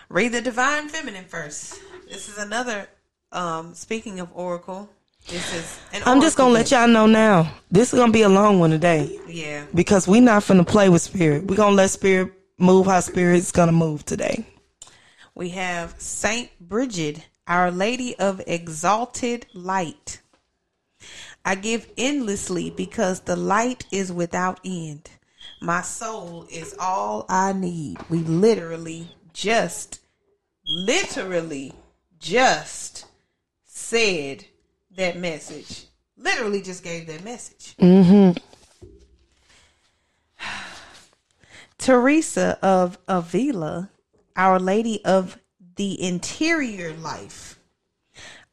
read the Divine Feminine first. This is another, um, speaking of Oracle, this is an I'm just gonna let y'all know now. This is gonna be a long one today. Yeah. Because we not finna play with spirit. we gonna let spirit move how spirit's gonna move today. We have Saint Bridget, Our Lady of Exalted Light. I give endlessly because the light is without end. My soul is all I need. We literally just, literally just said that message. Literally just gave that message. Mm-hmm. Teresa of Avila, Our Lady of the Interior Life.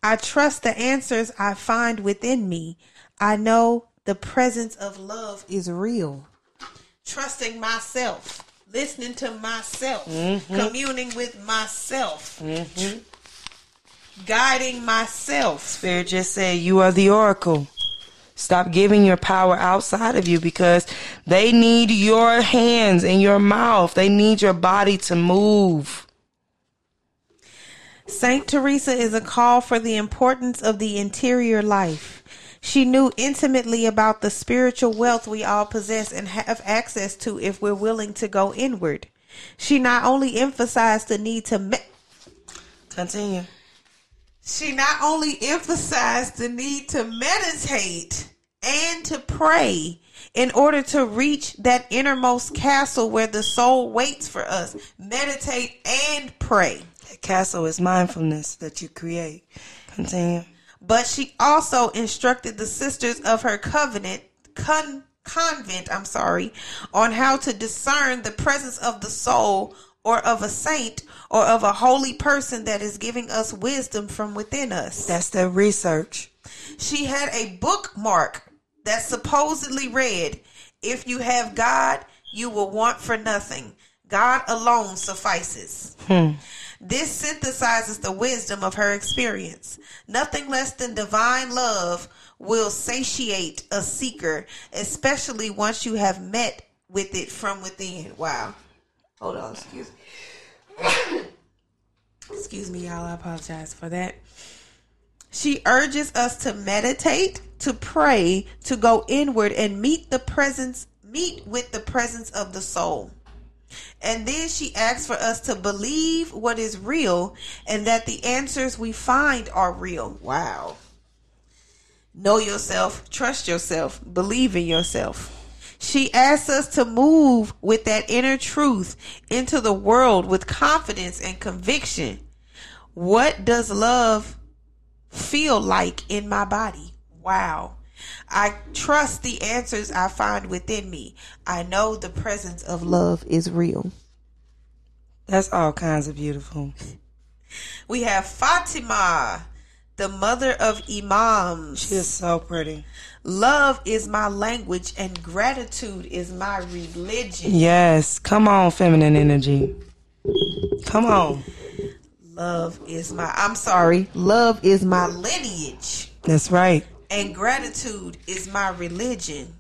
I trust the answers I find within me. I know the presence of love is real. Trusting myself, listening to myself, mm-hmm. communing with myself, mm-hmm. Guiding myself. Spirit just said you are the oracle. Stop giving your power outside of you because they need your hands and your mouth. They need your body to move. Saint Teresa is a call for the importance of the interior life. She knew intimately about the spiritual wealth we all possess and have access to if we're willing to go inward. She not only emphasized the need to me- Continue. She not only emphasized the need to meditate and to pray in order to reach that innermost castle where the soul waits for us. Meditate and pray. That castle is mindfulness that you create. Continue. But she also instructed the sisters of her covenant con, convent, I'm sorry, on how to discern the presence of the soul or of a saint or of a holy person that is giving us wisdom from within us. That's the research. She had a bookmark that supposedly read, If you have God, you will want for nothing. God alone suffices. Hmm. This synthesizes the wisdom of her experience. Nothing less than divine love will satiate a seeker, especially once you have met with it from within. Wow. Hold on, excuse me. [COUGHS] excuse me, y'all. I apologize for that. She urges us to meditate, to pray, to go inward and meet the presence, meet with the presence of the soul. And then she asks for us to believe what is real and that the answers we find are real. Wow. Know yourself, trust yourself, believe in yourself. She asks us to move with that inner truth into the world with confidence and conviction. What does love feel like in my body? Wow. I trust the answers I find within me. I know the presence of love is real. That's all kinds of beautiful. [LAUGHS] We have Fatima, the mother of Imams. She is so pretty. Love is my language and gratitude is my religion. Yes. Come on, feminine energy. Come on. Love is my, I'm sorry, love is my lineage That's right. and gratitude is my religion.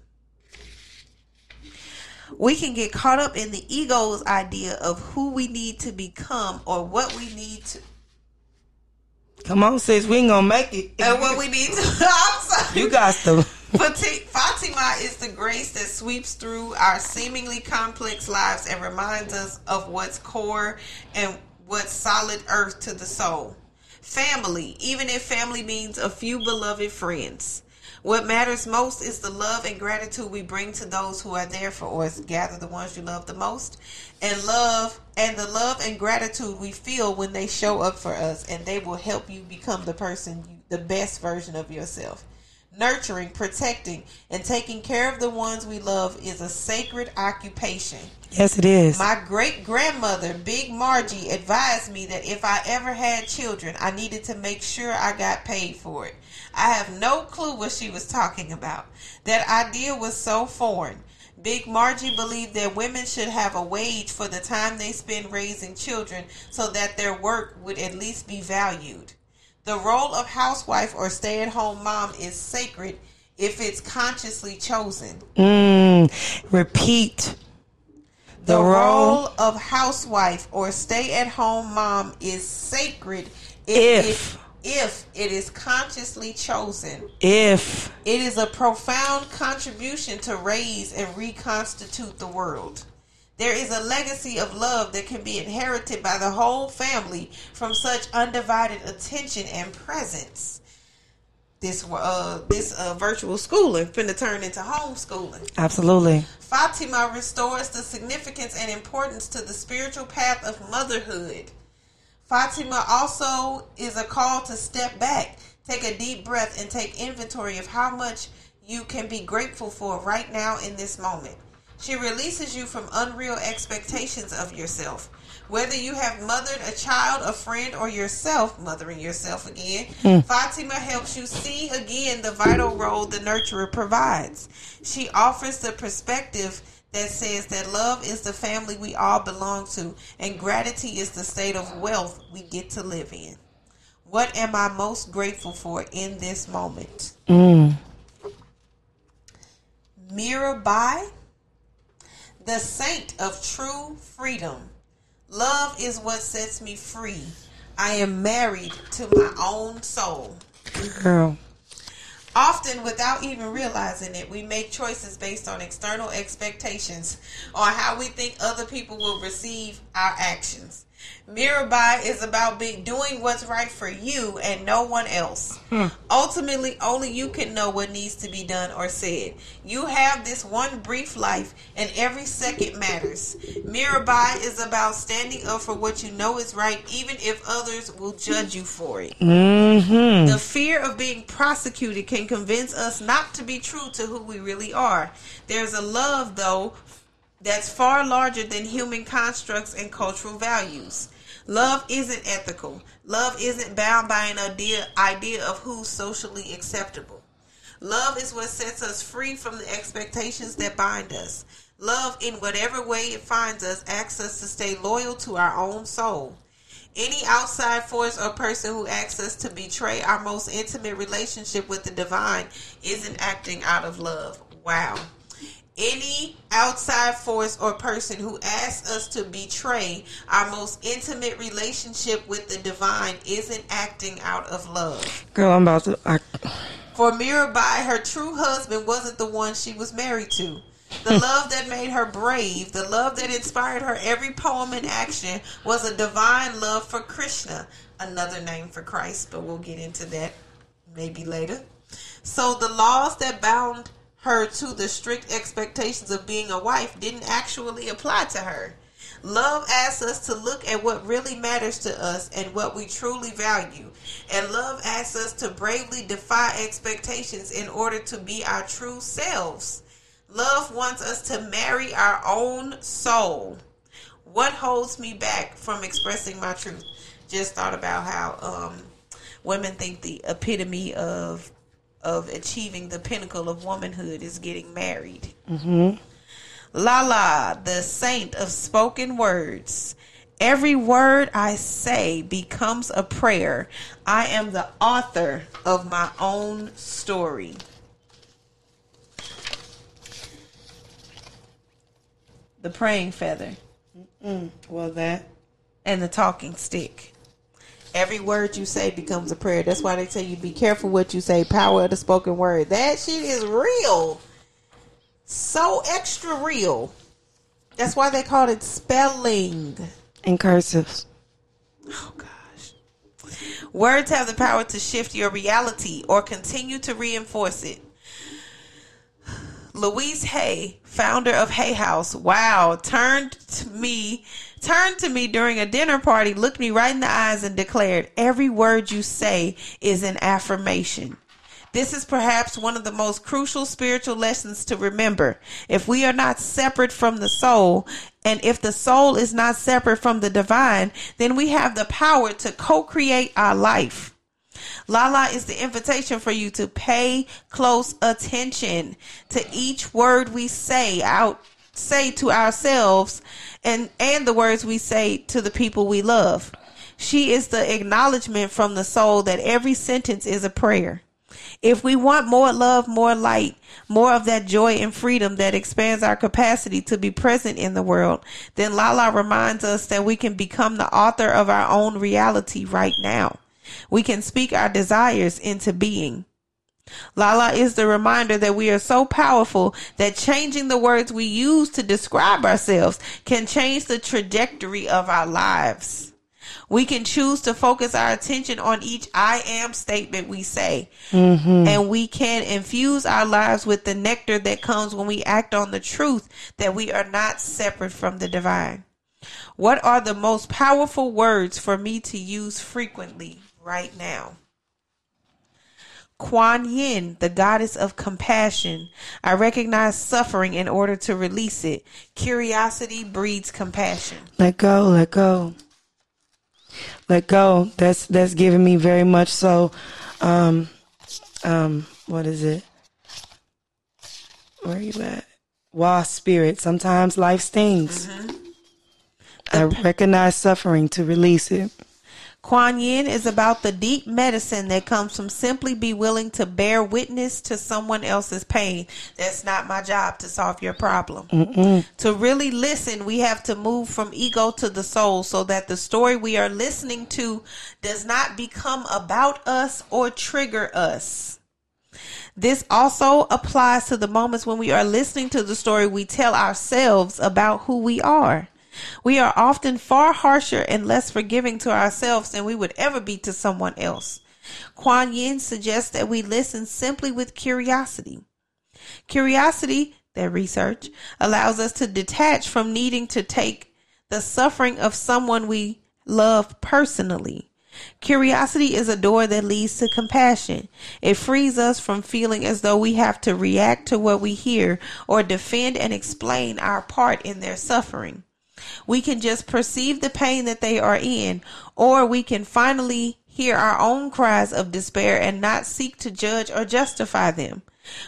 We can get caught up in the ego's idea of who we need to become or what we need to Come on, sis. We ain't gonna make it. and what we need to [LAUGHS] I'm sorry. You got to. Fatima is the grace that sweeps through our seemingly complex lives and reminds us of what's core and what's solid earth to the soul. Family, even if family means a few beloved friends. What matters most is the love and gratitude we bring to those who are there for us. Gather the ones you love the most, and love and the love and gratitude we feel when they show up for us, and they will help you become the person, you, the best version of yourself. Nurturing, protecting, and taking care of the ones we love is a sacred occupation. Yes, it is. My great grandmother, Big Margie, advised me that if I ever had children, I needed to make sure I got paid for it. I have no clue what she was talking about. That idea was so foreign. Big Margie believed that women should have a wage for the time they spend raising children so that their work would at least be valued. The role of housewife or stay at home mom is sacred if it's consciously chosen. Mm, repeat. The, The role, role- of housewife or stay at home mom is sacred If. if, if it is consciously chosen. If. It is a profound contribution to raise and reconstitute the world. There is a legacy of love that can be inherited by the whole family from such undivided attention and presence. This uh this uh virtual schooling finna turn into homeschooling. Absolutely. Fatima restores the significance and importance to the spiritual path of motherhood. Fatima also is a call to step back, take a deep breath, and take inventory of how much you can be grateful for right now in this moment. She releases you from unreal expectations of yourself. Whether you have mothered a child, a friend, or yourself, mothering yourself again, mm. Fatima helps you see again the vital role the nurturer provides. She offers the perspective that says that love is the family we all belong to, and gratitude is the state of wealth we get to live in. What am I most grateful for in this moment? Mm. Mirabai, the saint of true freedom. Love is what sets me free. I am married to my own soul. Girl. Often, without even realizing it, we make choices based on external expectations on how we think other people will receive our actions. Mirabai is about being doing what's right for you and no one else. Ultimately, only you can know what needs to be done or said. You have this one brief life, and every second matters. Mirabai is about standing up for what you know is right, even if others will judge you for it. Mm-hmm. The fear of being prosecuted can convince us not to be true to who we really are. There's a love, though, that's far larger than human constructs and cultural values. Love isn't ethical. Love isn't bound by an idea, idea of who's socially acceptable. Love is what sets us free from the expectations that bind us. Love, in whatever way it finds us, asks us to stay loyal to our own soul. Any outside force or person who asks us to betray our most intimate relationship with the divine isn't acting out of love. Wow. Any outside force or person who asks us to betray our most intimate relationship with the divine isn't acting out of love. Girl, I'm about to. I, For Mirabai, her true husband wasn't the one she was married to. The [LAUGHS] love that made her brave, the love that inspired her every poem and action was a divine love for Krishna, another name for Christ, but we'll get into that maybe later. So the laws that bound her to the strict expectations of being a wife didn't actually apply to her. Love asks us to look at what really matters to us and what we truly value. And love asks us to bravely defy expectations in order to be our true selves. Love wants us to marry our own soul. What holds me back from expressing my truth? Just thought about how um, women think the epitome of of achieving the pinnacle of womanhood is getting married. Mm-hmm. Lalla, the saint of spoken words. Every word I say becomes a prayer. I am the author of my own story. The praying feather well, that. and the talking stick. Every word you say becomes a prayer. That's why they tell you be careful what you say. Power of the spoken word. That shit is real. So extra real. That's why they called it spelling. In cursive. Oh gosh. Words have the power to shift your reality or continue to reinforce it. Louise Hay, founder of Hay House, wow, turned to me, turned to me during a dinner party, looked me right in the eyes and declared, "Every word you say is an affirmation." This is perhaps one of the most crucial spiritual lessons to remember. If we are not separate from the soul, and if the soul is not separate from the divine, then we have the power to co-create our life. Lalla is the invitation for you to pay close attention to each word we say out say to ourselves and and the words we say to the people we love. She is the acknowledgement from the soul that every sentence is a prayer. If we want more love, more light, more of that joy and freedom that expands our capacity to be present in the world, then Lalla reminds us that we can become the author of our own reality right now. We can speak our desires into being. Lalla is the reminder that we are so powerful that changing the words we use to describe ourselves can change the trajectory of our lives. We can choose to focus our attention on each I am statement we say. Mm-hmm. And we can infuse our lives with the nectar that comes when we act on the truth that we are not separate from the divine. What are the most powerful words for me to use frequently right now? Kuan Yin, the goddess of compassion. I recognize suffering in order to release it. Curiosity breeds compassion. Let go, let go. Let go. That's that's giving me very much so um um what is it? Where are you at? Wow, spirit. Sometimes life stings. I recognize suffering to release it. Kuan Yin is about the deep medicine that comes from simply be willing to bear witness to someone else's pain. That's not my job to solve your problem. To really listen, we have to move from ego to the soul so that the story we are listening to does not become about us or trigger us. This also applies to the moments when we are listening to the story we tell ourselves about who we are. We are often far harsher and less forgiving to ourselves than we would ever be to someone else. Kuan Yin suggests that we listen simply with curiosity. Curiosity, their research, allows us to detach from needing to take the suffering of someone we love personally. Curiosity is a door that leads to compassion. It frees us from feeling as though we have to react to what we hear or defend and explain our part in their suffering. We can just perceive the pain that they are in, or we can finally hear our own cries of despair and not seek to judge or justify them.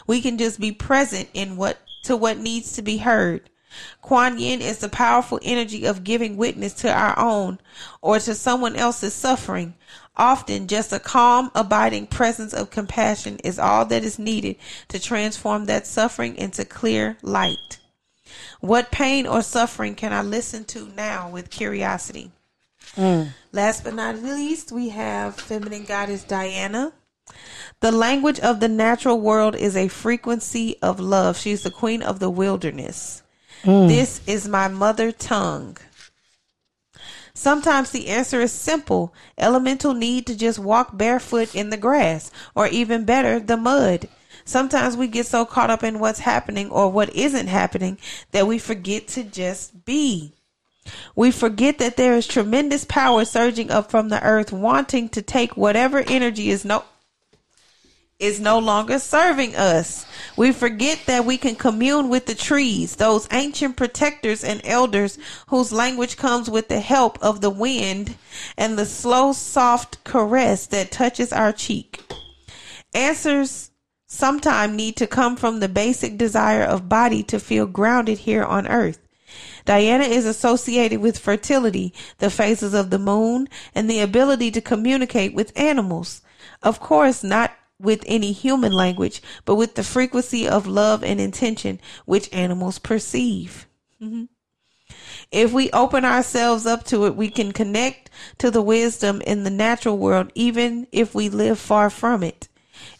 We can just be present in what to what needs to be heard. Kuan Yin is the powerful energy of giving witness to our own or to someone else's suffering. Often, just a calm, abiding presence of compassion is all that is needed to transform that suffering into clear light. What pain or suffering can I listen to now with curiosity? Mm. Last but not least, we have feminine goddess Diana. The language of the natural world is a frequency of love. She's the queen of the wilderness. Mm. This is my mother tongue. Sometimes the answer is simple. Elemental need to just walk barefoot in the grass, or even better, the mud. Sometimes we get so caught up in what's happening or what isn't happening that we forget to just be. We forget that there is tremendous power surging up from the earth, wanting to take whatever energy is no is no longer serving us. We forget that we can commune with the trees, those ancient protectors and elders whose language comes with the help of the wind and the slow, soft caress that touches our cheek. Answers sometimes need to come from the basic desire of body to feel grounded here on earth. Diana is associated with fertility, the phases of the moon, and the ability to communicate with animals. Of course, not with any human language, but with the frequency of love and intention which animals perceive. Mhm. If we open ourselves up to it, we can connect to the wisdom in the natural world, even if we live far from it.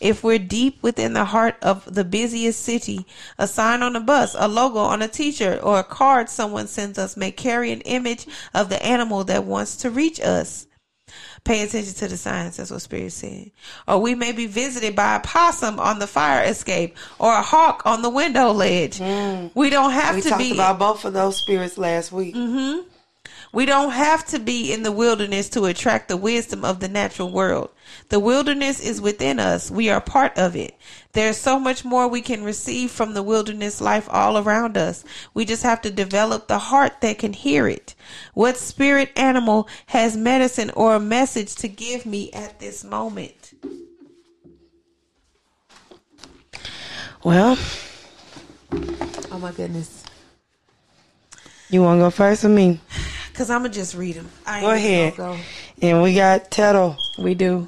If we're deep within the heart of the busiest city, a sign on a bus, a logo on a t-shirt, or a card someone sends us may carry an image of the animal that wants to reach us. Pay attention to the signs. That's what Spirit said. Or we may be visited by a possum on the fire escape or a hawk on the window ledge. Mm. We don't have We to be. We talked about both of those spirits last week. Mm-hmm. We don't have to be in the wilderness to attract the wisdom of the natural world. The wilderness is within us. We are part of it. There's so much more we can receive from the wilderness life all around us. We just have to develop the heart that can hear it. What spirit animal has medicine or a message to give me at this moment? Well, Oh my goodness. you want to go first with me? Cause I'ma just read them. I Go ain't even ahead. go. And we got Tettle. We do.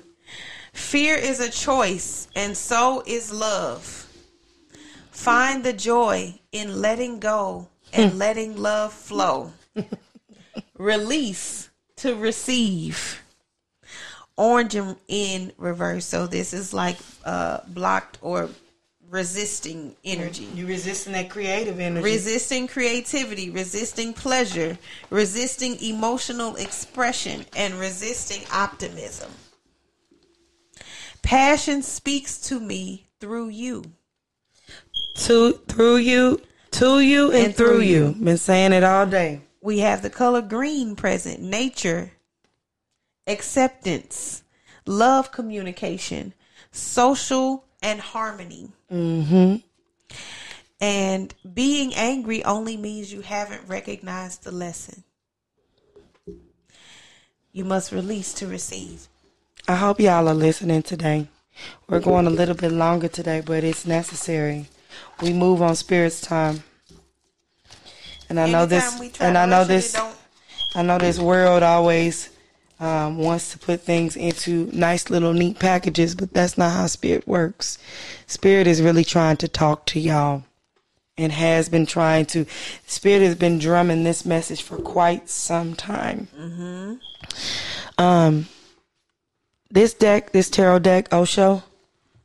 Fear is a choice, and so is love. Find the joy in letting go and letting love flow. [LAUGHS] Release to receive. Orange in, in reverse. So this is like uh, blocked or resisting energy. You're resisting that creative energy. Resisting creativity, resisting pleasure, resisting emotional expression, and resisting optimism. Passion speaks to me through you. to through you, to you, and, And through, through you. you. Been saying it all day. We have the color green present nature, acceptance, love communication, social, and harmony. Mm-hmm. And being angry only means you haven't recognized the lesson. You must release to receive. I hope y'all are listening today. We're going a little bit longer today, but it's necessary. We move on spirit's time. And I know this Anytime we try and I know rush it, it this I know this world always um, wants to put things into nice little neat packages, but that's not how spirit works. Spirit is really trying to talk to y'all and has been trying to. Spirit has been drumming this message for quite some time. Um, this deck, this tarot deck, Osho,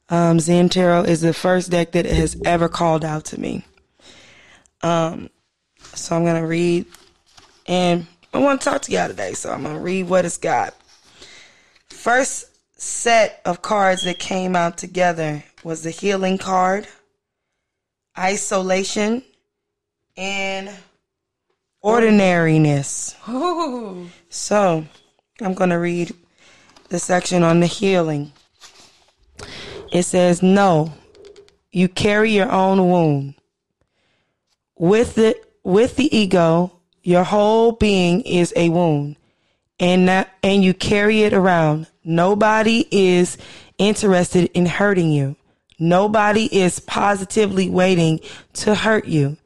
um, Zen Tarot, is the first deck that has ever called out to me. Um, so I'm gonna read, and I want to talk to y'all today. So I'm gonna read what it's got. First set of cards that came out together was the healing card, isolation, and ordinariness. So I'm going to read the section on the healing. It says, No, you carry your own wound. With the, with the ego, your whole being is a wound. And that, and you carry it around. Nobody is interested in hurting you. Nobody is positively waiting to hurt you.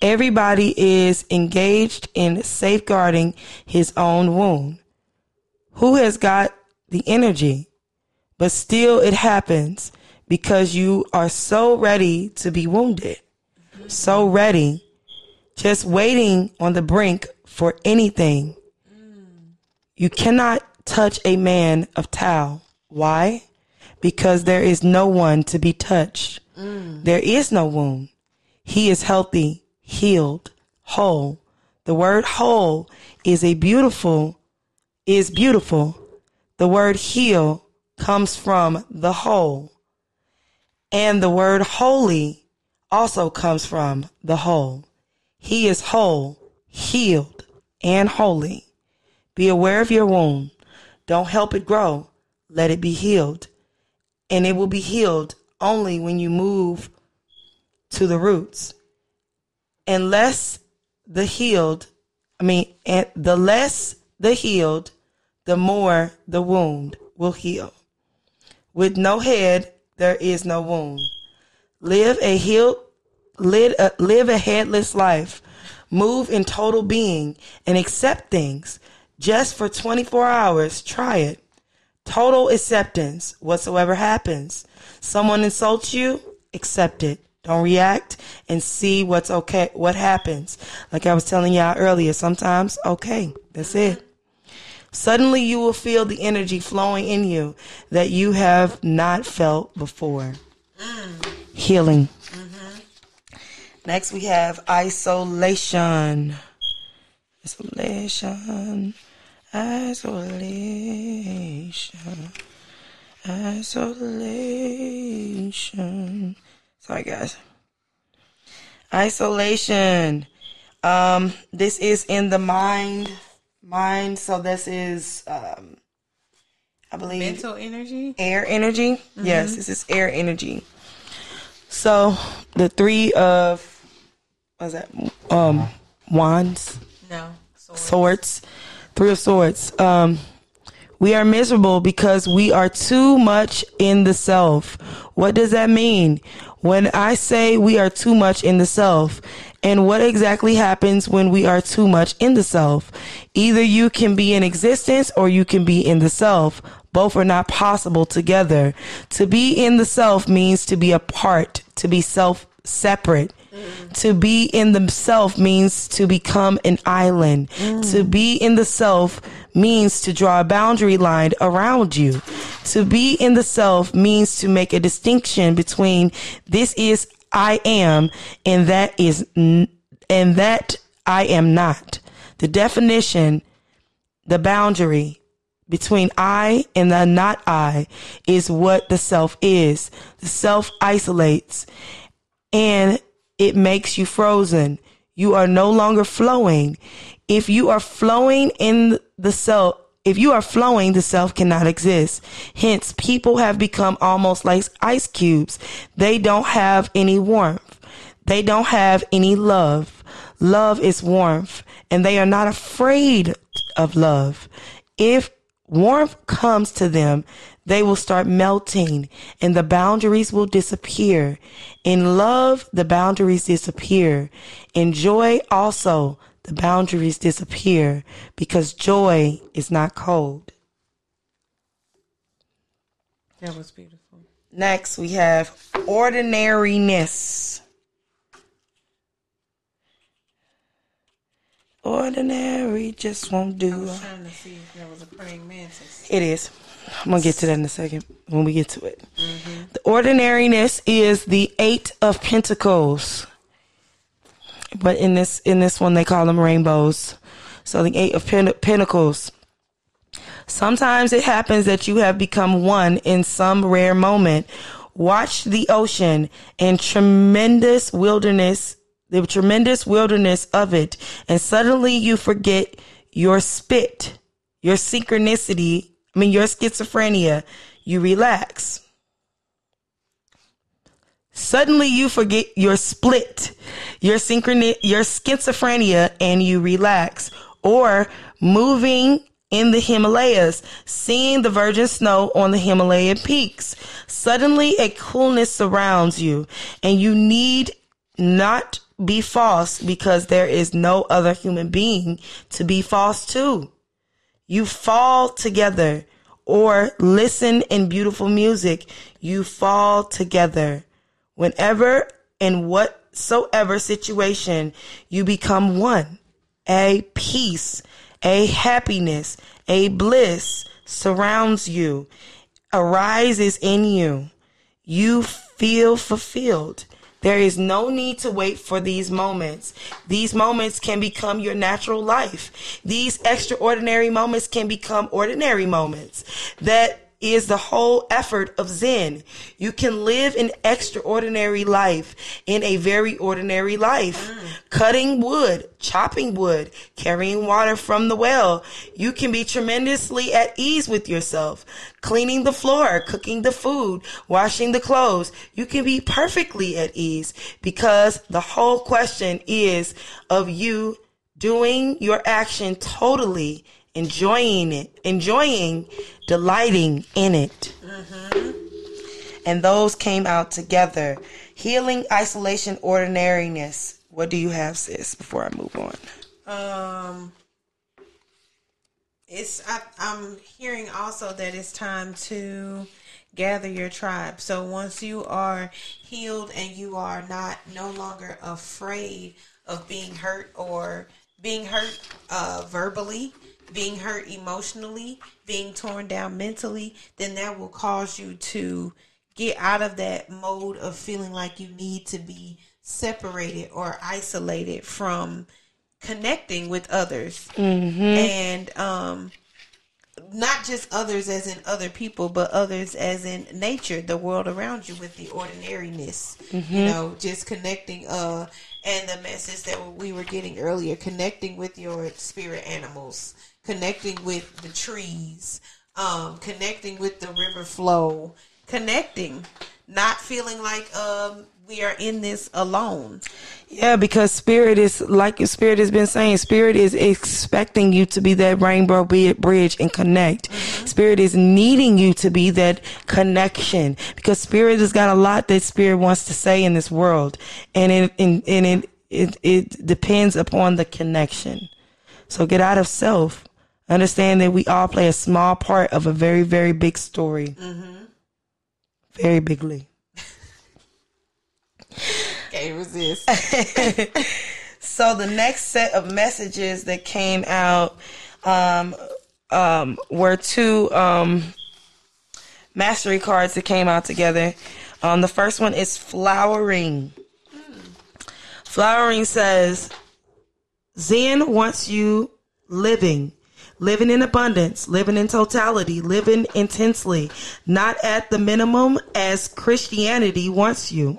Everybody is engaged in safeguarding his own wound. Who has got the energy? But still, it happens because you are so ready to be wounded, so ready, just waiting on the brink for anything. You cannot touch a man of Tao. Why? Because there is no one to be touched. There is no wound. He is healthy, healed, whole. The word whole is a beautiful, is beautiful. The word heal comes from the whole. And the word holy also comes from the whole. He is whole, healed, and holy. Be aware of your wound. Don't help it grow. Let it be healed. And it will be healed only when you move to the roots. Unless the healed, I mean, the less the healed, the more the wound will heal. With no head, there is no wound. Live a healed, live a, live a headless life. Move in total being and accept things. Just for 24 hours, try it. Total acceptance, whatsoever happens. Someone insults you, accept it. Don't react and see what's okay, what happens. Like I was telling y'all earlier, sometimes, okay, that's it. Suddenly you will feel the energy flowing in you that you have not felt before. Mm. Healing. Next we have isolation. Isolation. Isolation. Isolation. Sorry guys. Isolation. Um, this is in the mind. Mind. So this is, um, I believe, Mental energy. air energy. Yes, this is air energy. So the three of what's that? Um, wands, No. So swords, three of swords. Um, we are miserable because we are too much in the self. What does that mean? When I say we are too much in the self, and what exactly happens when we are too much in the self? Either you can be in existence or you can be in the self. Both are not possible together. To be in the self means to be apart, to be self separate. To be in the self means to become an island. To mm. be in the self means to draw a boundary line around you. To be in the self means to make a distinction between this is I am and that is n- and that I am not. The definition, the boundary between I and the not I is what the self is. The self isolates and it makes you frozen. You are no longer flowing. If you are flowing in the self, if you are flowing, the self cannot exist. Hence, people have become almost like ice cubes. They don't have any warmth. They don't have any love. Love is warmth, and they are not afraid of love. If warmth comes to them, they will start melting and the boundaries will disappear. In love, the boundaries disappear. In joy, also, the boundaries disappear because joy is not cold. that was beautiful. Next, we have ordinariness. Ordinary just won't do. Trying to see if there was a praying mantis. It is. I'm gonna get to that in a second when we get to it. The ordinariness is the eight of pentacles, but in this in this one they call them rainbows. So the eight of pen- pentacles. Sometimes it happens that you have become one in some rare moment. Watch the ocean and tremendous wilderness, the tremendous wilderness of it, and suddenly you forget your spit, your synchronicity, mean, your schizophrenia. You relax. Suddenly you forget your split, your synchroni- your schizophrenia, and you relax. Or moving in the Himalayas, seeing the virgin snow on the Himalayan peaks. Suddenly a coolness surrounds you, and you need not be false because there is no other human being to be false to. You fall together or listen in beautiful music. You fall together. Whenever and whatsoever situation, you become one. A peace, a happiness, a bliss surrounds you, arises in you. You feel fulfilled. There is no need to wait for these moments. These moments can become your natural life. These extraordinary moments can become ordinary moments. That is the whole effort of Zen. You can live an extraordinary life in a very ordinary life. Mm. Cutting wood, chopping wood, carrying water from the well. You can be tremendously at ease with yourself. Cleaning the floor, cooking the food, washing the clothes. You can be perfectly at ease because the whole question is of you doing your action totally enjoying it, enjoying, delighting in it. And those came out together. Healing, isolation, ordinariness. What do you have, sis, before I move on? Um, it's I, I'm hearing also that it's time to gather your tribe. So once you are healed and you are not no longer afraid of being hurt or being hurt uh, verbally, being hurt emotionally, being torn down mentally, then that will cause you to get out of that mode of feeling like you need to be separated or isolated from connecting with others. And um not just others as in other people but others as in nature the world around you with the ordinariness you know just connecting uh and the message that we were getting earlier connecting with your spirit animals connecting with the trees um connecting with the river flow connecting not feeling like um we are in this alone Yeah, because spirit is like spirit has been saying. Spirit is expecting you to be that rainbow bridge and connect. Spirit is needing you to be that connection because spirit has got a lot that spirit wants to say in this world, and it and, and it, it it depends upon the connection. So get out of self. Understand that we all play a small part of a very very big story. Very bigly. [LAUGHS] can't resist [LAUGHS] So the next set of messages that came out um, um, were two um, mastery cards that came out together. Um, the first one is flowering. Flowering says, Zen wants you living, living in abundance, living in totality, living intensely, not at the minimum as Christianity wants you.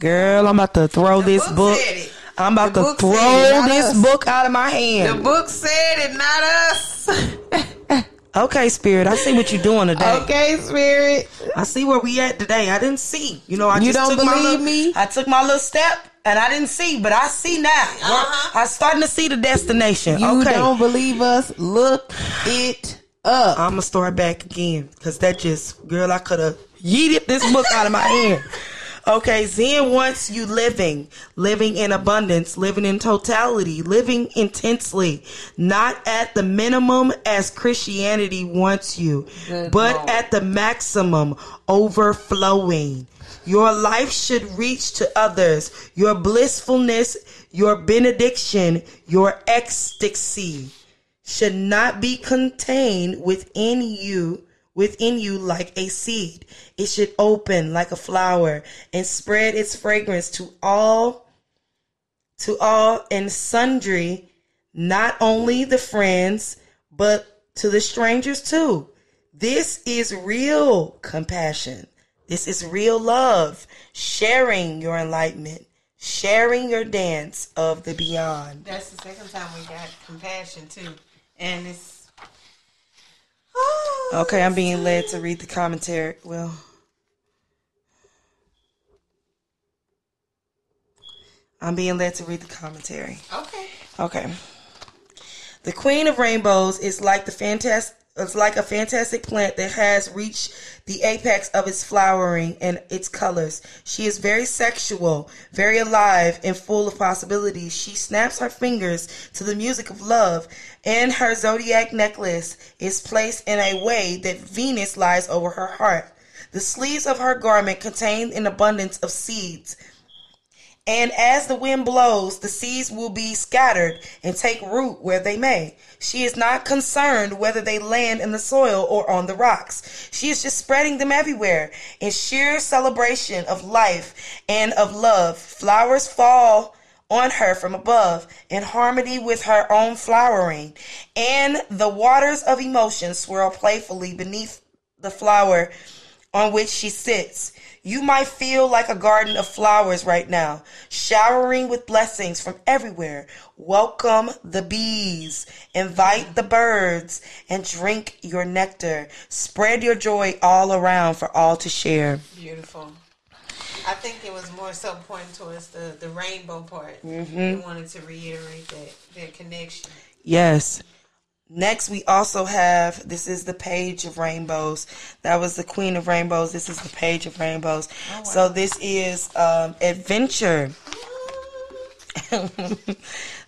Girl, I'm about to throw this book book. I'm about The to throw said this us. book out of my hand. The book said it, not us. [LAUGHS] Okay, Spirit, I see what you're doing today. okay, spirit. I see where we at today. I didn't see. You know, I You just don't took my believe little, me? I took my little step and I didn't see, but I see now. Uh-huh. I'm starting to see the destination. You okay. don't believe us? Look it up. I'm gonna start back again because that just, girl, I could have yeeted this book out of my hand. Okay, Zen wants you living, living in abundance, living in totality, living intensely, not at the minimum as Christianity wants you, Good but Lord. at the maximum, overflowing. Your life should reach to others. Your blissfulness, your benediction, your ecstasy should not be contained within you within you like a seed. It should open like a flower and spread its fragrance to all to all and sundry not only the friends but to the strangers too. This is real compassion this is real love sharing your enlightenment sharing your dance of the beyond That's the second time we got compassion too, and it's [SIGHS] Okay, I'm being led to read the commentary. Well, I'm being led to read the commentary. okay. Okay. The Queen of Rainbows is like the fantastic it's like a fantastic plant that has reached the apex of its flowering and its colors. She is very sexual, very alive, and full of possibilities. She snaps her fingers to the music of love, and her zodiac necklace is placed in a way that Venus lies over her heart. The sleeves of her garment contain an abundance of seeds. And as the wind blows, the seeds will be scattered and take root where they may. She is not concerned whether they land in the soil or on the rocks. She is just spreading them everywhere in sheer celebration of life and of love. Flowers fall on her from above in harmony with her own flowering, and the waters of emotion swirl playfully beneath the flower on which she sits. You might feel like a garden of flowers right now, showering with blessings from everywhere. Welcome the bees, invite the birds, and drink your nectar. Spread your joy all around for all to share. Beautiful. I think it was more so pointing towards the, the rainbow part. Mm-hmm. wanted to reiterate that, that connection. Yes. Next, we also have this is the page of rainbows. That was the queen of rainbows. This is the page of rainbows. Oh, wow. So this is um, adventure. [LAUGHS]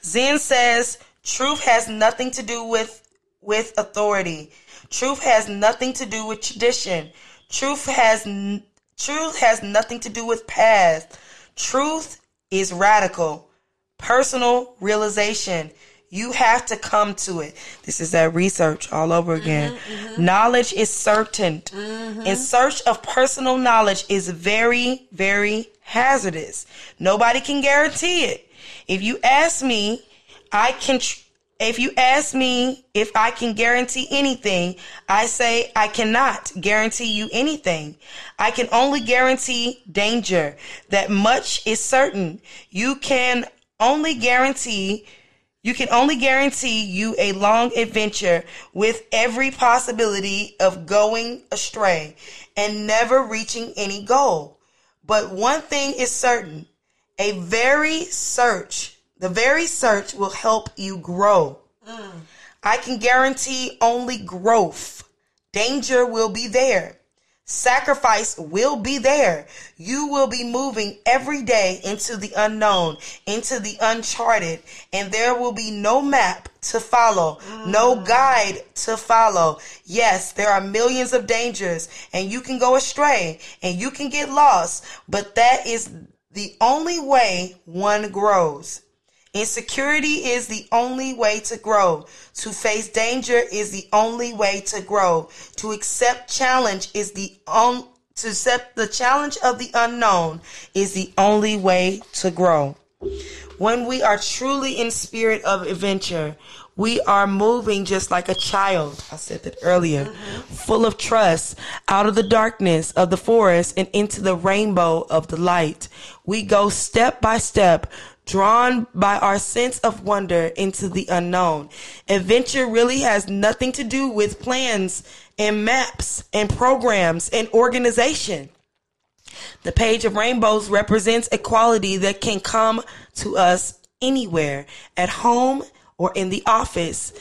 Zen says truth has nothing to do with with authority. Truth has nothing to do with tradition. Truth has n- truth has nothing to do with past. Truth is radical, personal realization. You have to come to it. This is that research all over again. Mm-hmm, mm-hmm. Knowledge is certain. Mm-hmm. In search of personal knowledge is very, very hazardous. Nobody can guarantee it. If you ask me, I can. Tr- if you ask me if I can guarantee anything, I say I cannot guarantee you anything. I can only guarantee danger. That much is certain. You can only guarantee you can only guarantee you a long adventure with every possibility of going astray and never reaching any goal. But one thing is certain, a very search, the very search will help you grow. Mm. I can guarantee only growth. Danger will be there. Sacrifice will be there. You will be moving every day into the unknown, into the uncharted, and there will be no map to follow, mm. no guide to follow. Yes, there are millions of dangers, and you can go astray and you can get lost, but that is the only way one grows. Insecurity is the only way to grow. To face danger is the only way to grow. To accept challenge is the on to accept the challenge of the unknown is the only way to grow. When we are truly in spirit of adventure, we are moving just like a child. I said that earlier. Mm-hmm. Full of trust out of the darkness of the forest and into the rainbow of the light. We go step by step drawn by our sense of wonder into the unknown. Adventure really has nothing to do with plans and maps and programs and organization. The page of rainbows represents a quality that can come to us anywhere, at home or in the office,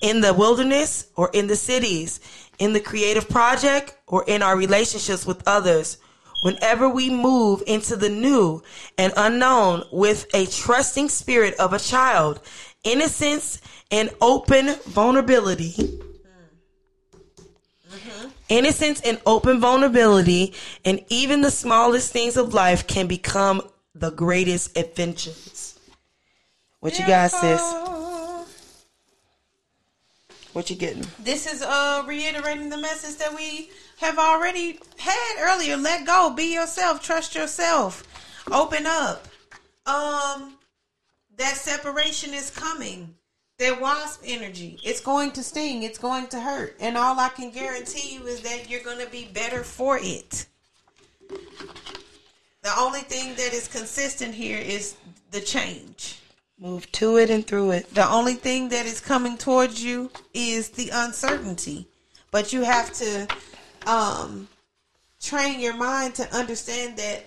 in the wilderness or in the cities, in the creative project or in our relationships with others whenever we move into the new and unknown with a trusting spirit of a child, innocence and open vulnerability. Mm-hmm. Innocence and open vulnerability, and even the smallest things of life can become the greatest adventures. What you got, sis? What you getting? This is uh reiterating the message that we have already had earlier. Let go, be yourself, trust yourself, open up. Um, that separation is coming. That wasp energy, it's going to sting, it's going to hurt, and all I can guarantee you is that you're going to be better for it. The only thing that is consistent here is the change. Move to it and through it. The only thing that is coming towards you is the uncertainty. But you have to um, train your mind to understand that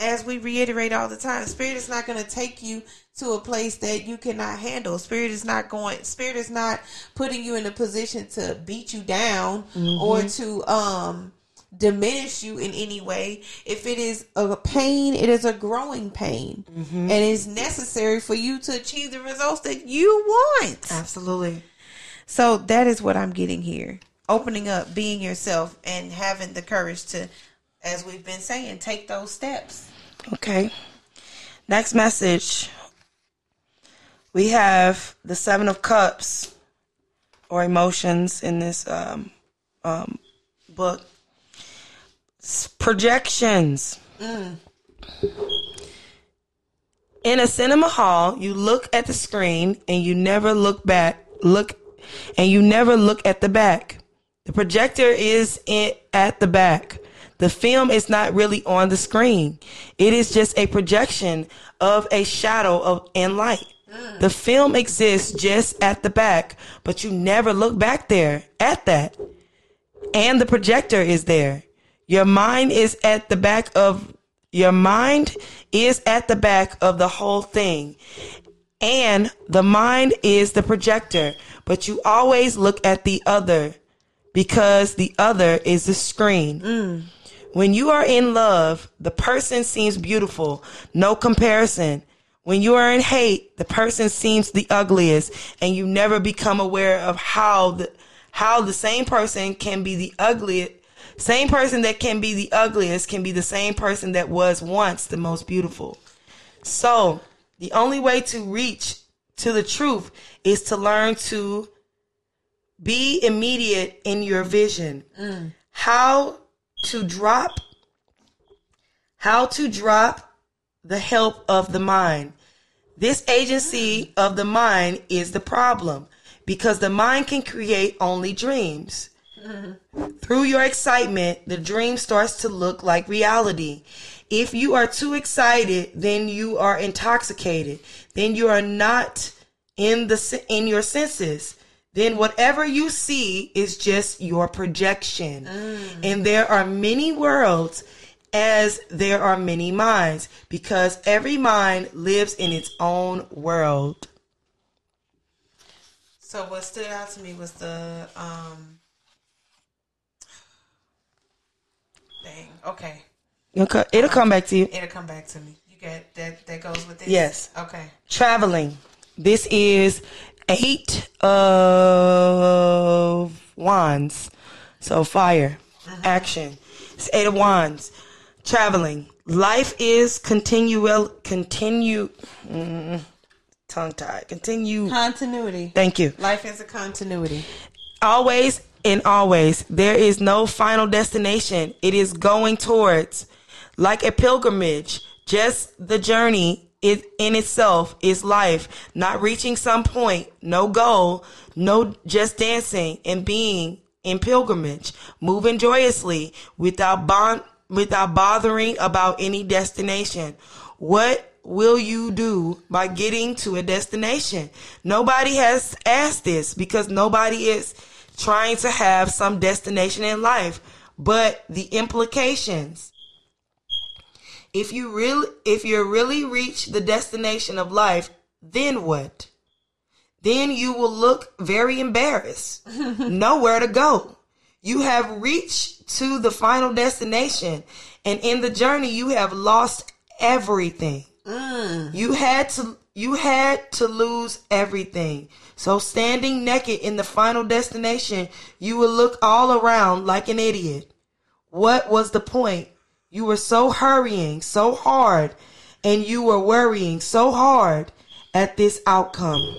as we reiterate all the time, spirit is not going to take you to a place that you cannot handle. Spirit is not going. Spirit is not putting you in a position to beat you down or to um diminish you in any way. If it is a pain, it is a growing pain, and it's necessary for you to achieve the results that you want. Absolutely. So that is what I'm getting here. Opening up, being yourself, and having the courage to, as we've been saying, take those steps. Okay. Next message. We have the Seven of Cups or emotions in this um, um, book. S- Projections. In a cinema hall, you look at the screen and you never look back. Look, and you never look at the back. The projector is in, at the back. The film is not really on the screen. It is just a projection of a shadow of and light. Mm. The film exists just at the back, but you never look back there at that. And the projector is there. Your mind is at the back of your mind is at the back of the whole thing. And the mind is the projector, but you always look at the other because the other is the screen. Mm. When you are in love, the person seems beautiful, no comparison. When you are in hate, the person seems the ugliest, and you never become aware of how the how the same person can be the ugliest. Same person that can be the ugliest can be the same person that was once the most beautiful. So, the only way to reach to the truth is to learn to be immediate in your vision. How to drop how to drop the help of the mind. This agency of the mind is the problem because the mind can create only dreams. Through your excitement, the dream starts to look like reality. If you are too excited, then you are intoxicated. Then you are not in the in your senses. Then whatever you see is just your projection. And there are many worlds as there are many minds because every mind lives in its own world. So what stood out to me was the um. Dang. Okay, It'll it'll come back to you. it'll come back to me. You get that. That goes with this. Yes. Okay. traveling. This is eight of wands. So fire, action. It's eight of wands. Traveling. Life is continual, continue, mm, tongue tied. Continue. Continuity. Thank you. Life is a continuity. Always and always, there is no final destination. It is going towards, like a pilgrimage. Just the journey it, in itself is life. Not reaching some point, no goal, no just dancing and being in pilgrimage, moving joyously without bond, without bothering about any destination. What will you do by getting to a destination? Nobody has asked this because nobody is trying to have some destination in life, but the implications. If you really if you really reach the destination of life, then what? Then you will look very embarrassed. [LAUGHS] Nowhere to go. You have reached to the final destination and in the journey you have lost everything. Mm. You had to you had to lose everything. So standing naked in the final destination, you will look all around like an idiot. What was the point? You were so hurrying so hard and you were worrying so hard at this outcome.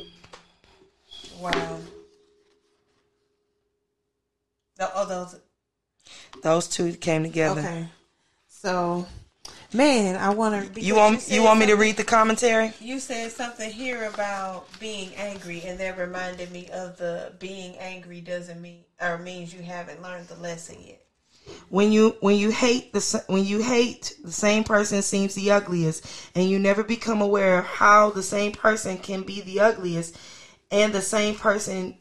Wow. The, oh, those. Those two came together. Okay. So, man, I want to. You want you want me to read the commentary? You said something here about being angry, and that reminded me of the being angry doesn't mean or means you haven't learned the lesson yet. When you when you hate the when you hate the same person seems the ugliest and you never become aware of how the same person can be the ugliest and the same person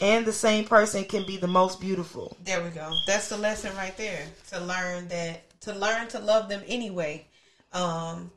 and the same person can be the most beautiful There we go. That's the lesson right there. To learn that to learn to love them anyway, um,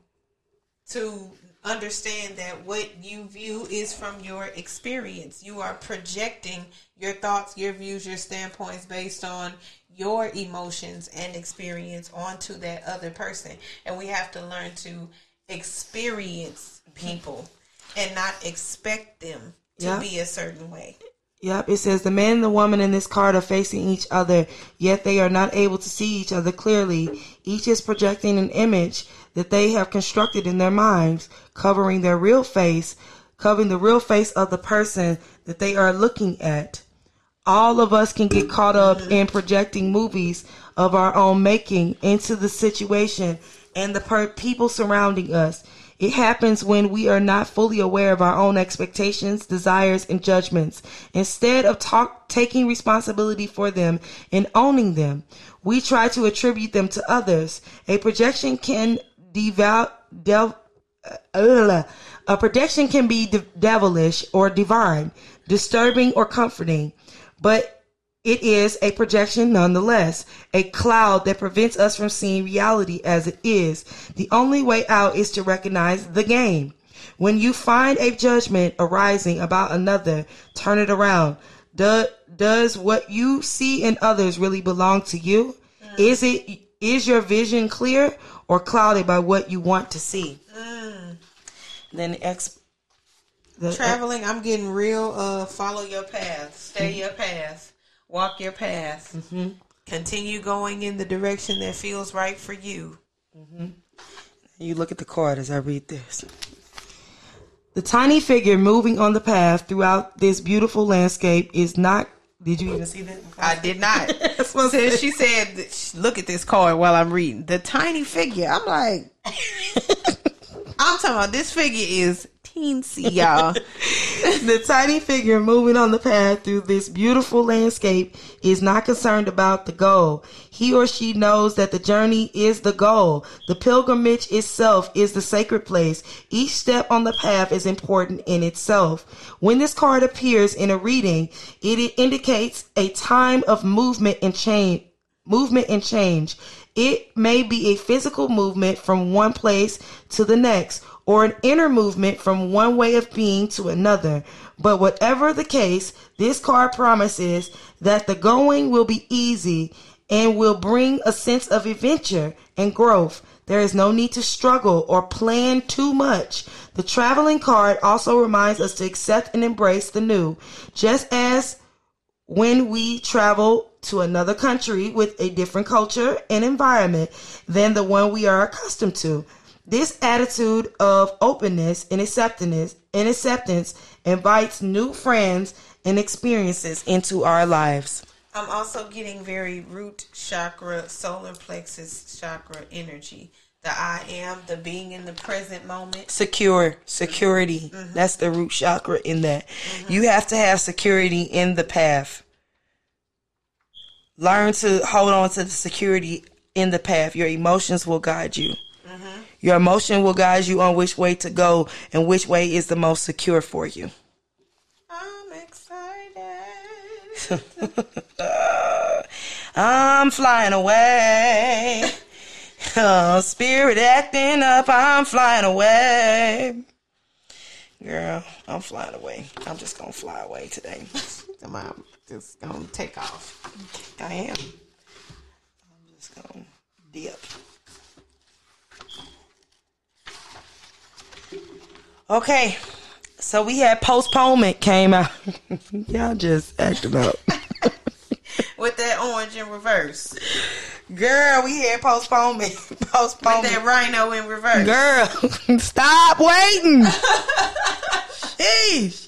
to understand that what you view is from your experience. You are projecting your thoughts, your views, your standpoints based on your emotions and experience onto that other person. And we have to learn to experience people and not expect them to Yeah. be a certain way. Yep, it says the man and the woman in this card are facing each other, yet they are not able to see each other clearly. Each is projecting an image that they have constructed in their minds, covering their real face, covering the real face of the person that they are looking at. All of us can get caught up in projecting movies of our own making into the situation and the per- people surrounding us. It happens when we are not fully aware of our own expectations, desires, and judgments. Instead of talk, taking responsibility for them and owning them, we try to attribute them to others. A projection can deval, del, uh, a projection can be de- devilish or divine, disturbing or comforting, but it is a projection nonetheless, a cloud that prevents us from seeing reality as it is. The only way out is to recognize the game. When you find a judgment arising about another, turn it around. Do, does what you see in others really belong to you? Mm. Is it is your vision clear or clouded by what you want to see? Mm. Then the ex the, uh, Traveling, I'm getting real. Uh, follow your path, stay mm-hmm. your path, walk your path, mm-hmm. continue going in the direction that feels right for you. Mm-hmm. You look at the card as I read this. The tiny figure moving on the path throughout this beautiful landscape is not. Did you even see that? I did not. [LAUGHS] Since she said, "Look at this card while I'm reading." The tiny figure. I'm like, [LAUGHS] I'm talking about this figure is teensy, y'all. [LAUGHS] the tiny figure moving on the path through this beautiful landscape is not concerned about the goal. He or she knows that the journey is the goal. The pilgrimage itself is the sacred place. Each step on the path is important in itself. When this card appears in a reading, it indicates a time of movement and change movement and change. It may be a physical movement from one place to the next or an inner movement from one way of being to another. But whatever the case, this card promises that the going will be easy and will bring a sense of adventure and growth. There is no need to struggle or plan too much. The traveling card also reminds us to accept and embrace the new, just as when we travel to another country with a different culture and environment than the one we are accustomed to. This attitude of openness and acceptance and acceptance invites new friends and experiences into our lives. I'm also getting very root chakra, solar plexus chakra energy. The I am, the being in the present moment. Secure, security. Mm-hmm. That's the root chakra in that. You have to have security in the path. Learn to hold on to the security in the path. Your emotions will guide you. Your emotion will guide you on which way to go and which way is the most secure for you. I'm excited. [LAUGHS] I'm flying away. Oh, spirit acting up. I'm flying away. Girl, I'm flying away. I'm just gonna fly away today. [LAUGHS] I'm just gonna take off. I am. I'm just gonna dip. Okay, so we had postponement came out. [LAUGHS] Y'all just acting up. [LAUGHS] With that orange in reverse. Girl, we had postponement. With Postponement. that rhino in reverse. Girl, [LAUGHS] stop waiting. Sheesh.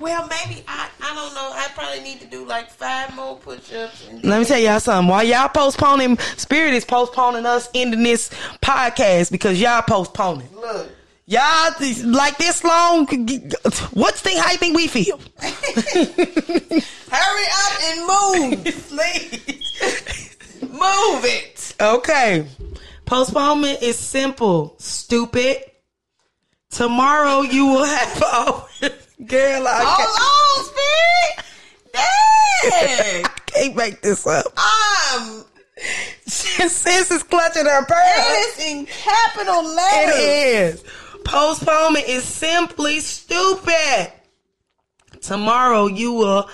Well, maybe I I don't know. I probably need to do like five more push-ups. Let me tell y'all something. While y'all postponing, Spirit is postponing us ending this podcast because y'all postponing. look. Y'all like this long? What's the how you think we feel? [LAUGHS] Hurry up and move, [LAUGHS] please. move it. Okay. Postponement is simple. Stupid. Tomorrow you will have oh, [LAUGHS] girl. I can't, Hold on, spirit. Dang. I can't make this up. I'm um, Sis is clutching her pearl. It is in capital letters. It is. Postponement is simply stupid. Tomorrow you will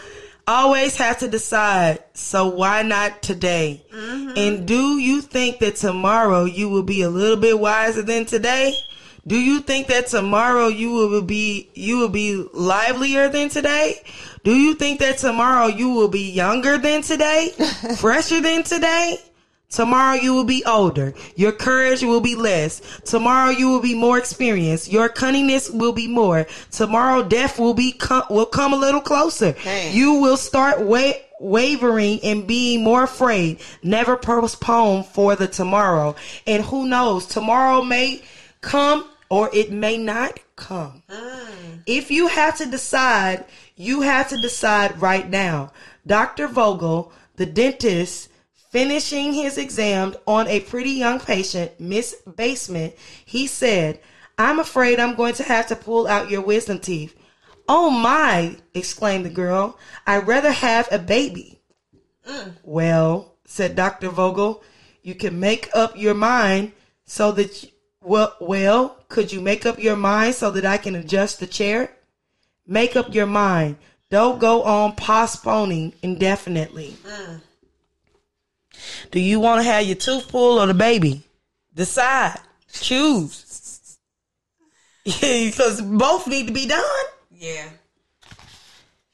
always have to decide. So why not today? Mm-hmm. And do you think that tomorrow you will be a little bit wiser than today? Do you think that tomorrow you will be you will be livelier than today? Do you think that tomorrow you will be younger than today? [LAUGHS] Fresher than today? Tomorrow you will be older. Your courage will be less. Tomorrow you will be more experienced. Your cunningness will be more. Tomorrow death will be com- will come a little closer. Dang. You will start wa- wavering and being more afraid. Never postpone for the tomorrow. And who knows, tomorrow may come or it may not come. Mm. If you have to decide, you have to decide right now. Dr. Vogel, the dentist, finishing his exam on a pretty young patient, Miss Basement, he said, I'm afraid I'm going to have to pull out your wisdom teeth. Oh my, exclaimed the girl. I'd rather have a baby. Mm. Well, said Dr. Vogel, you can make up your mind so that, you, well, well, could you make up your mind so that I can adjust the chair? Make up your mind. Don't go on postponing indefinitely. Mm. Do you want to have your tooth pulled or the baby? Decide. Choose. [LAUGHS] Because both need to be done. Yeah.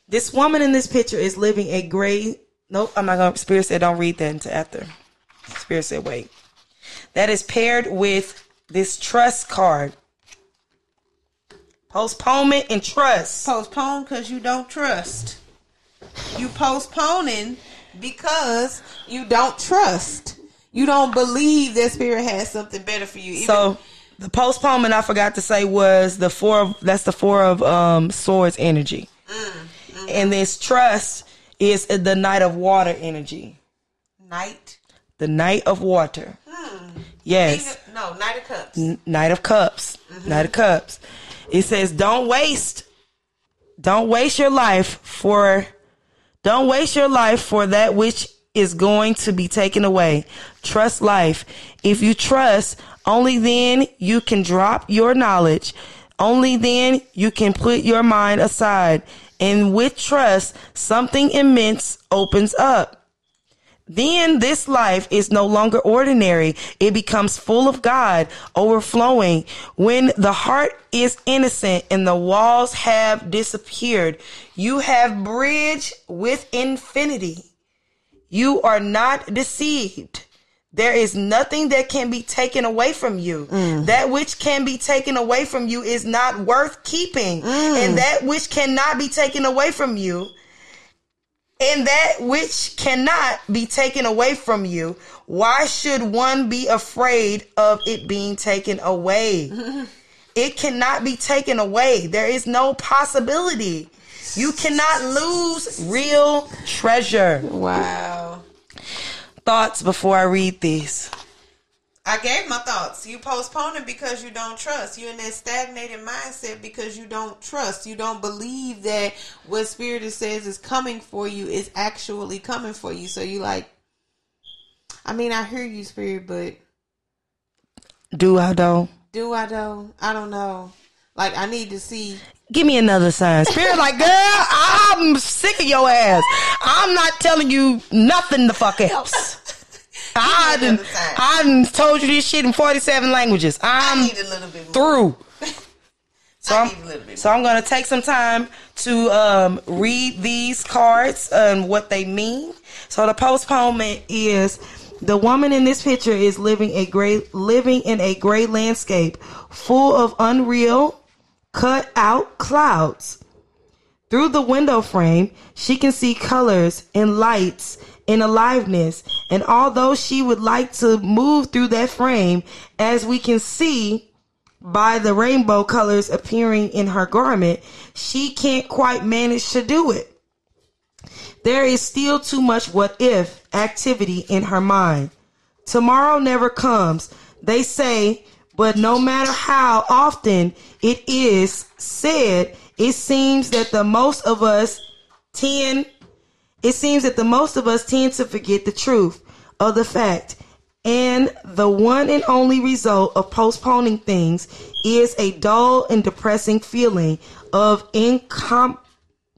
This woman in this picture is living a great. Nope, I'm not gonna. Spirit said don't read that until after. Spirit said wait. That is paired with this trust card. Postponement and trust. Postpone because you don't trust. You postponing because you don't trust. You don't believe that spirit has something better for you. Even- So the postponement I forgot to say was the four of that's the four of um swords energy. Mm, mm. And this trust is the knight of water energy. knight. The knight of water. Hmm. Yes. Of- no, Knight of Cups. N- Knight of Cups. Mm-hmm. Knight of Cups. It says, don't waste, don't waste your life for, don't waste your life for that which is going to be taken away. Trust life. If you trust, only then you can drop your knowledge. Only then you can put your mind aside. And with trust, something immense opens up. Then this life is no longer ordinary. It becomes full of God, overflowing. When the heart is innocent and the walls have disappeared, you have bridge with infinity. You are not deceived. There is nothing that can be taken away from you. Mm. That which can be taken away from you is not worth keeping. Mm. And that which cannot be taken away from you and that which cannot be taken away from you, why should one be afraid of it being taken away? [LAUGHS] it cannot be taken away. There is no possibility. You cannot lose real treasure. Wow. Thoughts before I read these. I gave my thoughts. You postpone postponing because you don't trust. You in that stagnated mindset because you don't trust. You don't believe that what Spirit says is coming for you is actually coming for you. So you like, I mean, I hear you, Spirit, but Do I though? do I though? I don't know. Like, I need to see. Give me another sign. Spirit like, girl, I'm sick of your ass. I'm not telling you nothing the fuck [LAUGHS] else. I done. I done told you this shit in 47 languages. I I'm need a little bit more. through. [LAUGHS] So I I'm, need a little bit so I'm going to take some time to um, read these cards and what they mean. So the postponement is the woman in this picture is living a great living in a gray landscape full of unreal cut out clouds. Through the window frame, she can see colors and lights and aliveness. And although she would like to move through that frame, as we can see by the rainbow colors appearing in her garment, she can't quite manage to do it. There is still too much what if activity in her mind. Tomorrow never comes, they say, but no matter how often it is said, it seems that the most of us tend it seems that the most of us tend to forget the truth. of the fact. And the one and only result of postponing things is a dull and depressing feeling of incom-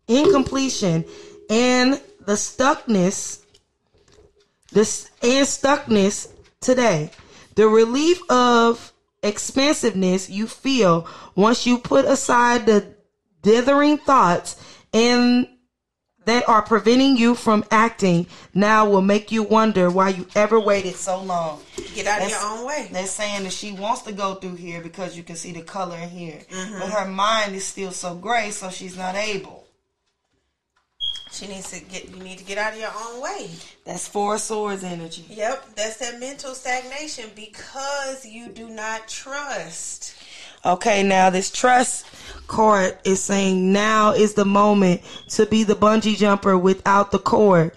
incompletion and the stuckness this and stuckness today. The relief of expansiveness you feel once you put aside the dithering thoughts and that are preventing you from acting now will make you wonder why you ever waited so long. Get out of your own way. They're saying that she wants to go through here because you can see the color in here. Mm-hmm. But her mind is still so gray, so she's not able. She needs to get. You need to get out of your own way. That's four swords energy. Yep, that's that mental stagnation because you do not trust. Okay, now this trust card is saying now is the moment to be the bungee jumper without the cord.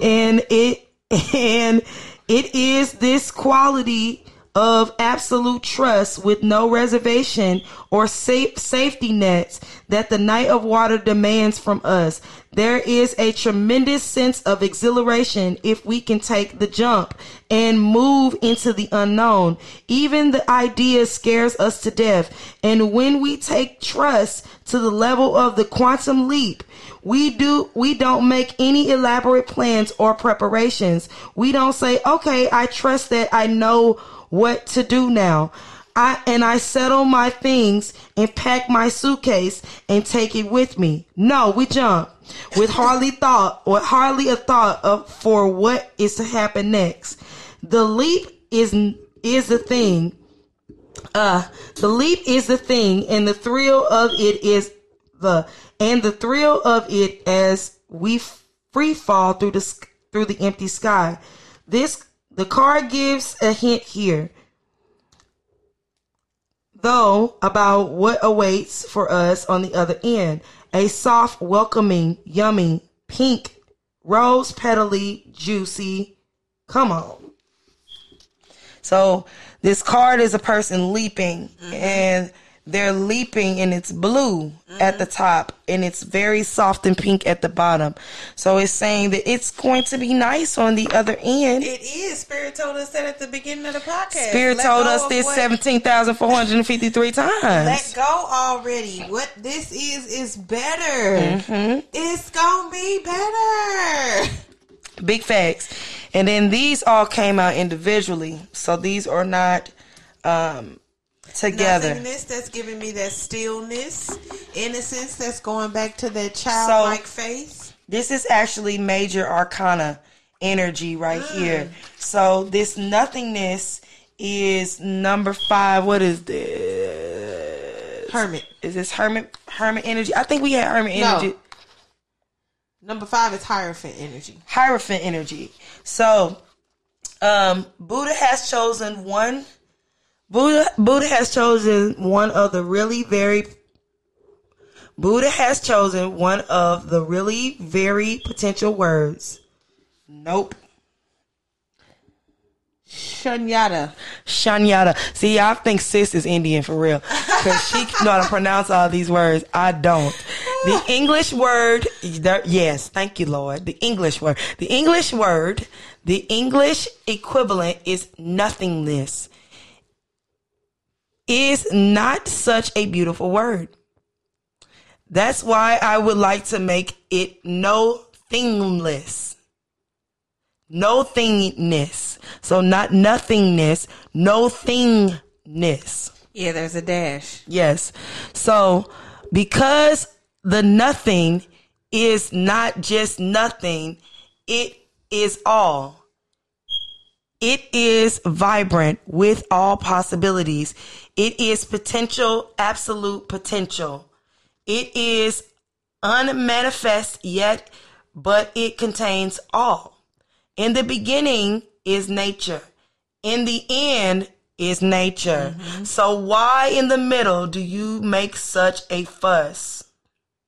And it [LAUGHS] and it is this quality of absolute trust with no reservation or safe safety nets that the knight of water demands from us. There is a tremendous sense of exhilaration if we can take the jump and move into the unknown. Even the idea scares us to death. And when we take trust to the level of the quantum leap, we do we don't make any elaborate plans or preparations. We don't say, "Okay, I trust that I know what to do now." I and I settle my things and pack my suitcase and take it with me. No, we jump with hardly [LAUGHS] thought or hardly a thought of for what is to happen next. The leap is is the thing. Uh, the leap is the thing, and the thrill of it is the and the thrill of it as we free fall through the through the empty sky. This the card gives a hint here though about what awaits for us on the other end. A soft, welcoming, yummy, pink, rose petally, juicy. Come on. So this card is a person leaping mm-hmm. and they're leaping and it's blue at the top and it's very soft and pink at the bottom. So it's saying that it's going to be nice on the other end. It is. Spirit told us that at the beginning of the podcast. Spirit Let told us this what- 17,453 times. Let go already. What this is is better. Mm-hmm. It's gonna be better. Big facts. And then these all came out individually. So these are not um, together. Nothingness that's giving me that stillness, innocence that's going back to that childlike face. This is actually major arcana energy right here. So this nothingness is number five. What is this? Hermit. Is this hermit hermit energy? I think we had hermit No. energy. Number five is Hierophant energy. Hierophant energy. So um Buddha has chosen one Buddha Buddha has chosen one of the really very Buddha has chosen one of the really very potential words. Nope. Shunyata. Shanyata. See, I think sis is Indian for real. Because she [LAUGHS] know how to pronounce all these words. I don't. The English word, yes, thank you, Lord. The English word. The English word, the English equivalent is nothingness. Is not such a beautiful word. That's why I would like to make it no thingless. No thingness. So not nothingness, no thingness. Yeah, there's a dash. Yes. So because the nothing is not just nothing, it is all. It is vibrant with all possibilities. It is potential, absolute potential. It is unmanifest yet, but it contains all. In the beginning is nature. In the end is nature. Mm-hmm. So why in the middle do you make such a fuss?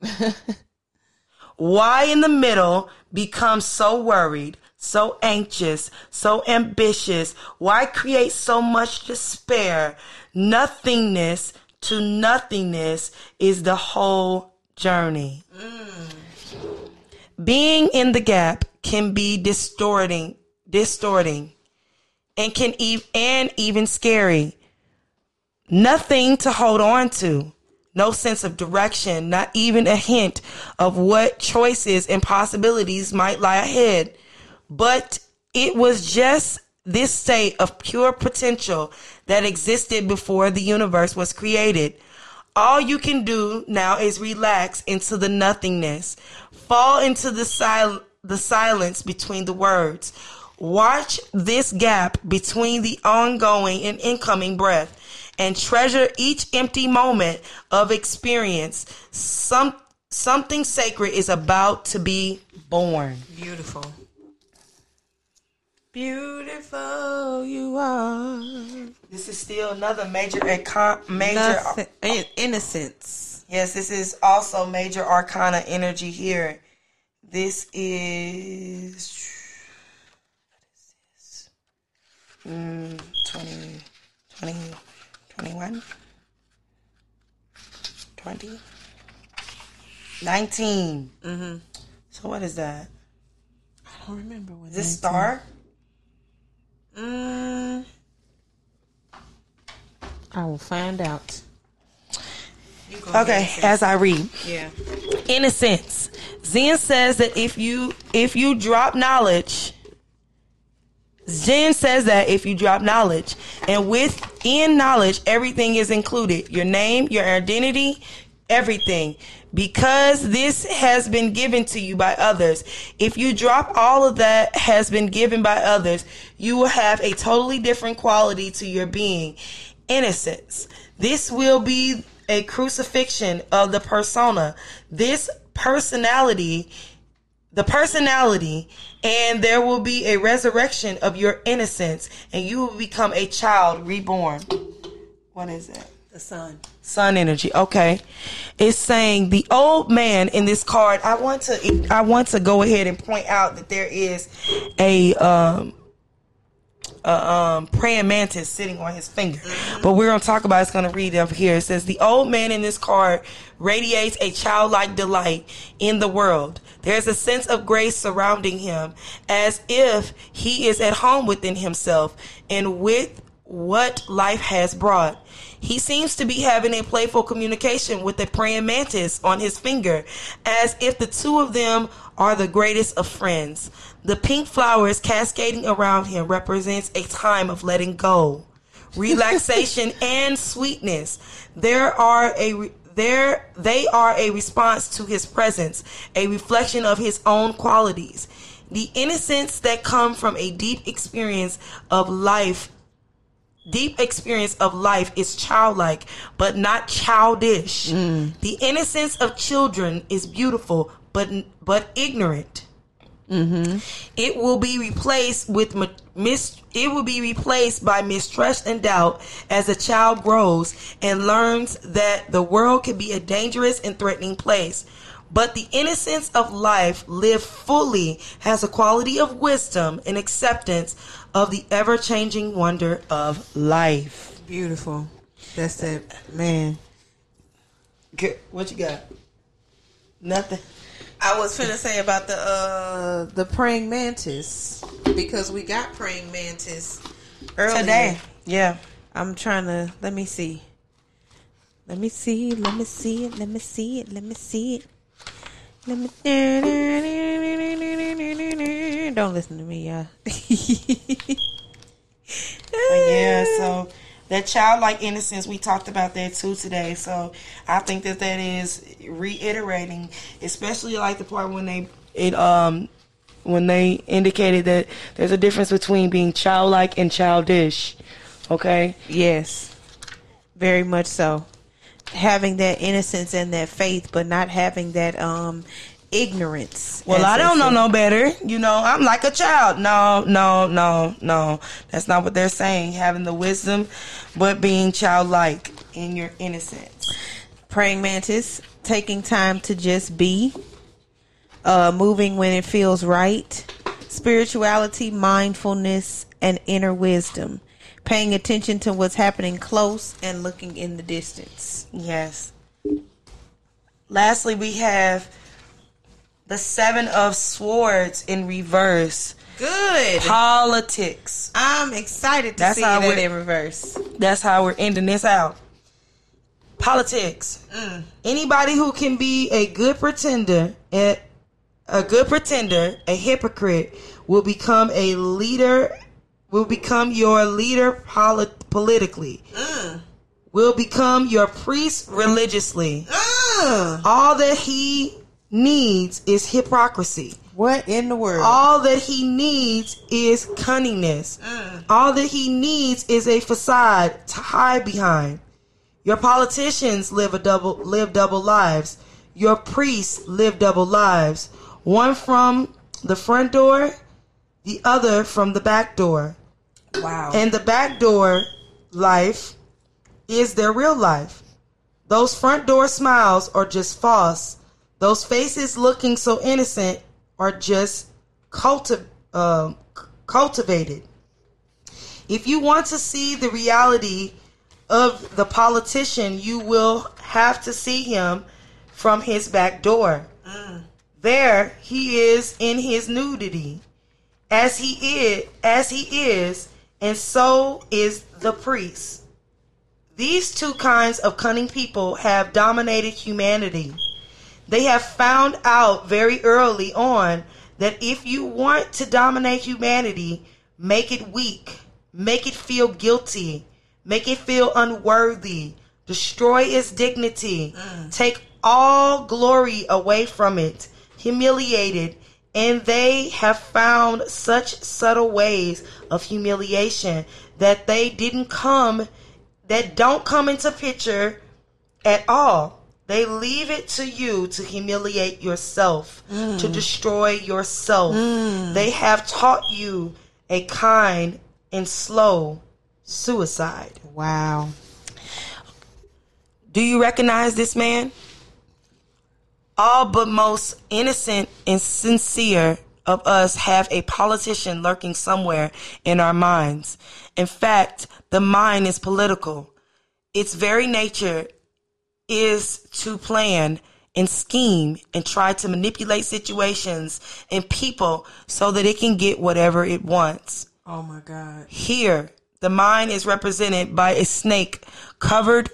[LAUGHS] why in the middle become so worried, so anxious, so ambitious? Why create so much despair? Nothingness to nothingness is the whole journey. Mm. Being in the gap can be distorting, distorting, and can e- and even scary. Nothing to hold on to. No sense of direction, not even a hint of what choices and possibilities might lie ahead. But it was just this state of pure potential that existed before the universe was created. All you can do now is relax into the nothingness, fall into the sil- the silence between the words. Watch this gap between the ongoing and incoming breath and treasure each empty moment of experience. Some something sacred is about to be born. Beautiful. Beautiful you are. This is still another major icon, major Nothing, innocence. Yes, this is also major arcana energy here. This is what is this? Mm, 20, 20, 21, 20, 19. Mm-hmm. So what is that? I don't remember when Is this star? Mm, I will find out. Okay, as I read. Yeah. innocence. Zen says that if you if you drop knowledge, Zen says that if you drop knowledge, and within knowledge, everything is included. Your name, your identity, everything. Because this has been given to you by others. If you drop all of that has been given by others, you will have a totally different quality to your being. Innocence. This will be a crucifixion of the persona. This personality the personality and there will be a resurrection of your innocence and you will become a child reborn what is it The sun. Sun energy okay it's saying the old man in this card i want to i want to go ahead and point out that there is a um a um praying mantis sitting on his finger. But we're going to talk about it's going to read up here. It says the old man in this card radiates a childlike delight in the world. There's a sense of grace surrounding him as if he is at home within himself and with what life has brought. He seems to be having a playful communication with a praying mantis on his finger, as if the two of them are the greatest of friends. The pink flowers cascading around him represents a time of letting go, [LAUGHS] relaxation, and sweetness. There are a there they are a response to his presence, a reflection of his own qualities. The innocence that come from a deep experience of life deep experience of life is childlike but not childish. Mm. The innocence of children is beautiful but but ignorant. Mm-hmm. It will be replaced with mis- it will be replaced by mistrust and doubt as a child grows and learns that the world can be a dangerous and threatening place. But the innocence of life lived fully has a quality of wisdom and acceptance of the ever-changing wonder of life Beautiful. That's it, man. Good. what you got nothing I was finna say about the uh Uh, the praying mantis because we got praying mantis earlier. today yeah I'm trying to let me see. Let me see. Let me see it. Let me see it. Let me see it. Don't listen to me, y'all. But yeah, so that childlike innocence, we talked about that too today. So I think that that is reiterating, especially like the part when they it um when they indicated that there's a difference between being childlike and childish. Okay, Yes, very much so. Having that innocence and that faith, but not having that um ignorance. Well, I don't know no better. You know, I'm like a child. No, no, no, no. That's not what they're saying. Having the wisdom, but being childlike in your innocence. praying mantis taking time to just be uh moving when it feels right spirituality mindfulness and inner wisdom paying attention to what's happening close and looking in the distance Yes. Lastly, we have the Seven of Swords in reverse. Good. Politics. I'm excited to That's see how that in reverse. That's how we're ending this out. Politics. Mm. Anybody who can be a good pretender, a good pretender, a hypocrite, will become a leader. Will become your leader polit- politically. Will become your priest religiously. Uh, All that he needs is hypocrisy. what in the world? All that he needs is cunningness. All that he needs is a facade to hide behind. Your politicians live a double live double lives. Your priests live double lives. One from the front door, the other from the back door. Wow. And the back door life is their real life. Those front door smiles are just false. Those faces looking so innocent are just culti- uh, cultivated. If you want to see the reality of the politician, you will have to see him from his back door. There he is in his nudity as he is as he is and so is the priest. These two kinds of cunning people have dominated humanity. They have found out very early on that if you want to dominate humanity make it weak make it feel guilty make it feel unworthy destroy its dignity mm. take all glory away from it humiliate it and they have found such subtle ways of humiliation that they didn't come that don't come into picture at all. They leave it to you to humiliate yourself to mm. destroy yourself. Mm. They have taught you a kind and slow suicide. Wow. do you recognize this man? All but most innocent and sincere of us have a politician lurking somewhere in our minds. In fact, the mind is political. Its very nature is to plan and scheme and try to manipulate situations and people so that it can get whatever it wants. Oh my God. Here, the mind is represented by a snake covered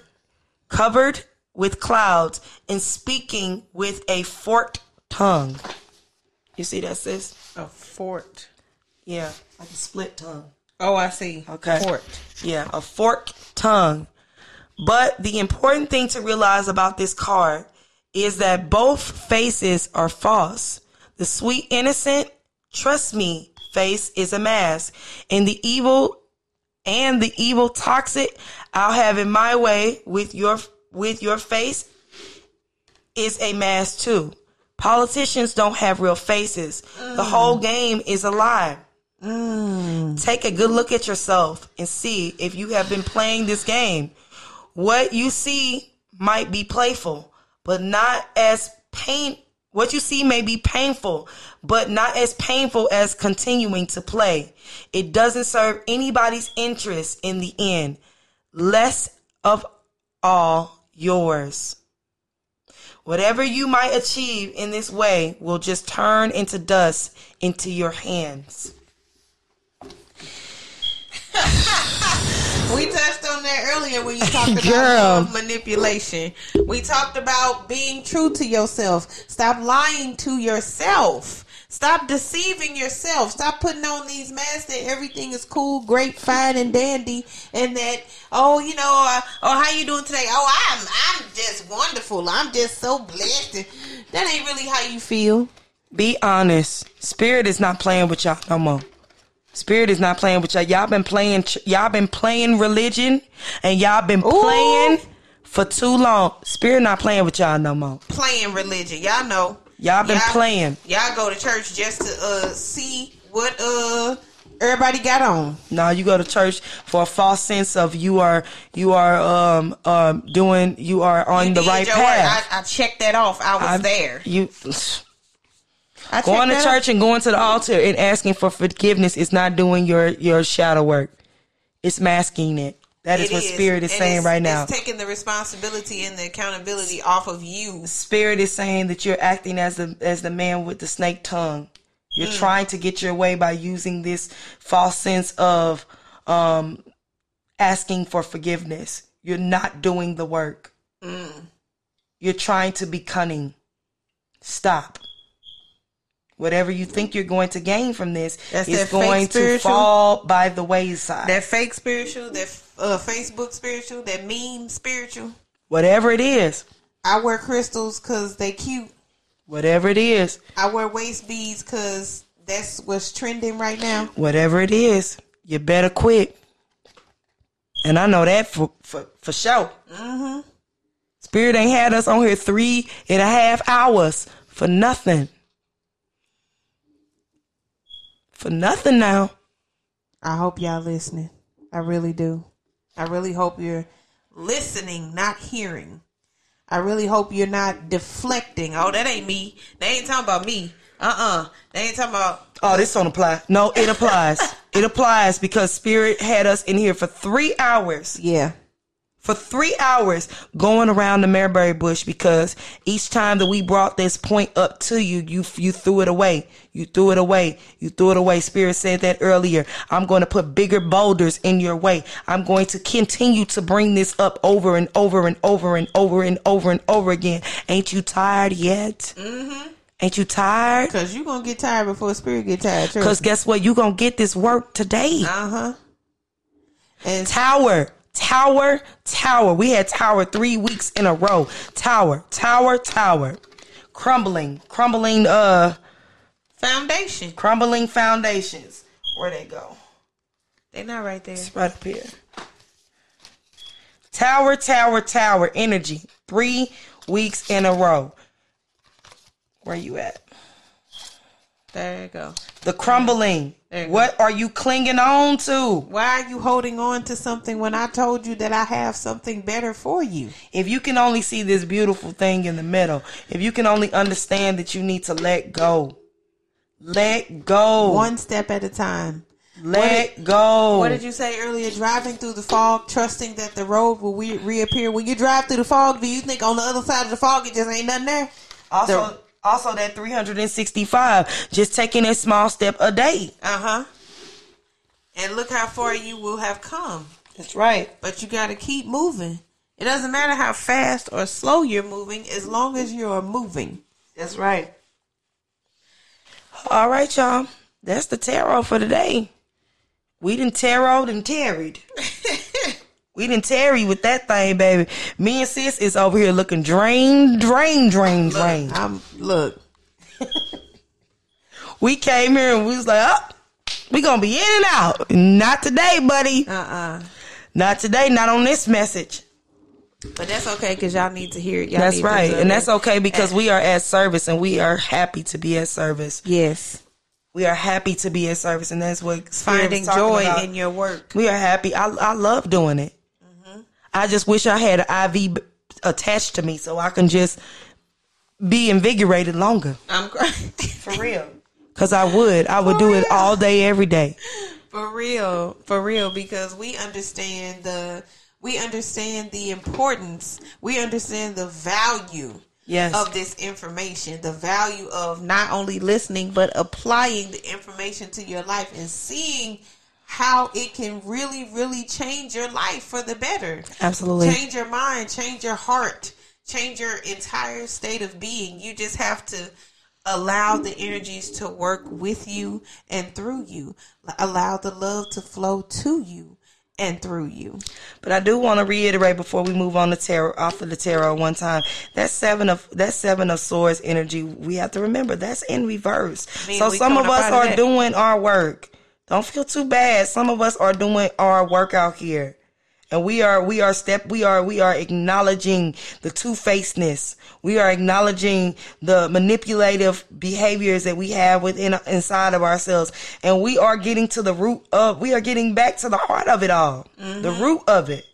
covered with clouds and speaking with a forked tongue. You see that, sis? A fort. Yeah, like a split tongue. Oh, I see. Okay. Fort. Yeah, a forked tongue. But the important thing to realize about this card is that both faces are false. The sweet innocent, trust me, face is a mask. And the evil and the evil toxic, I'll have it my way with your with your face is a mask too. Politicians don't have real faces. The mm. whole game is a lie. Mm. Take a good look at yourself and see if you have been playing this game. What you see might be playful, but not as pain. What you see may be painful, but not as painful as continuing to play. It doesn't serve anybody's interest in the end. Less of all yours. Whatever you might achieve in this way will just turn into dust into your hands. [LAUGHS] We touched on that earlier when you talked about Girl. manipulation. We talked about being true to yourself. Stop lying to yourself. Stop deceiving yourself. Stop putting on these masks that everything is cool, great, fine, and dandy, and that oh, you know, uh, oh, how you doing today? Oh, I'm I'm just wonderful. I'm just so blessed. That ain't really how you feel. Be honest. Spirit is not playing with y'all no more. Spirit is not playing with y'all. Y'all been playing. Y'all been playing religion, and y'all been playing for too long. Spirit not playing with y'all no more. Playing religion, y'all know. Y'all been playing. Y'all go to church just to uh see what uh everybody got on. No, you go to church for a false sense of you are you are um um doing you are on You the right path. I, I checked that off. I was I- there. You I going to church and going to the altar and asking for forgiveness is not doing your your shadow work. It's masking it. That is It what spirit is And saying right now. It's taking the responsibility and the accountability off of you. Spirit is saying that you're acting as the as the man with the snake tongue. You're trying to get your way by using this false sense of um, asking for forgiveness. You're not doing the work. You're trying to be cunning. Stop. Whatever you think you're going to gain from this That's is going to fall by the wayside. That fake spiritual, that uh, Facebook spiritual, that meme spiritual. Whatever it is, I wear crystals because they cute. whatever it is, I wear waist beads because that's what's trending right now. whatever it is, you better quit. And I know that for for, for sure. Mm-hmm. Spirit ain't had us on here three and a half hours for nothing. For nothing now. I hope y'all listening. I really do. I really hope you're listening, not hearing. I really hope you're not deflecting. Oh, that ain't me. They ain't talking about me. Uh uh They ain't talking about. Oh, this don't apply. No, it applies. [LAUGHS] it applies because Spirit had us in here for three hours. Yeah. For three hours going around the Mareberry bush because each time that we brought this point up to you, you you threw it away. You threw it away. You threw it away. Spirit said that earlier. I'm going to put bigger boulders in your way. I'm going to continue to bring this up over and over and over and over and over and over again. Ain't you tired yet? Mm-hmm. Ain't you tired? Because you're going to get tired before spirit get tired, too. Because guess what? You gonna get this work today. Uh huh. And Tower, tower, tower. We had tower three weeks in a row. Tower, tower, tower. Crumbling, crumbling, uh, foundation. crumbling foundations. Where they go? They not right there. It's right up here. Tower, tower, tower. Energy. Three weeks in a row. Where you at? There you go. The crumbling. What are you clinging on to? Why are you holding on to something when I told you that I have something better for you? if you can only see this beautiful thing in the middle, if you can only understand that you need to let go, let go, One step at a time. let go. What did you say earlier? Driving through the fog, trusting that the road will re- reappear. When you drive through the fog, do you think on the other side of the fog it just ain't nothing there? also, also that 365, just taking a small step a day. Uh huh. And look how far you will have come. That's right. But you got to keep moving. It doesn't matter how fast or slow you're moving, as long as you're moving. That's right. All right, y'all. That's the tarot for today. We didn't tarot and tarried. [LAUGHS] we didn't tarry with that thing, baby. Me and sis is over here looking drained, drain, drain, drain. I'm look. [LAUGHS] We came here and we was like, oh, we gonna be in and out. Not today, buddy. Uh uh Not today. Not on this message. But that's okay because y'all need to hear it. Y'all That's right, and that's okay because we are at service and we are happy to be at service. yes. We are happy to be at service, and that's what Finding joy about. in your work. We are happy. I I love doing it. I just wish I had an IV attached to me so I can just be invigorated longer. I'm crying. [LAUGHS] For real. Cause I would. I would do it all day, every day. For real, for real, because we understand the we understand the importance. We understand the value Yes. of this information, the value of not only listening but applying the information to your life and seeing how it can really, really change your life for the better. Absolutely. Change your mind, change your heart, change your entire state of being. You just have to allow the energies to work with you and through you. Allow the love to flow to you and through you. But I do want to reiterate before we move on to tarot off of the tarot one time. That seven of that seven of swords energy, we have to remember that's in reverse. mean, so some of us are that. doing our work. Don't feel too bad. Some of us are doing our work out here. And we are we are step we are we are acknowledging the two-facedness. We are acknowledging the manipulative behaviors that we have within inside of ourselves. And we are getting to the root of we are getting back to the heart of it all. Mm-hmm. The root of it.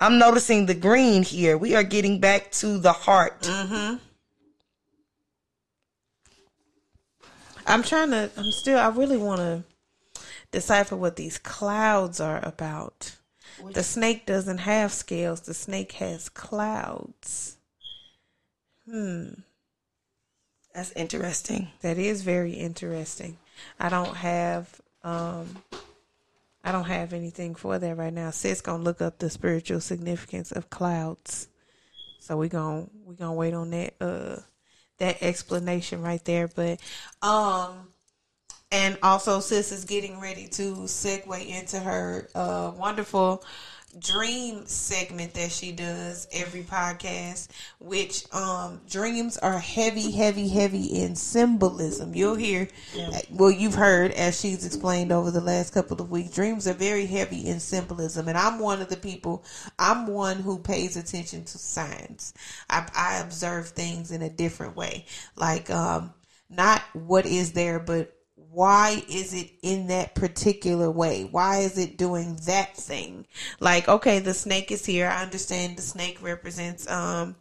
I'm noticing the green here. We are getting back to the heart. Mm-hmm. I'm trying to. I'm still. I really want to decipher what these clouds are about. The snake doesn't have scales. The snake has clouds. Hmm. That's interesting. That is very interesting. I don't have um I don't have anything for that right now. Sis gonna look up the spiritual significance of clouds. So we gonna we gonna wait on that uh that explanation right there. But um and also sis is getting ready to segue into her uh wonderful dream segment that she does every podcast which um dreams are heavy heavy heavy in symbolism. You'll hear well you've heard as she's explained over the last couple of weeks dreams are very heavy in symbolism. And i'm one of the people i'm one who pays attention to signs. I, I observe things in a different way. Like um not what is there but why is it in that particular way? Why is it doing that thing? Like, okay, the snake is here. I understand the snake represents um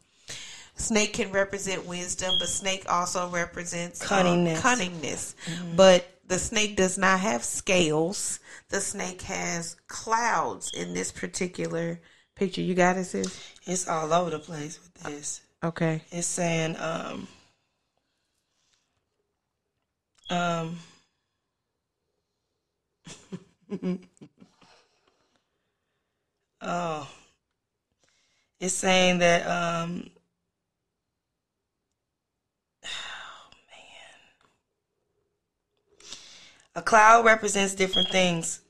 snake can represent wisdom, but snake also represents um, Cunningness. cunningness. But the snake does not have scales. The snake has clouds in this particular picture. You got it, sis? It's all over the place with this. Okay. It's saying, um, um, [LAUGHS] oh, it's saying that, um, [SIGHS] a cloud represents different things.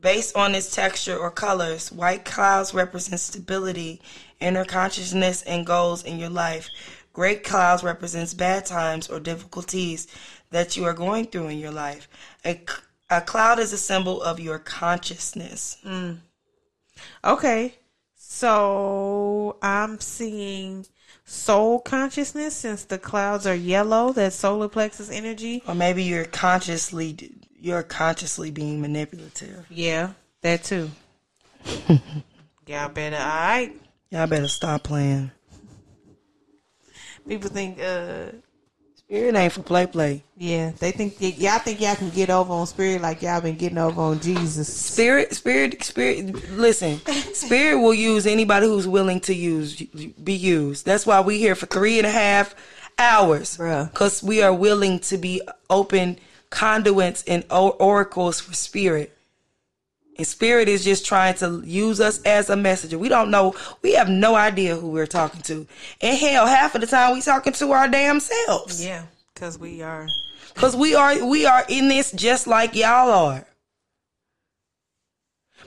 Based on its texture or colors, white clouds represent stability, inner consciousness, and goals in your life. Gray clouds represents bad times or difficulties that you are going through in your life. A, a cloud is a symbol of your consciousness. Okay. So I'm seeing soul consciousness since the clouds are yellow, that solar plexus energy. Or maybe you're consciously you're consciously being manipulative. Yeah, that too. [LAUGHS] Y'all better all right. Y'all better stop playing. People think uh Spirit ain't for play play. Yeah, they think y'all think y'all can get over on spirit like y'all been getting over on Jesus. Spirit, spirit, spirit. Listen, [LAUGHS] spirit will use anybody who's willing to use, be used. That's why we here for three and a half hours, Because we are willing to be open conduits and oracles for spirit. And spirit is just trying to use us as a messenger. We don't know. We have no idea who we're talking to. And hell, half of the time we talking to our damn selves. yeah, cuz we are Cause we are we are in this just like y'all are.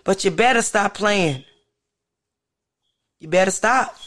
But you better stop playing. You better stop.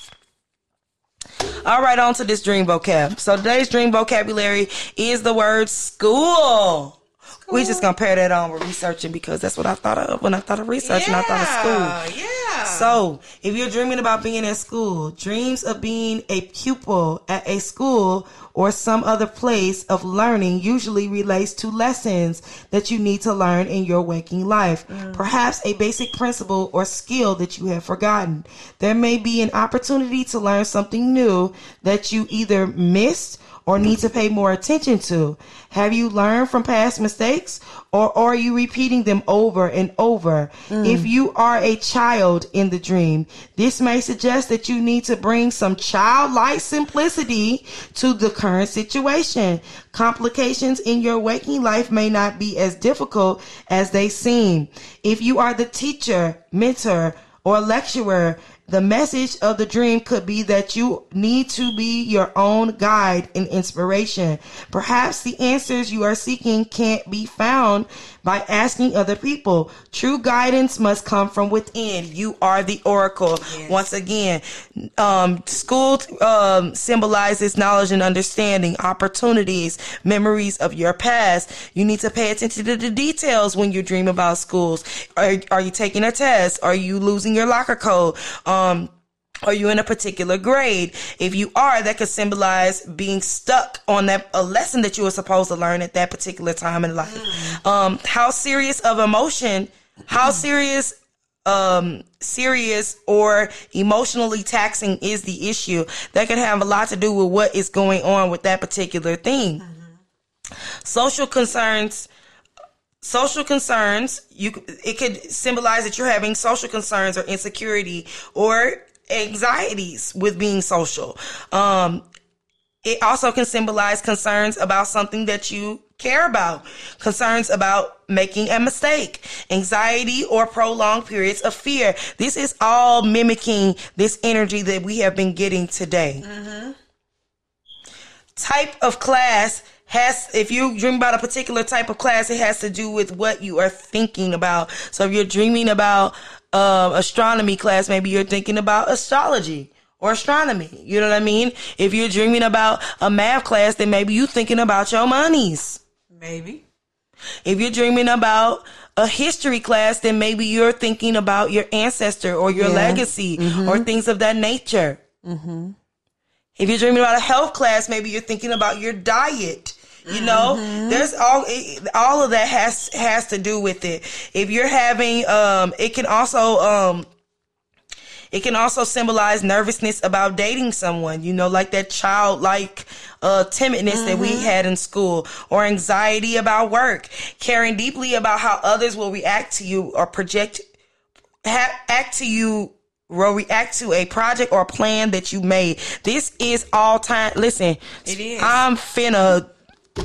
All right, on to this dream vocab. So today's dream vocabulary is the word school. We just gonna pair that on with researching because that's what I thought of when I thought of researching. I thought of school. Yeah. So, if you're dreaming about being at school, dreams of being a pupil at a school or some other place of learning usually relates to lessons that you need to learn in your waking life. Mm. Perhaps a basic principle or skill that you have forgotten. There may be an opportunity to learn something new that you either missed or need to pay more attention to? Have you learned from past mistakes or are you repeating them over and over? Mm. If you are a child in the dream, this may suggest that you need to bring some childlike simplicity to the current situation. Complications in your waking life may not be as difficult as they seem. If you are the teacher, mentor, or lecturer, the message of the dream could be that you need to be your own guide and inspiration. Perhaps the answers you are seeking can't be found by asking other people. True guidance must come from within. You are the oracle. Once again, um, school um, symbolizes knowledge and understanding, opportunities, memories of your past. You need to pay attention to the details when you dream about schools. Are, are you taking a test? Are you losing your locker code? Um, are you in a particular grade? If you are, that could symbolize being stuck on that a lesson that you were supposed to learn at that particular time in life. Um, how serious of emotion? How serious? Um, serious or emotionally taxing is the issue. That could have a lot to do with what is going on with that particular thing. Social concerns social concerns you it could symbolize that you're having social concerns or insecurity or anxieties with being social um It also can symbolize concerns about something that you care about, concerns about making a mistake, anxiety, or prolonged periods of fear. This is all mimicking this energy that we have been getting today. Type of class has, if you dream about a particular type of class, it has to do with what you are thinking about. So if you're dreaming about um, astronomy class, maybe you're thinking about astrology or astronomy. You know what I mean? If you're dreaming about a math class, then maybe you're thinking about your monies. Maybe. If you're dreaming about a history class, then maybe you're thinking about your ancestor or your Yeah. legacy or things of that nature. If you're dreaming about a health class, maybe you're thinking about your diet. You know, there's all all of that has has to do with it. If you're having, um, it can also um, it can also symbolize nervousness about dating someone, you know, like that childlike uh, timidness that we had in school, or anxiety about work, caring deeply about how others will react to you or project, ha- act to you, will react to a project or plan that you made. This is all time. Listen, It is. I'm finna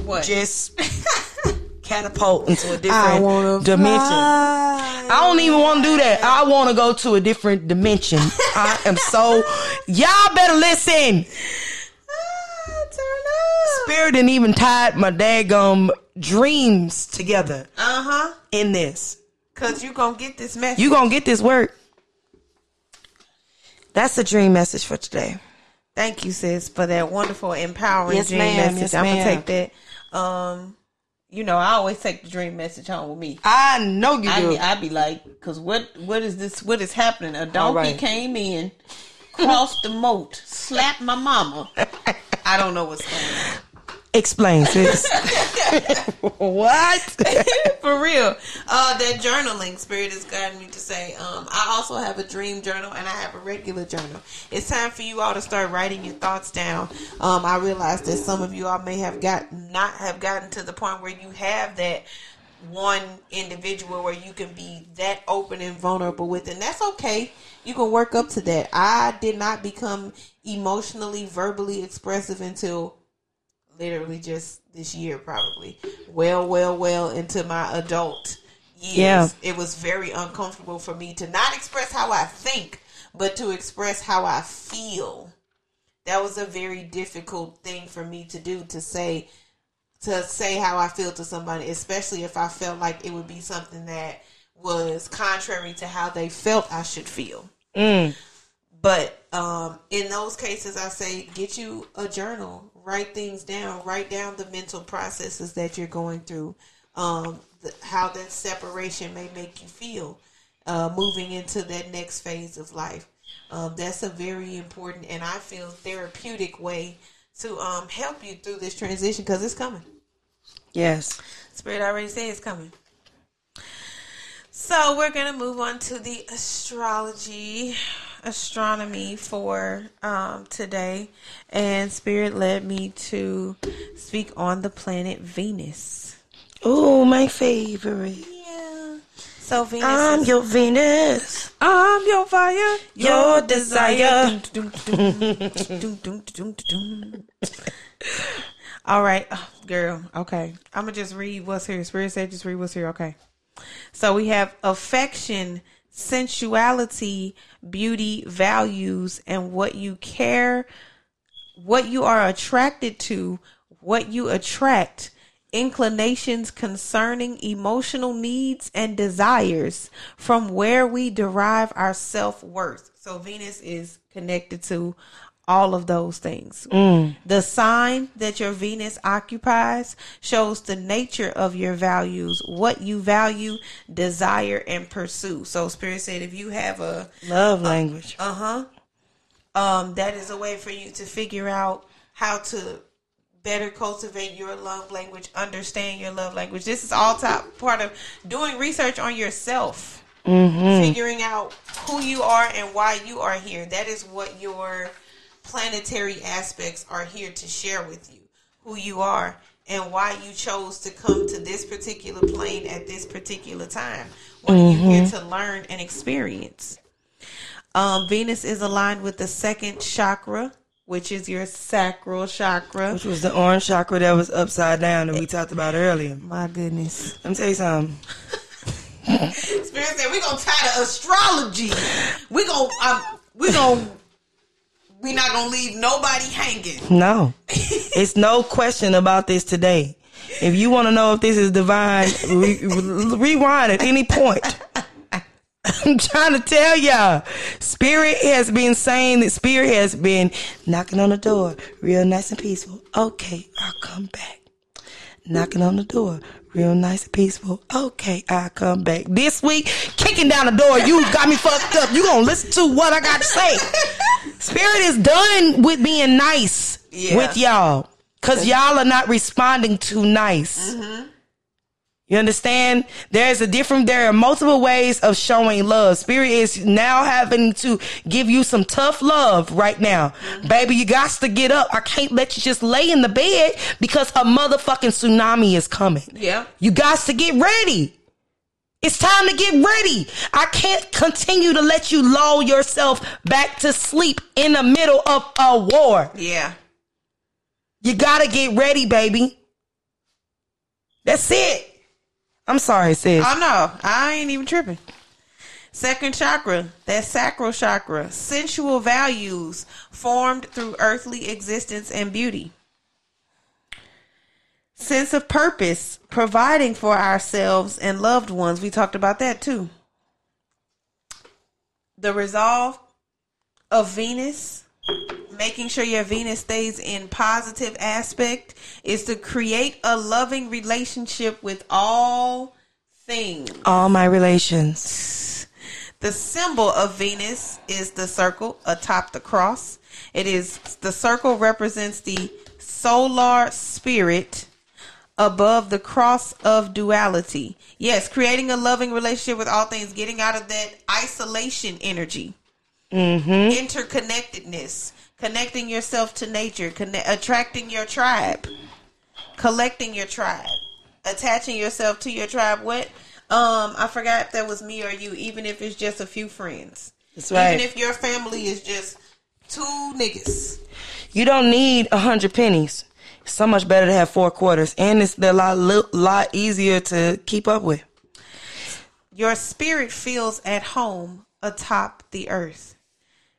What? just [LAUGHS] catapult into a different wanna dimension. fly. I don't even want to do that. I want to go to a different dimension. I am so. Y'all better listen. Turn up. Spirit didn't even tied my daggum dreams together Uh huh. in this. Cause you gonna get this message. You gonna get this work. That's the dream message for today. Thank you, sis, for that wonderful, empowering Yes, dream message. Yes, I'm gonna ma'am. take that. Um, you know, I always take the dream message home with me. I know you I do. be, I be like, cause what what is this? What is happening? A donkey right. came in, crossed the moat, slapped my mama. I don't know what's going on. Explain, sis. [LAUGHS] what? [LAUGHS] For real. Uh, that journaling spirit has gotten me to say, um, I also have a dream journal and I have a regular journal. It's time for you all to start writing your thoughts down. Um, I realize that some of you all may have got not have gotten to the point where you have that one individual where you can be that open and vulnerable with, and that's okay. You can work up to that. I did not become emotionally, verbally expressive until literally just this year probably. Well well well into my adult years. Yeah. it was very uncomfortable for me to not express how i think but to express how i feel. That was a very difficult thing for me to do to say to say how i feel to somebody especially if i felt like it would be something that was contrary to how they felt i should feel. But um, in those cases, I say get you a journal, write things down, write down the mental processes that you're going through, um, the, how that separation may make you feel uh, moving into that next phase of life. Um, that's a very important and I feel therapeutic way to um, help you through this transition because it's coming. Yes. Spirit already said it's coming. So we're gonna move on to the astrology, astronomy for um, today, and Spirit led me to speak on the planet Venus. Oh, my favorite. Yeah. So Venus. I'm is- your Venus. I'm your fire, Your desire. Dun, dun, dun. All right, oh, girl. Okay, I'm gonna just read what's here. Spirit said, just read what's here. Okay. So we have affection, sensuality, beauty, values, and what you care, what you are attracted to, what you attract, inclinations concerning emotional needs and desires, from where we derive our self worth. So Venus is connected to all of those things. The sign that your Venus occupies shows the nature of your values, what you value, desire, and pursue. So Spirit said if you have a Love language. uh huh. Um, that is a way for you to figure out how to better cultivate your love language, understand your love language. This is all top part of doing research on yourself, figuring out who you are and why you are here. That is what your planetary aspects are here to share with you. Who you are and why you chose to come to this particular plane at this particular time. What are you here to learn and experience? Um, Venus is aligned with the second chakra which is your sacral chakra. Which was the orange chakra that was upside down that we talked about earlier. My goodness. Let me tell you something. [LAUGHS] Spirit said we're gonna tie the astrology. We're gonna um, we gonna we not gonna leave nobody hanging. No. it's no question about this today. If you want to know if this is divine, re- re- rewind at any point. I'm trying to tell y'all. Spirit has been saying that Spirit has been knocking on the door, real nice and peaceful. Okay, I'll come back. Knocking on the door, real nice and peaceful. Okay, I'll come back. This week, kicking down the door, you got me fucked up. You gonna listen to what I got to say. [LAUGHS] Spirit is done with being nice Yeah. with y'all. Cause y'all are not responding to nice. Mm-hmm. You understand? There's a different, there are multiple ways of showing love. Spirit is now having to give you some tough love right now. Baby, you got to get up. I can't let you just lay in the bed because a motherfucking tsunami is coming. Yeah. You got to get ready. It's time to get ready. I can't continue to let you lull yourself back to sleep in the middle of a war. Yeah. You gotta get ready, baby. That's it. I'm sorry, sis. Oh no, I ain't even tripping. Second chakra, that sacral chakra, sensual values formed through earthly existence and beauty. Sense of purpose, providing for ourselves and loved ones. We talked about that too. The resolve of Venus, making sure your Venus stays in positive aspect, is to create a loving relationship with all things. All my relations. The symbol of Venus is the circle atop the cross. It is the circle represents the solar spirit above the cross of duality. Yes, creating a loving relationship with all things, getting out of that isolation energy. Mm-hmm. Interconnectedness, connecting yourself to nature, connect, attracting your tribe, collecting your tribe, attaching yourself to your tribe. What? Um, I forgot if that was me or you. Even if it's just a few friends. That's right. Even if your family is just two niggas. You don't need a hundred pennies. It's so much better to have four quarters, and it's a lot lot easier to keep up with. Your spirit feels at home atop the earth.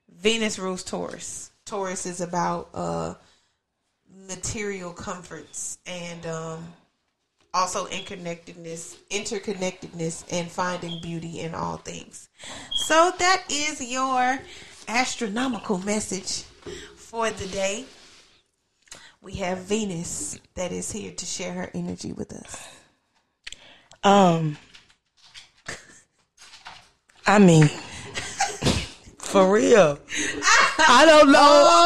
Venus rules Taurus. Taurus is about uh material comforts and um also interconnectedness, interconnectedness and finding beauty in all things. So that is your astronomical message for the day. We have Venus that is here to share her energy with us. Um, I mean, for real. [LAUGHS] I don't know.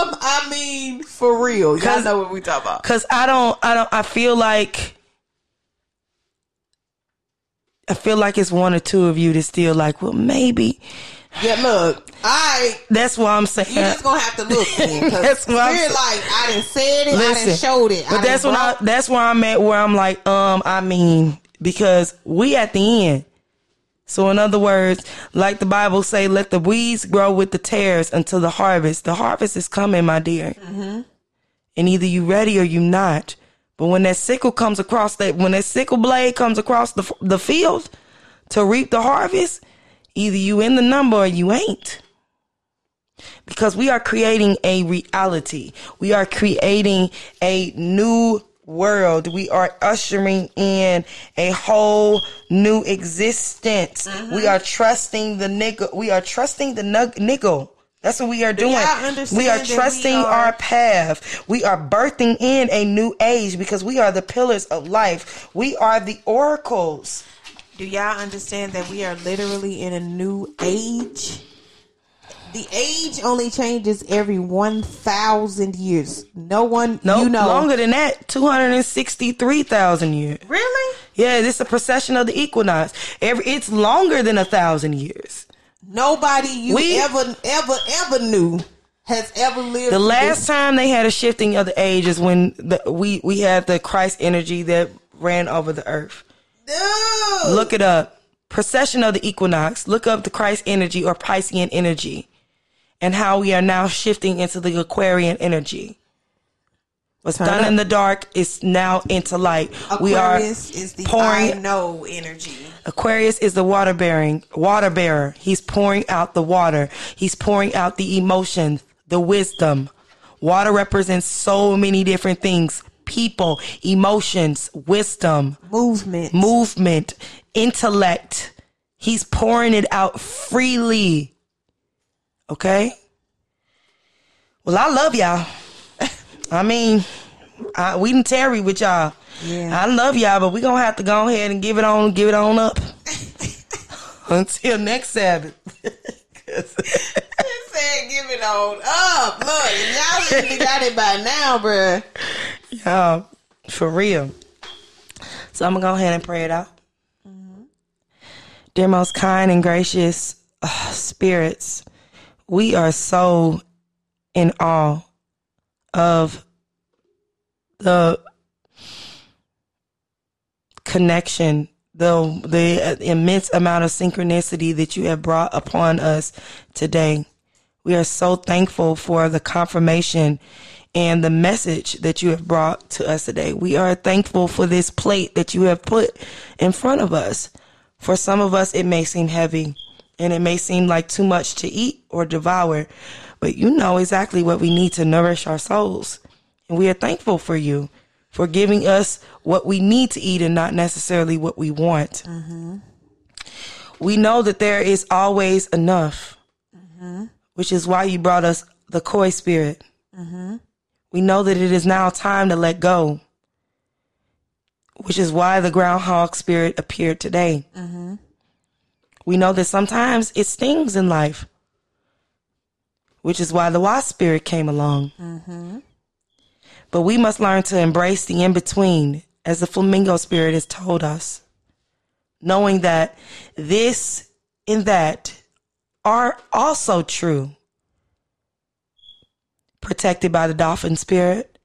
Um, I mean, for real. Y'all 'Cause- know what we talk about. Cause I don't, I don't, I feel like, I feel like it's one or two of you that's still like, well, maybe. Yeah, look, I That's why I'm saying. You're just gonna have to look. Man, 'cause [LAUGHS] That's what I'm saying. like I didn't said it, I Listen, didn't showed it. But I that's done when I, that's where I'm at, where I'm like, um, I mean, because we at the end. So in other words, like the Bible say, let the weeds grow with the tares until the harvest. The harvest is coming, my dear. Mm-hmm. And either you ready or you not. But when that sickle comes across that, when that sickle blade comes across the the field to reap the harvest, either you in the number or you ain't because we are creating a reality. We are creating a new world. We are ushering in a whole new existence. Mm-hmm. We are trusting the nigga. We are trusting the nug- niggle. That's what we are doing. We are that we trusting are- our path. We are birthing in a new age because we are the pillars of life. We are the oracles. Do y'all understand that we are literally in a new age? The age only changes every one thousand years. No one, No, you know, longer than that, 263,000 years. really. Yeah, this is a procession of the equinox. Every it's longer than a thousand years. Nobody you We- ever, ever, ever knew has ever lived. The last this. time they had a shifting of the age is when the, we we had the Christ energy that ran over the earth. Dude. Look it up. Procession of the equinox. Look up the Christ energy or Piscean energy. And how we are now shifting into the Aquarian energy. What's Turn done up. in the dark is now into light. we are Aquarius is the pouring I know energy. Aquarius is the water bearing water bearer. He's pouring out the water. He's pouring out the emotions, the wisdom. Water represents so many different things. People, emotions, wisdom, Movement. movement, intellect. He's pouring it out freely. Okay? Well, I love y'all. I mean, I, we didn't tarry with y'all. Yeah. I love y'all, but we gonna have to go ahead and give it on, give it on up [LAUGHS] until next Sabbath. [LAUGHS] said give it on up. Look, y'all ain't got it by now, bruh. Y'all, for real. So I'm gonna go ahead and pray it out. Dear most kind and gracious uh, spirits, we are so in awe of the connection, the the immense amount of synchronicity that you have brought upon us today. We are so thankful for the confirmation and the message that you have brought to us today. We are thankful for this plate that you have put in front of us. For some of us, it may seem heavy and it may seem like too much to eat or devour, but you know exactly what we need to nourish our souls. And we are thankful for you for giving us what we need to eat and not necessarily what we want. Mm-hmm. We know that there is always enough, mm-hmm. which is why you brought us the koi spirit. Mm-hmm. We know that it is now time to let go, which is why the groundhog spirit appeared today. We know that sometimes it stings in life, which is why the wasp spirit came along. Mm-hmm. But we must learn to embrace the in between, as the flamingo spirit has told us, knowing that this and that are also true, protected by the dolphin spirit,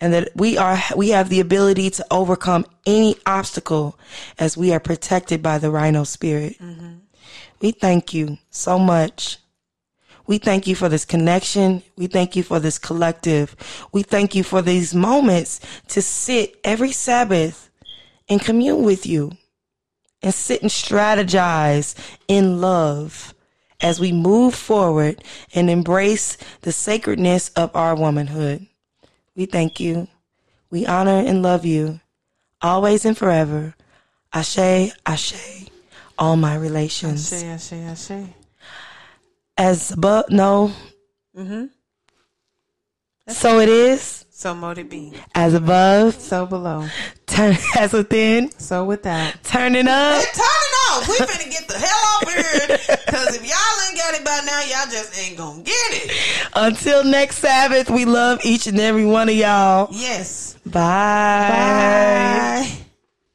and that we are we have the ability to overcome any obstacle as we are protected by the rhino spirit. We thank you so much. We thank you for this connection. We thank you for this collective. We thank you for these moments to sit every Sabbath and commune with you and sit and strategize in love as we move forward and embrace the sacredness of our womanhood. We thank you. We honor and love you always and forever. Ashe, Ashe, all my relations. Ashe, ashe, ashe. As above, no. Mm-hmm. So it is. So mote it be. As above, So below. turn [LAUGHS] as within, So without. turning up. Turn it off. We finna get the hell off here. Cause if y'all ain't got it by now, y'all just ain't gonna get it. Until next Sabbath, we love each and every one of y'all. Yes. Bye. Bye.